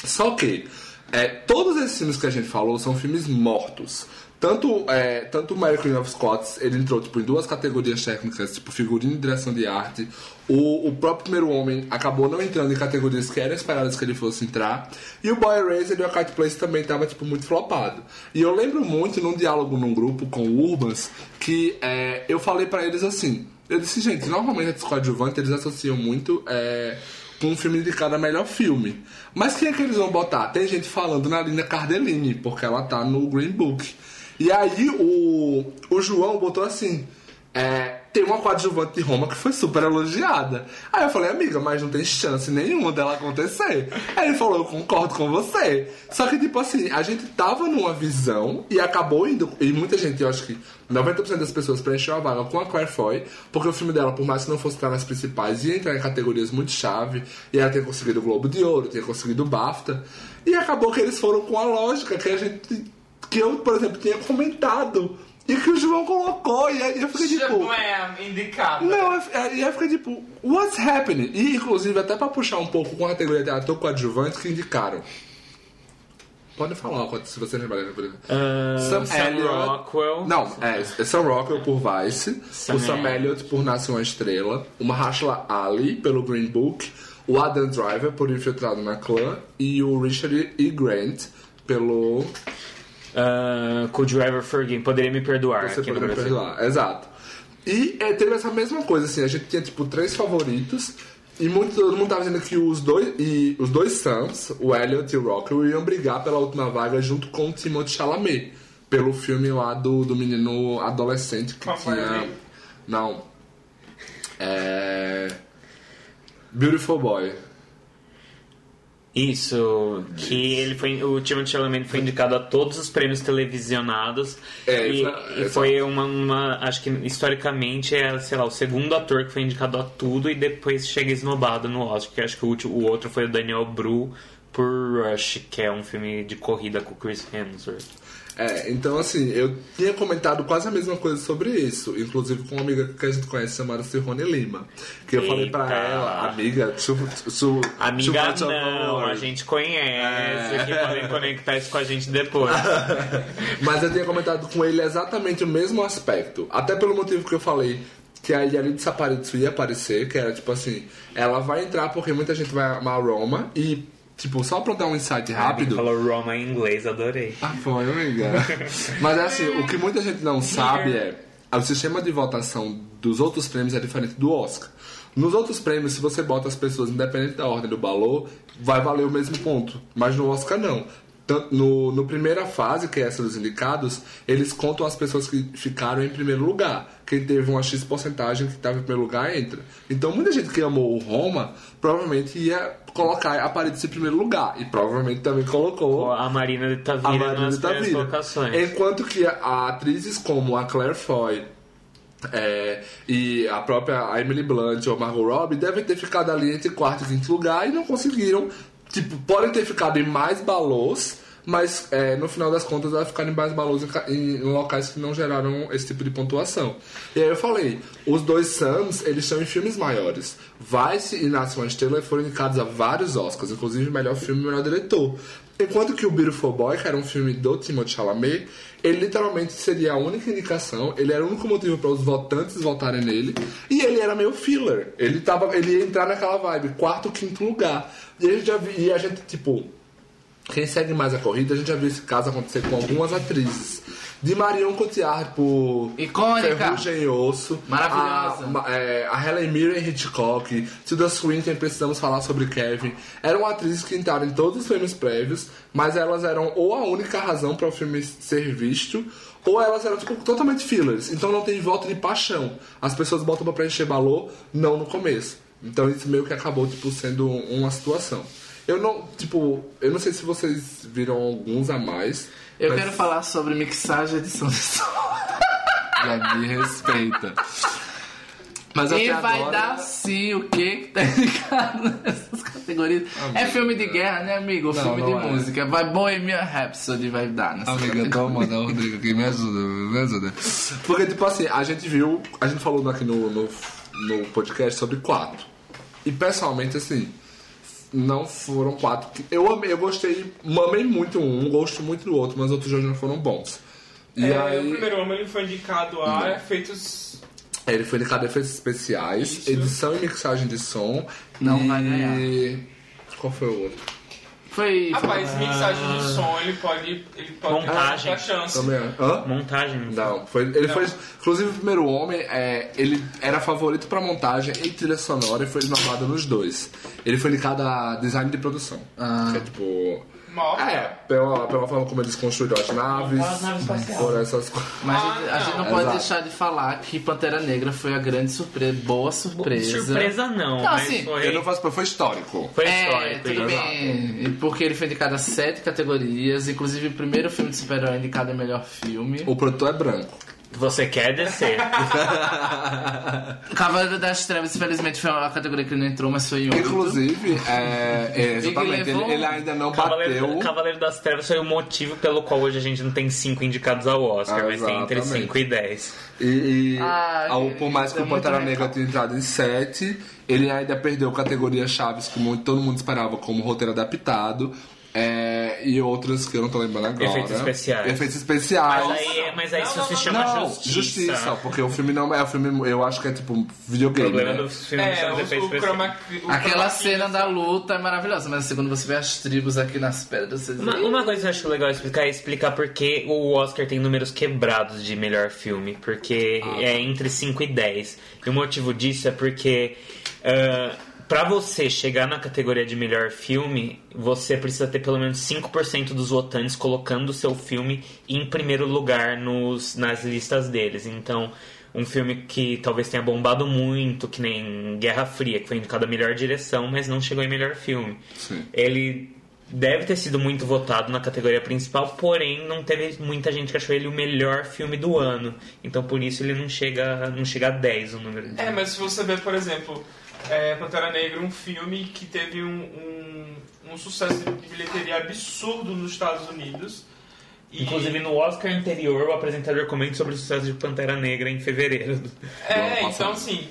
Só que é, todos esses filmes que a gente falou são filmes mortos. Tanto, é, tanto o Mary Queen of Scots, ele entrou tipo, em duas categorias técnicas, tipo figurino e direção de arte. O, o próprio Primeiro Homem acabou não entrando em categorias que eram esperadas que ele fosse entrar. E o Boy Erased e o A Quiet Place também tava tipo, muito flopado. E eu lembro muito num diálogo num grupo com o Urbans que é, eu falei pra eles assim. Eu disse, gente, normalmente os coadjuvantes eles associam muito é, um filme indicado a melhor filme. Mas quem é que eles vão botar? Tem gente falando na Linda Cardellini, porque ela tá no Green Book. E aí o, o João botou assim. É, tem uma coadjuvante de Roma que foi super elogiada. Aí eu falei, amiga, mas não tem chance nenhuma dela acontecer. Aí ele falou, eu concordo com você. Só que, tipo assim, a gente tava numa visão e acabou indo. E muita gente, eu acho que 90% das pessoas preencheu a vaga com a Claire Foy, porque o filme dela, por mais que não fosse estar nas principais, ia entrar em categorias muito chave. E ela tinha conseguido o Globo de Ouro, tinha conseguido o BAFTA. E acabou que eles foram com a lógica que a gente que eu, por exemplo, tinha comentado E que o João colocou, e aí eu fiquei tipo. Shablam, indicado. Não, eu- é, e aí fica tipo, what's happening? E inclusive, até pra puxar um pouco com a categoria de ator coadjuvante que indicaram. Pode falar se você lembrar. Ah, Sam Sam. Rockwell. Não, é, é Sam Rockwell por Vice, Sam o Sam Elliott por Nasce uma Estrela, o Mahershala Ali pelo Green Book, o Adam Driver por Infiltrado na Clã e o Richard E. Grant pelo Uh, Could You Ever Forgive? Poderia me perdoar Você poderia Brasil. perdoar, exato. E é, teve essa mesma coisa, assim, a gente tinha tipo três favoritos e muito, todo mundo tava dizendo que os dois, e os dois Sams, o Elliot e o Rockwell, iam brigar pela última vaga junto com o Timothée Chalamet, pelo filme lá do, do menino adolescente que Qual foi tinha... Não. É... Beautiful Boy. Isso, que ele foi, o Timothée Chalamet foi indicado a todos os prêmios televisionados. É, e, foi- e foi uma, uma- acho que historicamente é, sei lá, o segundo ator que foi indicado a tudo e depois chega esnobado no Oscar, que acho que o, último, o outro foi o Daniel Bru por Rush, que é um filme de corrida com o Chris Hemsworth. É, então assim, eu tinha comentado quase a mesma coisa sobre isso, inclusive com uma amiga que a gente conhece chamada Cirrone Lima. Que eu falei pra Eita. ela, amiga, su, su, Amiga, não, a gente conhece, É. que podem conectar isso com a gente depois. Mas eu tinha comentado com ele exatamente o mesmo aspecto. Até pelo motivo que eu falei que a Yali de Saparitsu ia aparecer, que era tipo assim, ela vai entrar porque muita gente vai amar Roma e, tipo, só pra dar um insight rápido. Falou Roma em inglês, adorei. Ah, foi, amiga. Mas é assim, o que muita gente não sabe é o sistema de votação dos outros prêmios é diferente do Oscar. Nos outros prêmios, se você bota as pessoas independente da ordem do valor, vai valer o mesmo ponto. Mas no Oscar não. Tan- No, no primeira fase, que é essa dos indicados, eles contam as pessoas que ficaram em primeiro lugar. Quem teve uma X porcentagem que estava em primeiro lugar entra. Então muita gente que amou o Roma provavelmente ia colocar a Paris em primeiro lugar. E provavelmente também colocou A Marina de a Tavira Marina nas primeiras vida. colocações. Enquanto que a- atrizes como a Claire Foy é, e a própria Emily Blunt ou Margot Robbie devem ter ficado ali entre quarto e quinto lugar e não conseguiram. Tipo, podem ter ficado em mais balões, mas é, no final das contas vai ficar em mais balões em, ca- em locais que não geraram esse tipo de pontuação. E aí eu falei, os dois Sams, eles estão em filmes maiores. Vice e Nasce uma foram indicados a vários Oscars, inclusive melhor filme e melhor diretor. Enquanto que o Beautiful Boy, que era um filme do Timothée Chalamet, ele literalmente seria a única indicação, ele era o único motivo para os votantes votarem nele, e ele era meio filler. Ele, tava, ele ia entrar naquela vibe, quarto, quinto lugar. E a gente já e a gente, tipo, quem segue mais a corrida, a gente já viu esse caso acontecer com algumas atrizes. De Marion Cotillard por Icônica. Ferrugem e Osso. Maravilhosa. A, é, a Helen Mirren em Hitchcock. Tilda Swinton, precisamos falar sobre Kevin. Eram atrizes que entraram em todos os filmes prévios, mas elas eram ou a única razão para o filme ser visto, ou elas eram tipo, totalmente fillers. Então não tem voto de paixão. As pessoas botam pra preencher valor, não no começo. Então isso meio que acabou tipo, sendo uma situação. Eu não, tipo, eu não sei se vocês viram alguns a mais. Eu mas- quero falar sobre mixagem e edição de som. Já me respeita. Mas E vai agora... dar sim o que que tá indicado nessas categorias. é filme de guerra, né, amigo? Filme de é. música. Vai Bohemian Rhapsody vai dar nessa Amiga, calma, não, Rodrigo, aqui me ajuda, me ajuda. Porque, tipo assim, a gente viu, a gente falou aqui no, no, no podcast sobre quatro. E pessoalmente, assim, não foram quatro. que- Eu amei, eu gostei, amei muito um, gosto muito do outro, mas outros jogos não foram bons. E É, aí, O primeiro homem ele foi indicado a efeitos. ele foi indicado a efeitos especiais, Isso. edição e mixagem de som. Não e... vai ganhar. Qual foi o outro? Foi. Rapaz, mixagem de som ele pode. Ele pode Montagem. chance. Também. Hã? Montagem. Não, foi, ele foi. Inclusive, o primeiro homem, é, ele era favorito pra montagem e trilha sonora e foi esnobado nos dois. Ele foi indicado a design de produção. Ah. Que é tipo. Mal. É, pela, pela forma como eles construíram as naves. As naves. Por essas coisas. Mas Ah, a gente- a gente não não. pode Exato. deixar de falar que Pantera Negra foi a grande surpresa, boa surpresa. Surpresa não, Não, mas assim, foi, Eu não faço, foi histórico. foi É, histórico. tudo bem. E Porque ele foi indicado a sete categorias, inclusive o primeiro filme de super-herói indicado a melhor filme. O produtor é branco. Você quer descer. Cavaleiro das Trevas, infelizmente, foi uma categoria que ele não entrou, mas foi em outro. Inclusive, é, é, exatamente, ele, ele ainda não Cavaleiro, bateu. Cavaleiro das Trevas foi o motivo pelo qual hoje a gente não tem cinco indicados ao Oscar, Ah, mas tem entre exatamente. 5 e 10. E, e Ah, ao- por mais que é o Pantera. Negra tenha entrado em 7, ele ainda perdeu categorias chaves que todo mundo esperava, como roteiro adaptado. É, e outras que eu não tô lembrando agora. Efeitos especiais. Efeitos especiais. Mas aí, mas aí Não, isso não, se não, chama Não, justiça. justiça. porque o filme não é o filme, eu acho que é tipo um O videogame. problema né? dos filmes são É, os o, efeitos o especiais. o Aquela cena da luta é maravilhosa, mas assim, quando você vê as tribos aqui nas pedras, você Uma, uma coisa que eu acho legal explicar é explicar por que o Oscar tem números quebrados de melhor filme. Porque é entre 5 e 10. E o motivo disso é porque. ah, Pra você chegar na categoria de melhor filme, você precisa ter pelo menos 5% dos votantes colocando o seu filme em primeiro lugar nos, nas listas deles. Então, um filme que talvez tenha bombado muito, que nem Guerra Fria, que foi indicado a melhor direção, mas não chegou em melhor filme. Sim. Ele deve ter sido muito votado na categoria principal, porém não teve muita gente que achou ele o melhor filme do ano. Então por isso ele não chega, não chega a 10 o número de. É, mas se você ver, por exemplo, é, Pantera Negra, um filme que teve um, um, um sucesso de bilheteria absurdo nos Estados Unidos. E- Inclusive no Oscar anterior, o apresentador comenta sobre o sucesso de Pantera Negra em fevereiro. do É, então assim,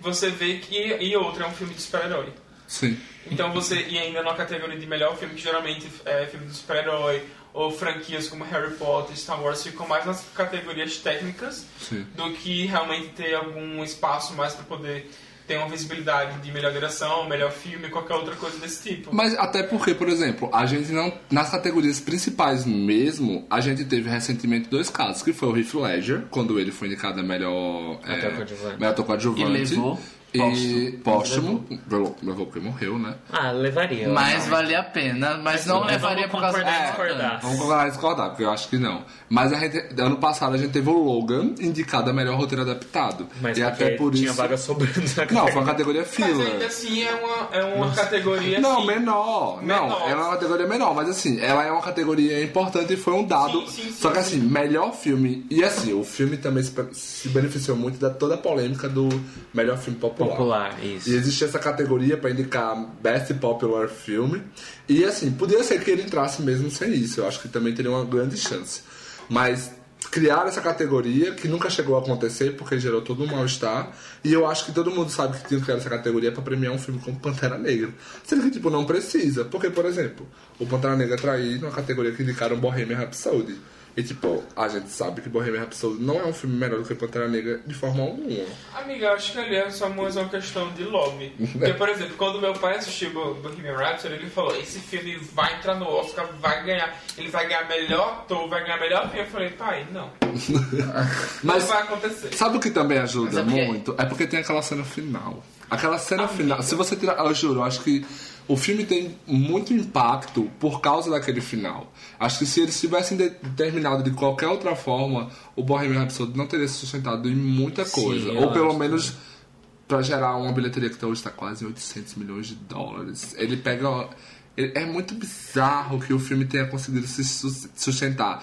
você vê que. E outro é um filme de super-herói. Sim. Então você. E ainda na categoria de melhor filme, que geralmente é filme de super-herói, ou franquias como Harry Potter, Star Wars, ficam mais nas categorias técnicas Sim. do que realmente ter algum espaço mais para poder ter uma visibilidade de melhor direção, melhor filme, qualquer outra coisa desse tipo. Mas até porque, por exemplo, a gente não. Nas categorias principais mesmo, a gente teve recentemente dois casos, que foi o Heath Ledger, quando ele foi indicado a melhor. Ator é, coadjuvante. melhor ator coadjuvante. E levou E póstumo. Levou, levou porque morreu, né? Ah, levaria. Mas acho. valia a pena, mas não levaria por causa concordar e discordar. Vamos concordar e discordar, porque eu acho que não. Mas a gente, ano passado a gente teve o Logan indicado a melhor roteiro adaptado. Mas e até por tinha isso. vaga sobrando na Não, foi uma categoria Mas ainda assim é uma, é uma categoria Não, assim, menor. Não, Menor. ela é uma categoria menor, mas assim, ela é uma categoria importante e foi um dado. Sim, sim, sim, Só que sim. assim, melhor filme. E assim, o filme também se, se beneficiou muito da toda a polêmica do melhor filme popular. Popular, isso. E existe essa categoria pra indicar Best Popular Film. E assim, podia ser que ele entrasse mesmo sem isso. Eu acho que também teria uma grande chance. Mas criaram essa categoria que nunca chegou a acontecer porque gerou todo um mal-estar. E eu acho que todo mundo sabe que tinha que criar essa categoria pra premiar um filme como Pantera Negra. Sendo que, tipo, não precisa. Porque, por exemplo, o Pantera Negra traiu numa categoria que indicaram Bohemian Rhapsody. E, tipo, a gente sabe que Bohemian Rhapsody não é um filme melhor do que Pantera Negra de forma alguma. Amiga, eu acho que ali é só mais uma questão de lobby. Porque, por exemplo, quando meu pai assistiu Bo- Bohemian Rhapsody, ele falou, esse filme vai entrar no Oscar, vai ganhar, ele vai ganhar melhor ator, vai ganhar melhor filme. Eu falei, pai, não. Mas não vai acontecer. Sabe o que também ajuda é muito? É porque tem aquela cena final. Aquela cena final. Se você tirar. Eu juro, eu acho que o filme tem muito impacto por causa daquele final. Acho que se eles tivessem de- terminado de qualquer outra forma, o Bohemian Rhapsody não teria se sustentado em muita Sim, coisa. eu Ou pelo acho menos pra gerar uma bilheteria que hoje está quase em 800 milhões de dólares. Ele pega. É muito bizarro que o filme tenha conseguido se sus- sustentar.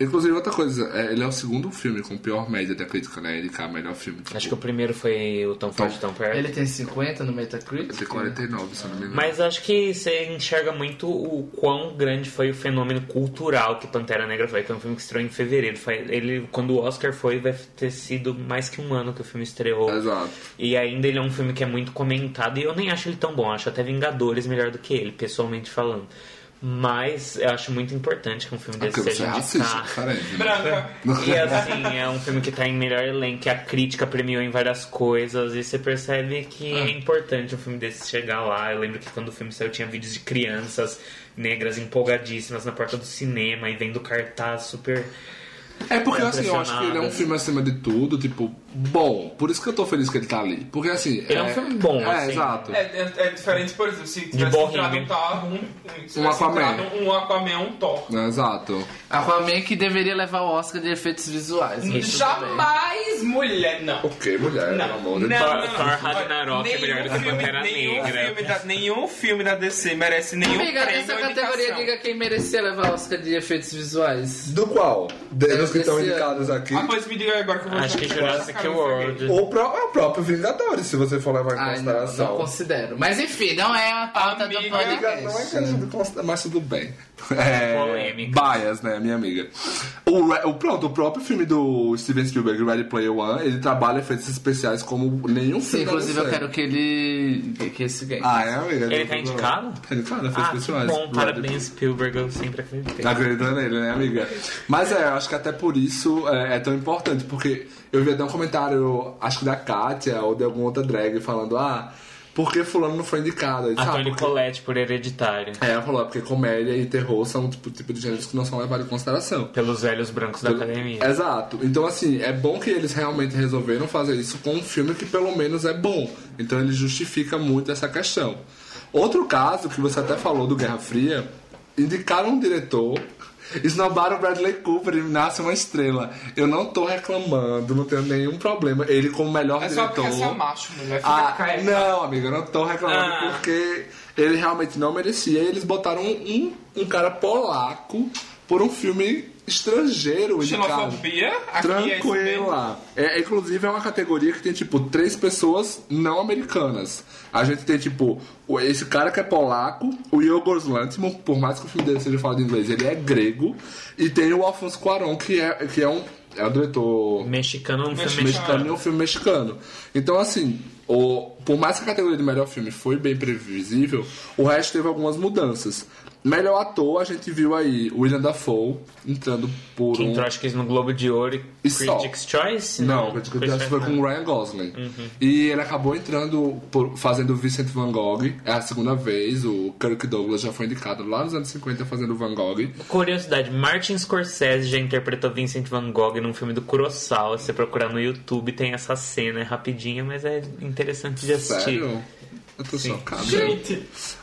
Inclusive, outra coisa, é, ele é o segundo filme com pior média da crítica, né? Ele é melhor filme. Tipo, Acho que o primeiro foi o Tão Forte Tão Perto. Ele tem 50 no Metacritic. Tem 49, se eu não me engano. Mas acho que você enxerga muito o quão grande foi o fenômeno cultural que Pantera Negra foi, que é um filme que estreou em fevereiro. Foi- Ele, quando o Oscar foi, vai ter sido mais que um ano que o filme estreou. Exato. E ainda ele é um filme que é muito comentado e eu nem acho ele tão bom, acho até Vingadores melhor do que ele, pessoalmente falando. Mas eu acho muito importante que um filme É desse seja é indicado. né? Branca. E assim, é um filme que tá em melhor elenco, que a crítica premiou em várias coisas, e você percebe que Ah. é importante um filme desse chegar lá. Eu lembro que quando o filme saiu tinha vídeos de crianças negras empolgadíssimas na porta do cinema e vendo cartaz super. É porque assim, eu acho que ele é um filme acima de tudo, tipo, bom. Por isso que eu tô feliz que ele tá ali. Porque assim. Ele é um filme bom, É, assim. exato. É, é, é diferente, por exemplo, se tivesse entrado um Thor, um, Um Aquaman. um Aquaman, um Thor. Exato. Aquaman que deveria levar o Oscar de efeitos visuais. bem. Jamais mulher, não. O que, mulher? Pelo amor de Não, Deus. não, Thor Ragnarok é melhor do que nenhum Pantera nenhum Negra. Filme da, nenhum filme da DC merece nenhum Amiga, prêmio essa categoria diga quem merecia levar o Oscar de efeitos visuais. Do qual? Dos que estão indicados aqui? Ah, pois me diga agora que eu vou Acho que Jurassic cara, World. Ou pro- é o próprio Vingadores, se você for levar em Ai, não, consideração. não considero. Mas enfim, não é a pauta do Amiga, Amiga, podcast. não é de considerar, mas tudo bem. É, Polêmica. Bias, né, minha amiga. O, o, pronto, o próprio filme do Steven Spielberg, Ready Player One, ele trabalha efeitos especiais como nenhum Sim, filme inclusive eu quero que ele. que- esse ganhe. Ah, é, amiga? Ele tá indicado? Tá indicado, efeitos Ah, especiais. bom. Ready Parabéns, Spielberg. Eu sempre acreditei. Acredita nele, né, amiga? Mas é, eu acho que até por isso é, é tão importante, porque eu vi até um comentário, acho que da Kátia ou de alguma outra drag, falando, ah, por que fulano não foi indicado? A sabe, Toni porque- Collette por hereditário. É, ela falou, é porque comédia e terror são tipo, tipo de gêneros que não são levados em consideração. Pelos velhos brancos da academia. Exato. Então, assim, é bom que eles realmente resolveram fazer isso com um filme que pelo menos é bom. Então, ele justifica muito essa questão. Outro caso, que você até falou do Guerra Fria, indicaram um diretor, esnobaram o Bradley Cooper e nasce uma estrela. Eu não tô reclamando, não tenho nenhum problema. Ele como melhor É só diretor... você é macho, mulher. Fica Ah, não, amigo, eu não tô reclamando Ah. porque ele realmente não merecia. E eles botaram um, um, um cara polaco por um filme estrangeiro indicado. Xenofobia? Aqui é. Tranquila. É, inclusive é uma categoria que tem, tipo, três pessoas não americanas. A gente tem, tipo, o- esse cara que é polaco, o Yorgos Lanthimos, por mais que o filme dele seja falado em inglês, ele é grego. E tem o Alfonso Cuarón, que é, que é um... É um diretor Mexicano é um filme Mexicano. mexicano mexicano. e um filme mexicano. Então, assim, o, por mais que a categoria de melhor filme foi bem previsível, o resto teve algumas mudanças. Melhor ator, a gente viu aí William Dafoe entrando por Que um... entrou, acho que no Globo de Ouro e E só. Critics' Choice? Não, digo que acho que foi com o Ryan Gosling. E ele acabou entrando por, fazendo o Vincent Van Gogh. É a segunda vez. O Kirk Douglas já foi indicado lá nos anos 50 fazendo o Van Gogh. Curiosidade, Martin Scorsese já interpretou Vincent Van Gogh num filme do Kurosawa. Se você procurar no YouTube, tem essa cena. É rapidinha, mas é interessante de assistir. Sério? Eu tô Sim. chocado. Gente,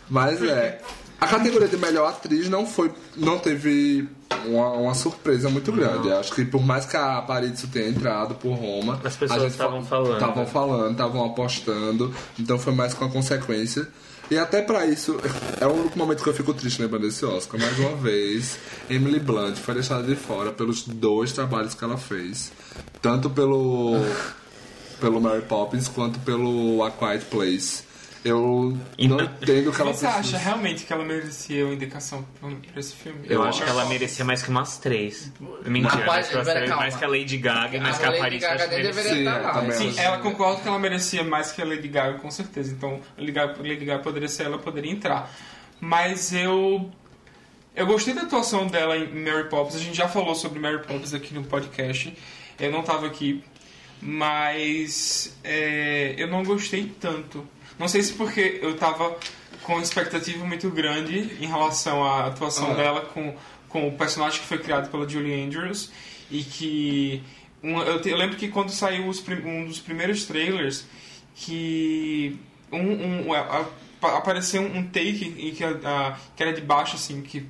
Mas é. A categoria de melhor atriz não foi. não teve uma, uma surpresa muito grande. Eu acho que por mais que a Paris tenha entrado por Roma. As pessoas estavam fa- falando. Estavam falando, estavam apostando. Então foi mais com a consequência. E até pra isso, é o único momento que eu fico triste lembrando desse Oscar. Mais uma vez, Emily Blunt foi deixada de fora pelos dois trabalhos que ela fez. Tanto pelo. pelo Mary Poppins quanto pelo A Quiet Place. Eu não entendo o que ela você precisa. acha realmente que ela merecia uma indicação pra esse filme? Eu acho que ela merecia mais que umas três. Mentira, Mas, mais que umas três. calma. Mais que a Lady Gaga e mais A que a Lady Paris. eu Gaga acho que merecia. deveria Sim, estar lá. também Sim, acho. Ela concorda que ela merecia mais que a Lady Gaga, com certeza. Então, a Lady Gaga, Lady Gaga poderia ser ela, poderia entrar. Mas eu. Eu gostei da atuação dela em Mary Poppins. A gente já falou sobre Mary Poppins aqui no podcast. Eu não tava aqui, mas é, eu não gostei tanto. Não sei se porque eu tava com expectativa muito grande em relação à atuação Ah. dela com, com o personagem que foi criado pela Julie Andrews e que eu, te- eu lembro que quando saiu os um dos primeiros trailers que um, um- a- apareceu um take em que, a- que era de baixo assim que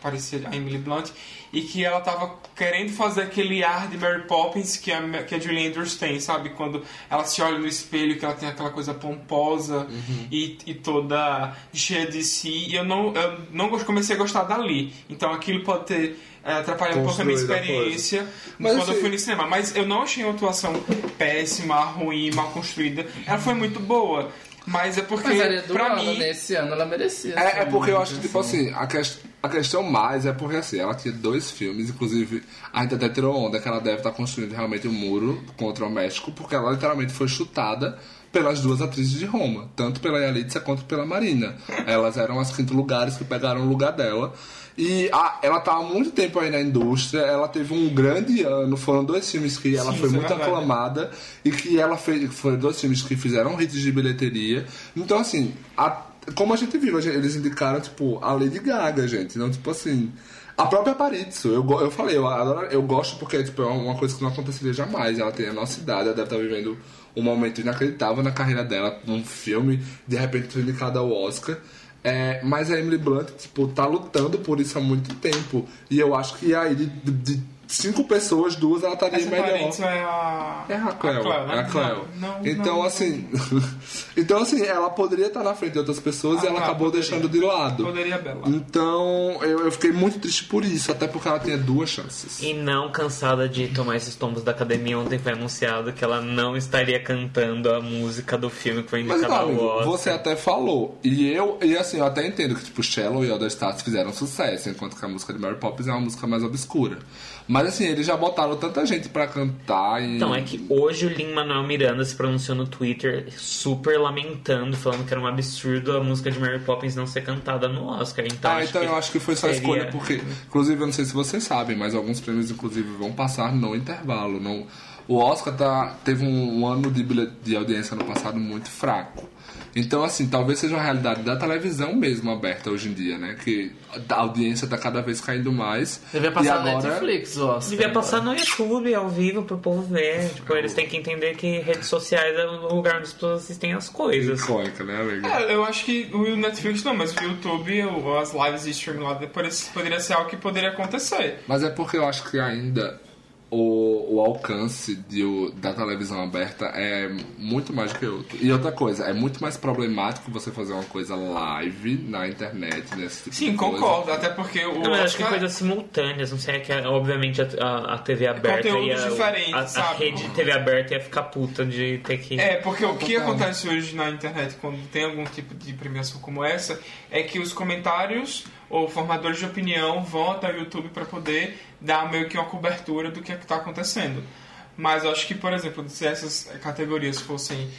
parecia a Emily Blunt e que ela tava querendo fazer aquele ar de Mary Poppins que a, que a Julie Andrews tem, sabe? Quando ela se olha no espelho, que ela tem aquela coisa pomposa e, e toda cheia de si. E eu não, eu não comecei a gostar dali. Então aquilo pode ter é, atrapalhado um pouco a minha experiência Mas quando eu assim- fui no cinema. Mas eu não achei uma atuação péssima, ruim, mal construída. Ela foi muito boa. Mas é porque, Mas ela é do pra ano, mim, nesse ano ela merecia. É, é porque eu acho que, tipo assim. assim, a, quest- a questão mais é porque, assim, ela tinha dois filmes, inclusive, a gente até tirou onda que ela deve estar construindo realmente um muro contra o México, porque ela literalmente foi chutada pelas duas atrizes de Roma, tanto pela Yalitza quanto pela Marina. Elas eram as quinto lugares que pegaram o lugar dela. E a- ela tá há muito tempo aí na indústria, ela teve um grande ano, foram dois filmes que ela Sim, foi é muito verdade. aclamada e que ela fez, foram dois filmes que fizeram hits de bilheteria. Então, assim, a- como a gente viu, eles indicaram, tipo, a Lady Gaga, gente. Então, tipo assim, a própria Parizzo, eu, eu falei, eu, adoro, eu gosto porque tipo, é uma coisa que não aconteceria jamais. Ela tem a nossa idade, ela deve estar vivendo um momento inacreditável na carreira dela, um filme, de repente, foi indicado ao Oscar. É, mas a Emily Blunt, tipo, tá lutando por isso há muito tempo. E eu acho que aí, de, de- cinco pessoas, duas ela estaria Essa melhor. parente é a. É a Cleo. Cleo, né? É a Cleo. Não, não, então, não. assim. então, assim, ela poderia estar na frente de outras pessoas e Ah, ela tá, acabou poderia. deixando de lado. Poderia Bela. Então, eu, eu fiquei muito triste por isso, até porque ela tinha duas chances. E não cansada de tomar esses tombos da academia, ontem foi anunciado que ela não estaria cantando a música do filme que foi Mas indicada ao Oscar. você até falou. E eu, e assim, eu até entendo que, tipo, Shallow e Other Stars fizeram sucesso, enquanto que a música de Mary Poppins é uma música mais obscura. Mas assim, eles já botaram tanta gente pra cantar e. Então, é que hoje o Lin-Manuel Miranda se pronunciou no Twitter super lamentando, falando que era um absurdo a música de Mary Poppins não ser cantada no Oscar. Então, Ah, então eu acho que foi só seria- escolha porque, inclusive, eu não sei se vocês sabem, mas alguns prêmios, inclusive, vão passar no intervalo. Não... O Oscar tá, teve um, um ano de, bilhe- de audiência no passado muito fraco. Então, assim, talvez seja uma realidade da televisão mesmo aberta hoje em dia, né? Que a audiência tá cada vez caindo mais. Devia e passar na agora... Netflix, ó. Devia passar no YouTube, ao vivo, pro povo ver. Tipo, eles têm que entender que redes sociais é o lugar onde as pessoas assistem as coisas. Icônica, né, amiga? É, eu acho que o Netflix não, mas o YouTube, as lives de streaming lá depois poderia ser algo que poderia acontecer. Mas é porque eu acho que ainda o, o alcance de, o- da televisão aberta é muito mais do que outro. E outra coisa, é muito mais problemático você fazer uma coisa live na internet, nesse tipo Sim, de coisa. concordo, até porque o Não, mas acho que Oscar- coisas simultâneas, não sei, é que obviamente a, a, a TV aberta conteúdos ia, diferentes, a, a sabe? rede de TV aberta ia ficar puta de ter que... É, porque o que acontece hoje na internet quando tem algum tipo de premiação como essa é que os comentários ou formadores de opinião vão até o YouTube para poder dar meio que uma cobertura do que é está acontecendo. Mas eu acho que, por exemplo, se essas categorias fossem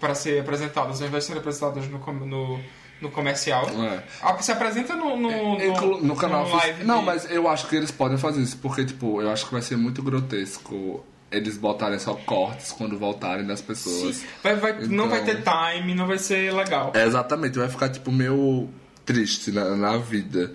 para ser apresentadas, ao invés de ser apresentadas no, no, no comercial, É. se apresenta no, no, Inclu- no canal no ofici- live. Não, de- mas eu acho que eles podem fazer isso, porque, tipo, eu acho que vai ser muito grotesco eles botarem só cortes quando voltarem das pessoas. Vai, vai- Não vai ter Então- time, não vai ser legal. É, exatamente, vai ficar, tipo, meio triste na, na vida.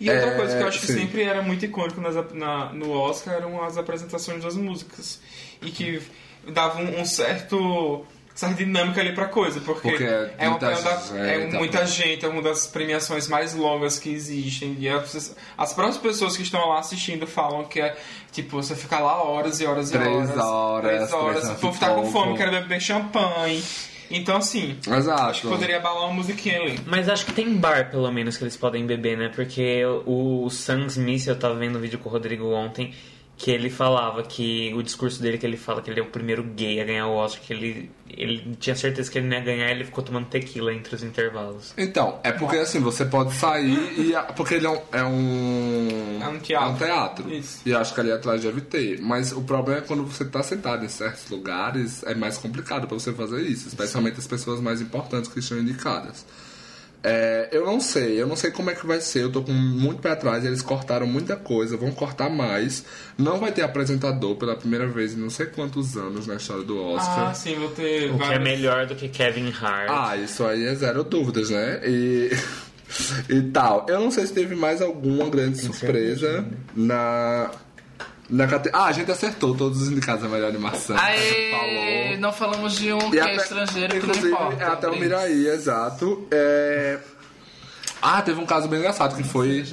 E outra É, coisa que eu acho que sim. sempre era muito icônico nas, na- no Oscar eram as apresentações das músicas. E que davam um certo certa dinâmica ali pra coisa, porque, Porque é é, uma, muita é, da- gente, é tá muita gente, é uma das premiações mais longas que existem. E as, as próprias pessoas que estão lá assistindo falam que é tipo, você fica lá horas e horas e Três horas. horas, Três horas. três O horas povo e tá com fome, quer beber champanhe. Então, assim, Exato. acho que poderia abalar uma musiquinha ali. Mas acho que tem bar, pelo menos, que eles podem beber, né? Porque o Sam Smith, eu tava vendo um vídeo com o Rodrigo ontem, que ele falava que o discurso dele, que ele fala que ele é o primeiro gay a ganhar o Oscar, que ele, ele tinha certeza que ele não ia ganhar, ele ficou tomando tequila entre os intervalos. Então, é porque assim, você pode sair e. Porque ele é um. É um, É um teatro. é um teatro. Isso. E acho que ali atrás deve ter. Mas o problema é quando você tá sentado em certos lugares, é mais complicado pra você fazer isso. Especialmente as pessoas mais importantes que estão indicadas. É, eu não sei, eu não sei como é que vai ser. Eu tô com muito pé atrás. Eles cortaram muita coisa, vão cortar mais. Não vai ter apresentador pela primeira vez em não sei quantos anos na história do Oscar. Ah, sim, vou ter O que é vários- melhor do que Kevin Hart. Ah, isso aí é zero dúvidas, né? E, e tal. Eu não sei se teve mais alguma grande surpresa na. Na cate... Ah, a gente acertou todos os indicados da melhor animação. Aê, Falou. não falamos de um E que é até- estrangeiro que não importa. é até o. Miraí, exato. É... Ah, teve um caso bem engraçado que foi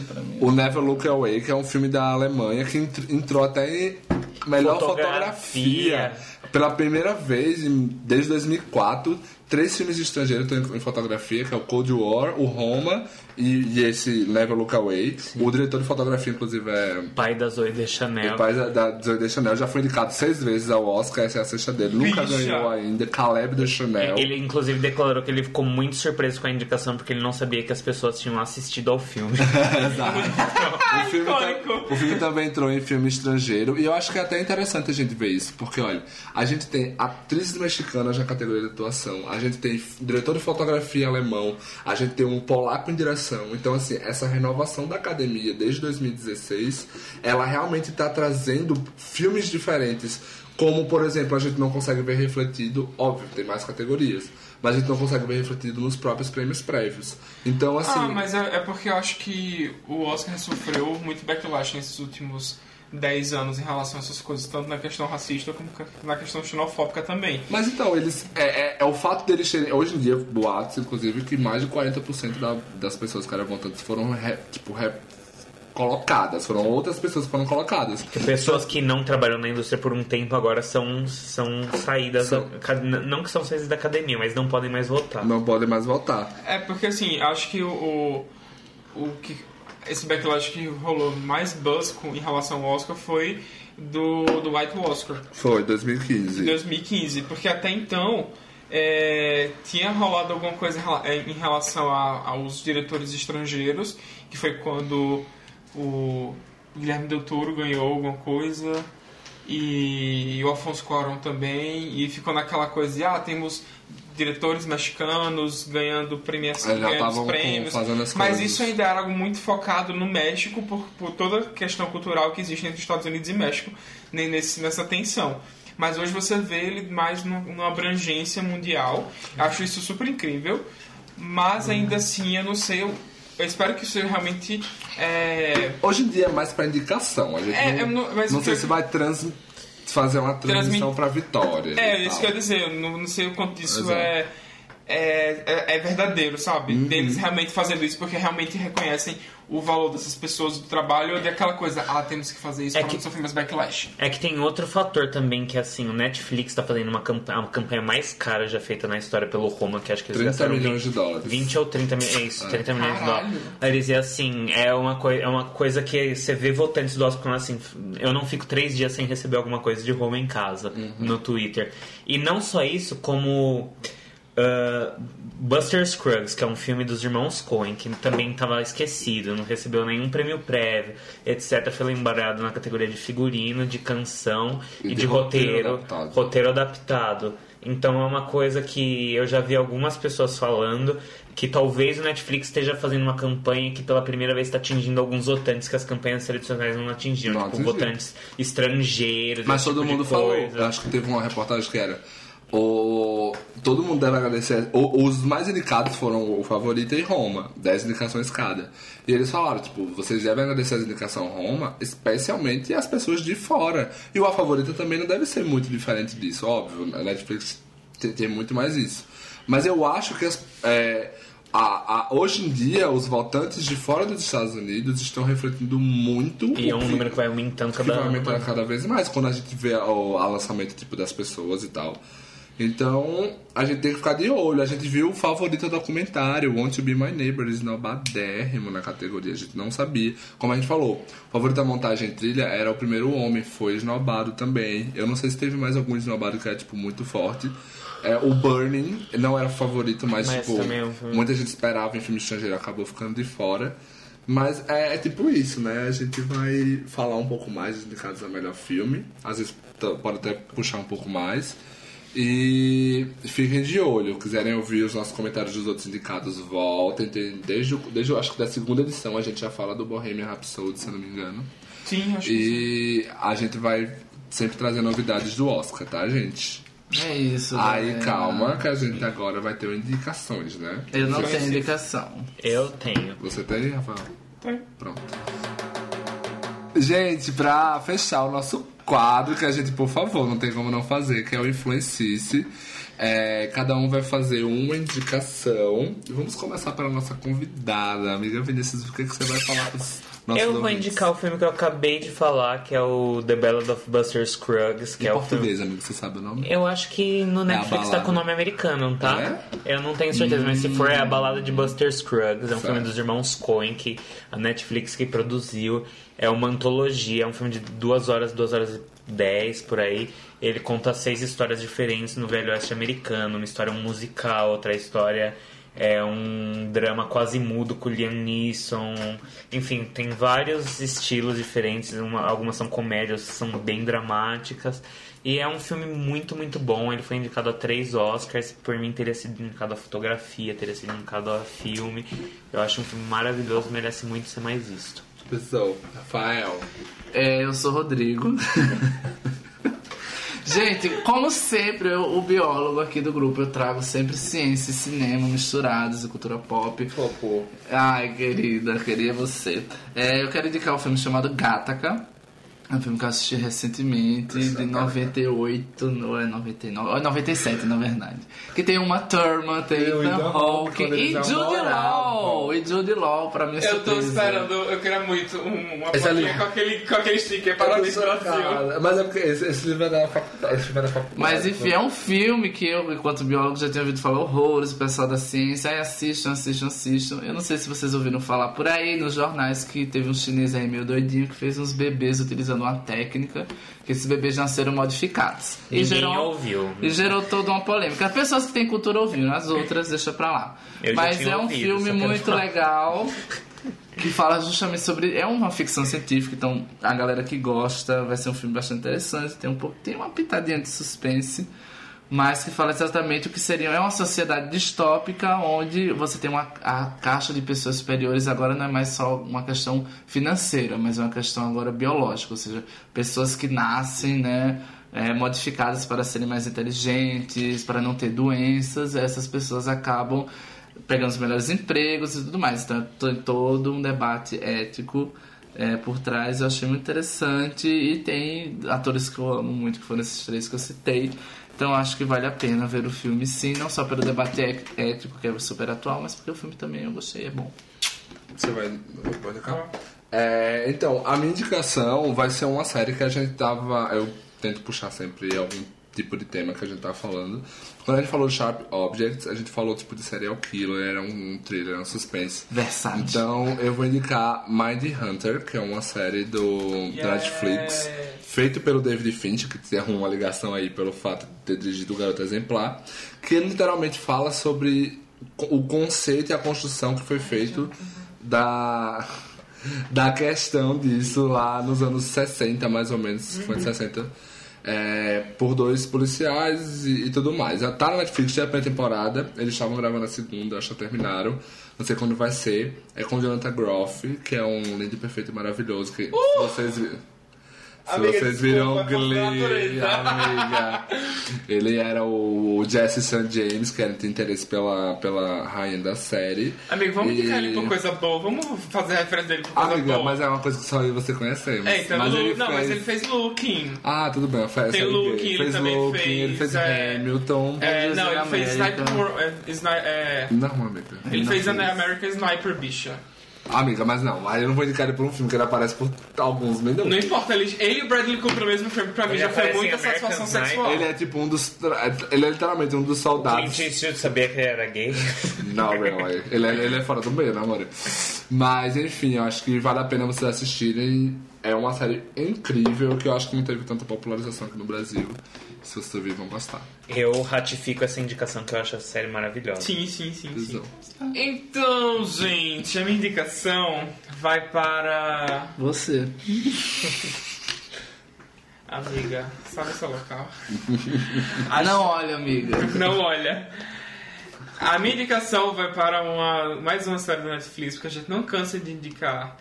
o Never Look Away, que é um filme da Alemanha que entr- entrou até em melhor Fotografia. fotografia. Pela primeira vez desde 2004, três filmes estrangeiros estão em, fotografia, que é o Cold War, o Roma e, e esse Never Look Away. O diretor de fotografia, inclusive, é Pai da Zoe de Chanel. o pai da, da Zoe de Chanel já foi indicado seis vezes ao Oscar, essa é a sexta dele. Nunca ganhou ainda. Caleb de Chanel. Ele, inclusive, declarou que ele ficou muito surpreso com a indicação porque ele não sabia que as pessoas tinham assistido ao filme. O filme, icônico. o filme também entrou em filme estrangeiro e eu acho que é até interessante a gente ver isso, porque olha, a gente tem atrizes mexicanas na categoria de atuação, a gente tem diretor de fotografia alemão, a gente tem um polaco em direção. Então, assim, essa renovação da academia desde 2016, ela realmente está trazendo filmes diferentes. Como, por exemplo, a gente não consegue ver refletido, óbvio, tem mais categorias, mas a gente não consegue ver refletido nos próprios prêmios prévios. Então, assim. Ah, mas é, é porque eu acho que o Oscar sofreu muito backlash nesses últimos 10 anos em relação a essas coisas, tanto na questão racista como na questão xenofóbica também. Mas então, eles. É, é, é o fato deles terem. Hoje em dia, boatos, inclusive, que mais de 40% da, das pessoas que eram votantes foram, re- tipo, re- colocadas, foram outras pessoas que foram colocadas. Pessoas que não trabalham na indústria por um tempo agora são, são saídas São. da. Não que são saídas da academia, mas não podem mais votar. Não podem mais voltar. É, porque assim, acho que o, o, o que esse backlash que rolou mais buzz com, em relação ao Oscar foi do, do White Oscar Foi, de 2015. 2015, porque até então é, tinha rolado alguma coisa em é, em relação a- aos diretores estrangeiros, que foi quando o Guilherme Del Toro ganhou alguma coisa e o Alfonso Cuarón também, e ficou naquela coisa de, ah, temos diretores mexicanos ganhando premiação, É, já ganhando estavam com- prêmios, fazendo as mas coisas. isso ainda era algo muito focado no México por, por toda a questão cultural que existe entre Estados Unidos e México ne- nesse, nessa tensão. Mas hoje você vê ele mais numa, abrangência mundial. Acho isso super incrível. Mas ainda assim, eu não sei. Eu, eu espero que isso realmente. É, Hoje em dia é mais pra indicação. A gente É, não, eu não- não sei que- se vai trans, fazer uma transição Transmi- pra vitória. é isso que eu ia dizer. Eu não, não sei o quanto isso Exato. é, é, é. é verdadeiro, sabe? Uhum. Deles realmente fazendo isso porque realmente reconhecem o valor dessas pessoas do trabalho ou daquela coisa, ah, temos que fazer isso É para que- não sofrer mais backlash. É que tem outro fator também, que assim, o Netflix tá fazendo uma campanha, a campanha mais cara já feita na história pelo Roma, que acho que eles 30 gastaram milhões 20 de dólares. 20 ou 30 milhões. É isso, 30 milhões de Caralho. dólares. E assim, é uma, coi é uma coisa que você vê votantes do Oscar falando assim: eu não fico três dias sem receber alguma coisa de Roma em casa, no Twitter. E não só isso, como. Uh, Buster Scruggs, que é um filme dos irmãos Coen, que também estava esquecido, não recebeu nenhum prêmio prévio, etc. Foi lembrado na categoria de figurino, de canção e, E de, de roteiro roteiro, adaptado. roteiro adaptado. Então é uma coisa que eu já vi algumas pessoas falando que talvez o Netflix esteja fazendo uma campanha que pela primeira vez está atingindo alguns votantes que as campanhas tradicionais não atingiam, Não tipo atingiam. votantes estrangeiros. Mas todo tipo mundo falou. acho que teve uma reportagem que era. O, todo mundo deve agradecer. o- os mais indicados foram o Favorita e Roma, 10 indicações cada. E eles falaram, tipo, vocês devem agradecer as indicações Roma, especialmente as pessoas de fora. E o A Favorita também não deve ser muito diferente disso, óbvio. A Netflix tem, tem muito mais isso. Mas eu acho que as- é, a- a- hoje em dia os votantes de fora dos Estados Unidos estão refletindo muito E é o um que- número que vai aumentando que cada vai ano. aumentando cada vez mais quando a gente vê o a lançamento tipo das pessoas e tal. Então, a gente tem que ficar de olho. A gente viu o favorito documentário, Want to Be My Neighbor, esnobadérrimo na categoria. A gente não sabia. Como a gente falou, o favorito da montagem trilha era o primeiro homem, foi esnobado também. Eu não sei se teve mais algum esnobado que era, tipo, muito forte. É, o Burning não era o favorito, mas, Mas tipo, é um muita gente esperava em filme estrangeiro, acabou ficando de fora. Mas é, é tipo isso, né? A gente vai falar um pouco mais dos indicados a melhor filme. Às vezes pode até puxar um pouco mais. E fiquem de olho. Quiserem ouvir os nossos comentários dos outros indicados, voltem. Tem- Desde, o- desde acho que da segunda edição a gente já fala do Bohemian Rhapsody, se eu não me engano. Sim, acho que E a gente vai sempre trazer novidades do Oscar, tá, gente? É isso. Aí galera. calma que a gente agora vai ter indicações, né? Eu não Sim. tenho indicação. Eu tenho. Você tem, Rafael? Tem. Pronto. Gente, pra fechar o nosso quadro, que a gente, por favor, não tem como não fazer, que é o Influencice. É, cada um vai fazer uma indicação. Vamos começar pela nossa convidada, amiga Vinícius. O que, que você vai falar pros eu vou indicar o filme que eu acabei de falar, que é o The Ballad of Buster Scruggs, que Em é o filme português, amigo, você sabe o nome? Eu acho que no Netflix tá balada. com o nome americano, tá? É? Eu não tenho certeza, mas se for é a balada de Buster Scruggs, é um Certo. filme dos irmãos Coen que a Netflix que produziu. É uma antologia, é um filme de duas horas, duas horas e dez por aí. Ele conta seis histórias diferentes no Velho Oeste americano, uma história musical, outra história é um drama quase mudo com Liam Neeson. Enfim, tem vários estilos diferentes. uma- algumas são comédias, são bem dramáticas. E é um filme muito, muito bom. Ele foi indicado a três Oscars. Por mim, teria sido indicado a fotografia, teria sido indicado a filme. Eu acho um filme maravilhoso, merece muito ser mais visto. Pessoal, Rafael. É, eu sou Rodrigo. Gente, como sempre, eu, o biólogo aqui do grupo, eu trago sempre ciência e cinema misturados e cultura pop. Fofo. Ai, querida, queria você. É, eu quero indicar um filme chamado Gattaca. É um filme que eu assisti recentemente, de 98, não é 99, é 97 na verdade. Que tem uma Thurman, tem o Ethan Hawke e Jude namoravam. Law. E Jude Law, pra mim Eu tô esperando, eu queria muito um- uma Esse plaquinha ali. com aquele, com aquele sticker Parabéns Brasil. Mas é porque esse, esse livro é da faculdade. Esse livro é da faculdade. Mas enfim, é um filme que eu, enquanto biólogo, já tinha ouvido falar horrores, o pessoal da ciência, aí assistam, assistam, assistam. Eu não sei se vocês ouviram falar por aí nos jornais que teve um chinês aí meio doidinho que fez uns bebês utilizando uma técnica, que esses bebês nasceram modificados. E Ninguém gerou, ouviu. E gerou toda uma polêmica. As pessoas que têm cultura ouviram, as outras deixa pra lá. Eu Mas é um ouvido, filme muito legal que fala justamente sobre. É uma ficção científica, então a galera que gosta vai ser um filme bastante interessante. Tem, um pouco, tem uma pitadinha de suspense, mas que fala exatamente o que seria. É uma sociedade distópica onde você tem uma a caixa de pessoas superiores agora não é mais só uma questão financeira, mas é uma questão agora biológica, ou seja, pessoas que nascem, né? é, modificadas para serem mais inteligentes, para não ter doenças, essas pessoas acabam pegando os melhores empregos e tudo mais. Então tem todo um debate ético é, por trás, eu achei muito interessante e tem atores que eu amo muito, que foram esses três que eu citei. Então acho que vale a pena ver o filme sim, não só pelo debate é- ético, que é super atual, mas porque o filme também eu gostei, é bom. Você vai. Pode cá? É, então, a minha indicação vai ser uma série que a gente tava. Eu tento puxar sempre algum tipo de tema que a gente tava falando. Quando a gente falou de Sharp Objects, a gente falou tipo de serial killer, era um thriller, era um suspense. Versátil. Então eu vou indicar Mind Hunter, que é uma série do da Netflix, feito pelo David Fincher, que tem uma ligação aí pelo fato de ter dirigido o Garoto Exemplar, que literalmente fala sobre o conceito e a construção que foi feito da da questão disso lá nos anos 60, mais ou menos, 50, 60, é, por dois policiais e, e tudo mais. Já Tá na Netflix, já é a primeira temporada, eles estavam gravando a segunda, acho que terminaram. Não sei quando vai ser. É com Jonathan Groff, que é um lindo, perfeito e maravilhoso. Que se vocês Amiga, vocês viram Glee, amiga. Ele era o, Jesse St. James, que era tem interesse pela, pela rainha da série. Amigo, vamos E- indicar ele por coisa boa. Vamos fazer a referência dele por coisa Amiga, boa. mas é uma coisa que só eu e você conhecemos. É, então, mas Lu- ele não, fez... mas ele fez Looking. Ah, tudo bem. Fez, Tem Looking, ele fez também Looking, fez, ele fez é, Hamilton. É, não, ele fez. Sniper... É, Sni- é, Não, amiga. ele não fez a fez. American Sniper Bicha. Amiga, mas não. Aí eu não vou indicar ele por um filme que ele aparece por alguns minutos. Não importa, ele, ele e o Bradley Cooper no mesmo filme, pra mim Ele já foi aparece em muita American satisfação Sniper. sexual. Ele é tipo um dos. Ele é literalmente um dos soldados. Clint Eastwood sabia que ele era gay. Não, really. Ele é, ele é fora do meio, né, amor? Mas, enfim, eu acho que vale a pena vocês assistirem. É uma série incrível que eu acho que não teve tanta popularização aqui no Brasil. Se vocês ouvirem, vão gostar. Eu ratifico essa indicação que eu acho a série maravilhosa. Sim, sim, sim, sim. Então, gente, a minha indicação vai para... Você. Amiga, sabe seu local? Ah, não olha, amiga. Não olha. A minha indicação vai para uma, mais uma série da Netflix, porque a gente não cansa de indicar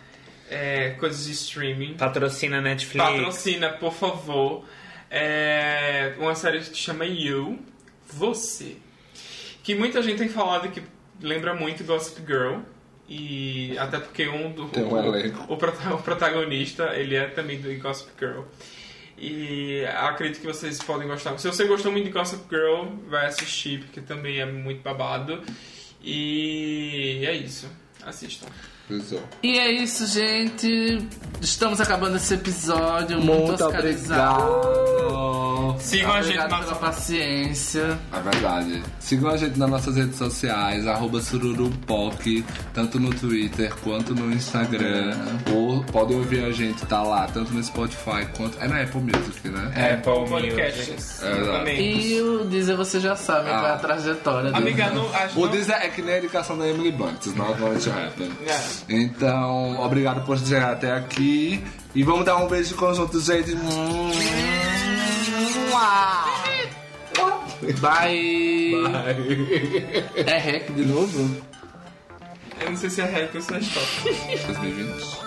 é, coisas de streaming. Patrocina Netflix. Patrocina, por favor. É uma série que se chama You, Você. Que muita gente tem falado que lembra muito Gossip Girl. E até porque um do. Tem um o, o protagonista, ele é também do Gossip Girl. E acredito que vocês podem gostar. Se você gostou muito de Gossip Girl, vai assistir, porque também é muito babado. E é isso. Assistam. E é isso, gente. Estamos acabando esse episódio. Muito, Muito obrigado. Sigam a gente na pela nossa É paciência. verdade. Sigam a gente nas nossas redes sociais, arroba sururupoc, tanto no Twitter quanto no Instagram. Ou podem ouvir a gente, tá lá, tanto no Spotify quanto. É na Apple Music, né? Apple Music. podcasts. É. E o Deezer você já sabe Ah. qual é a trajetória dele. Amiga, não, acho O não- Deezer é que nem a indicação da Emily Blunt, it's not going to happen. É. Então, obrigado por chegar até aqui. E vamos dar um beijo conjunto, gente. Bye. É hack de novo? Eu não sei se é hack ou se é stop. 2020.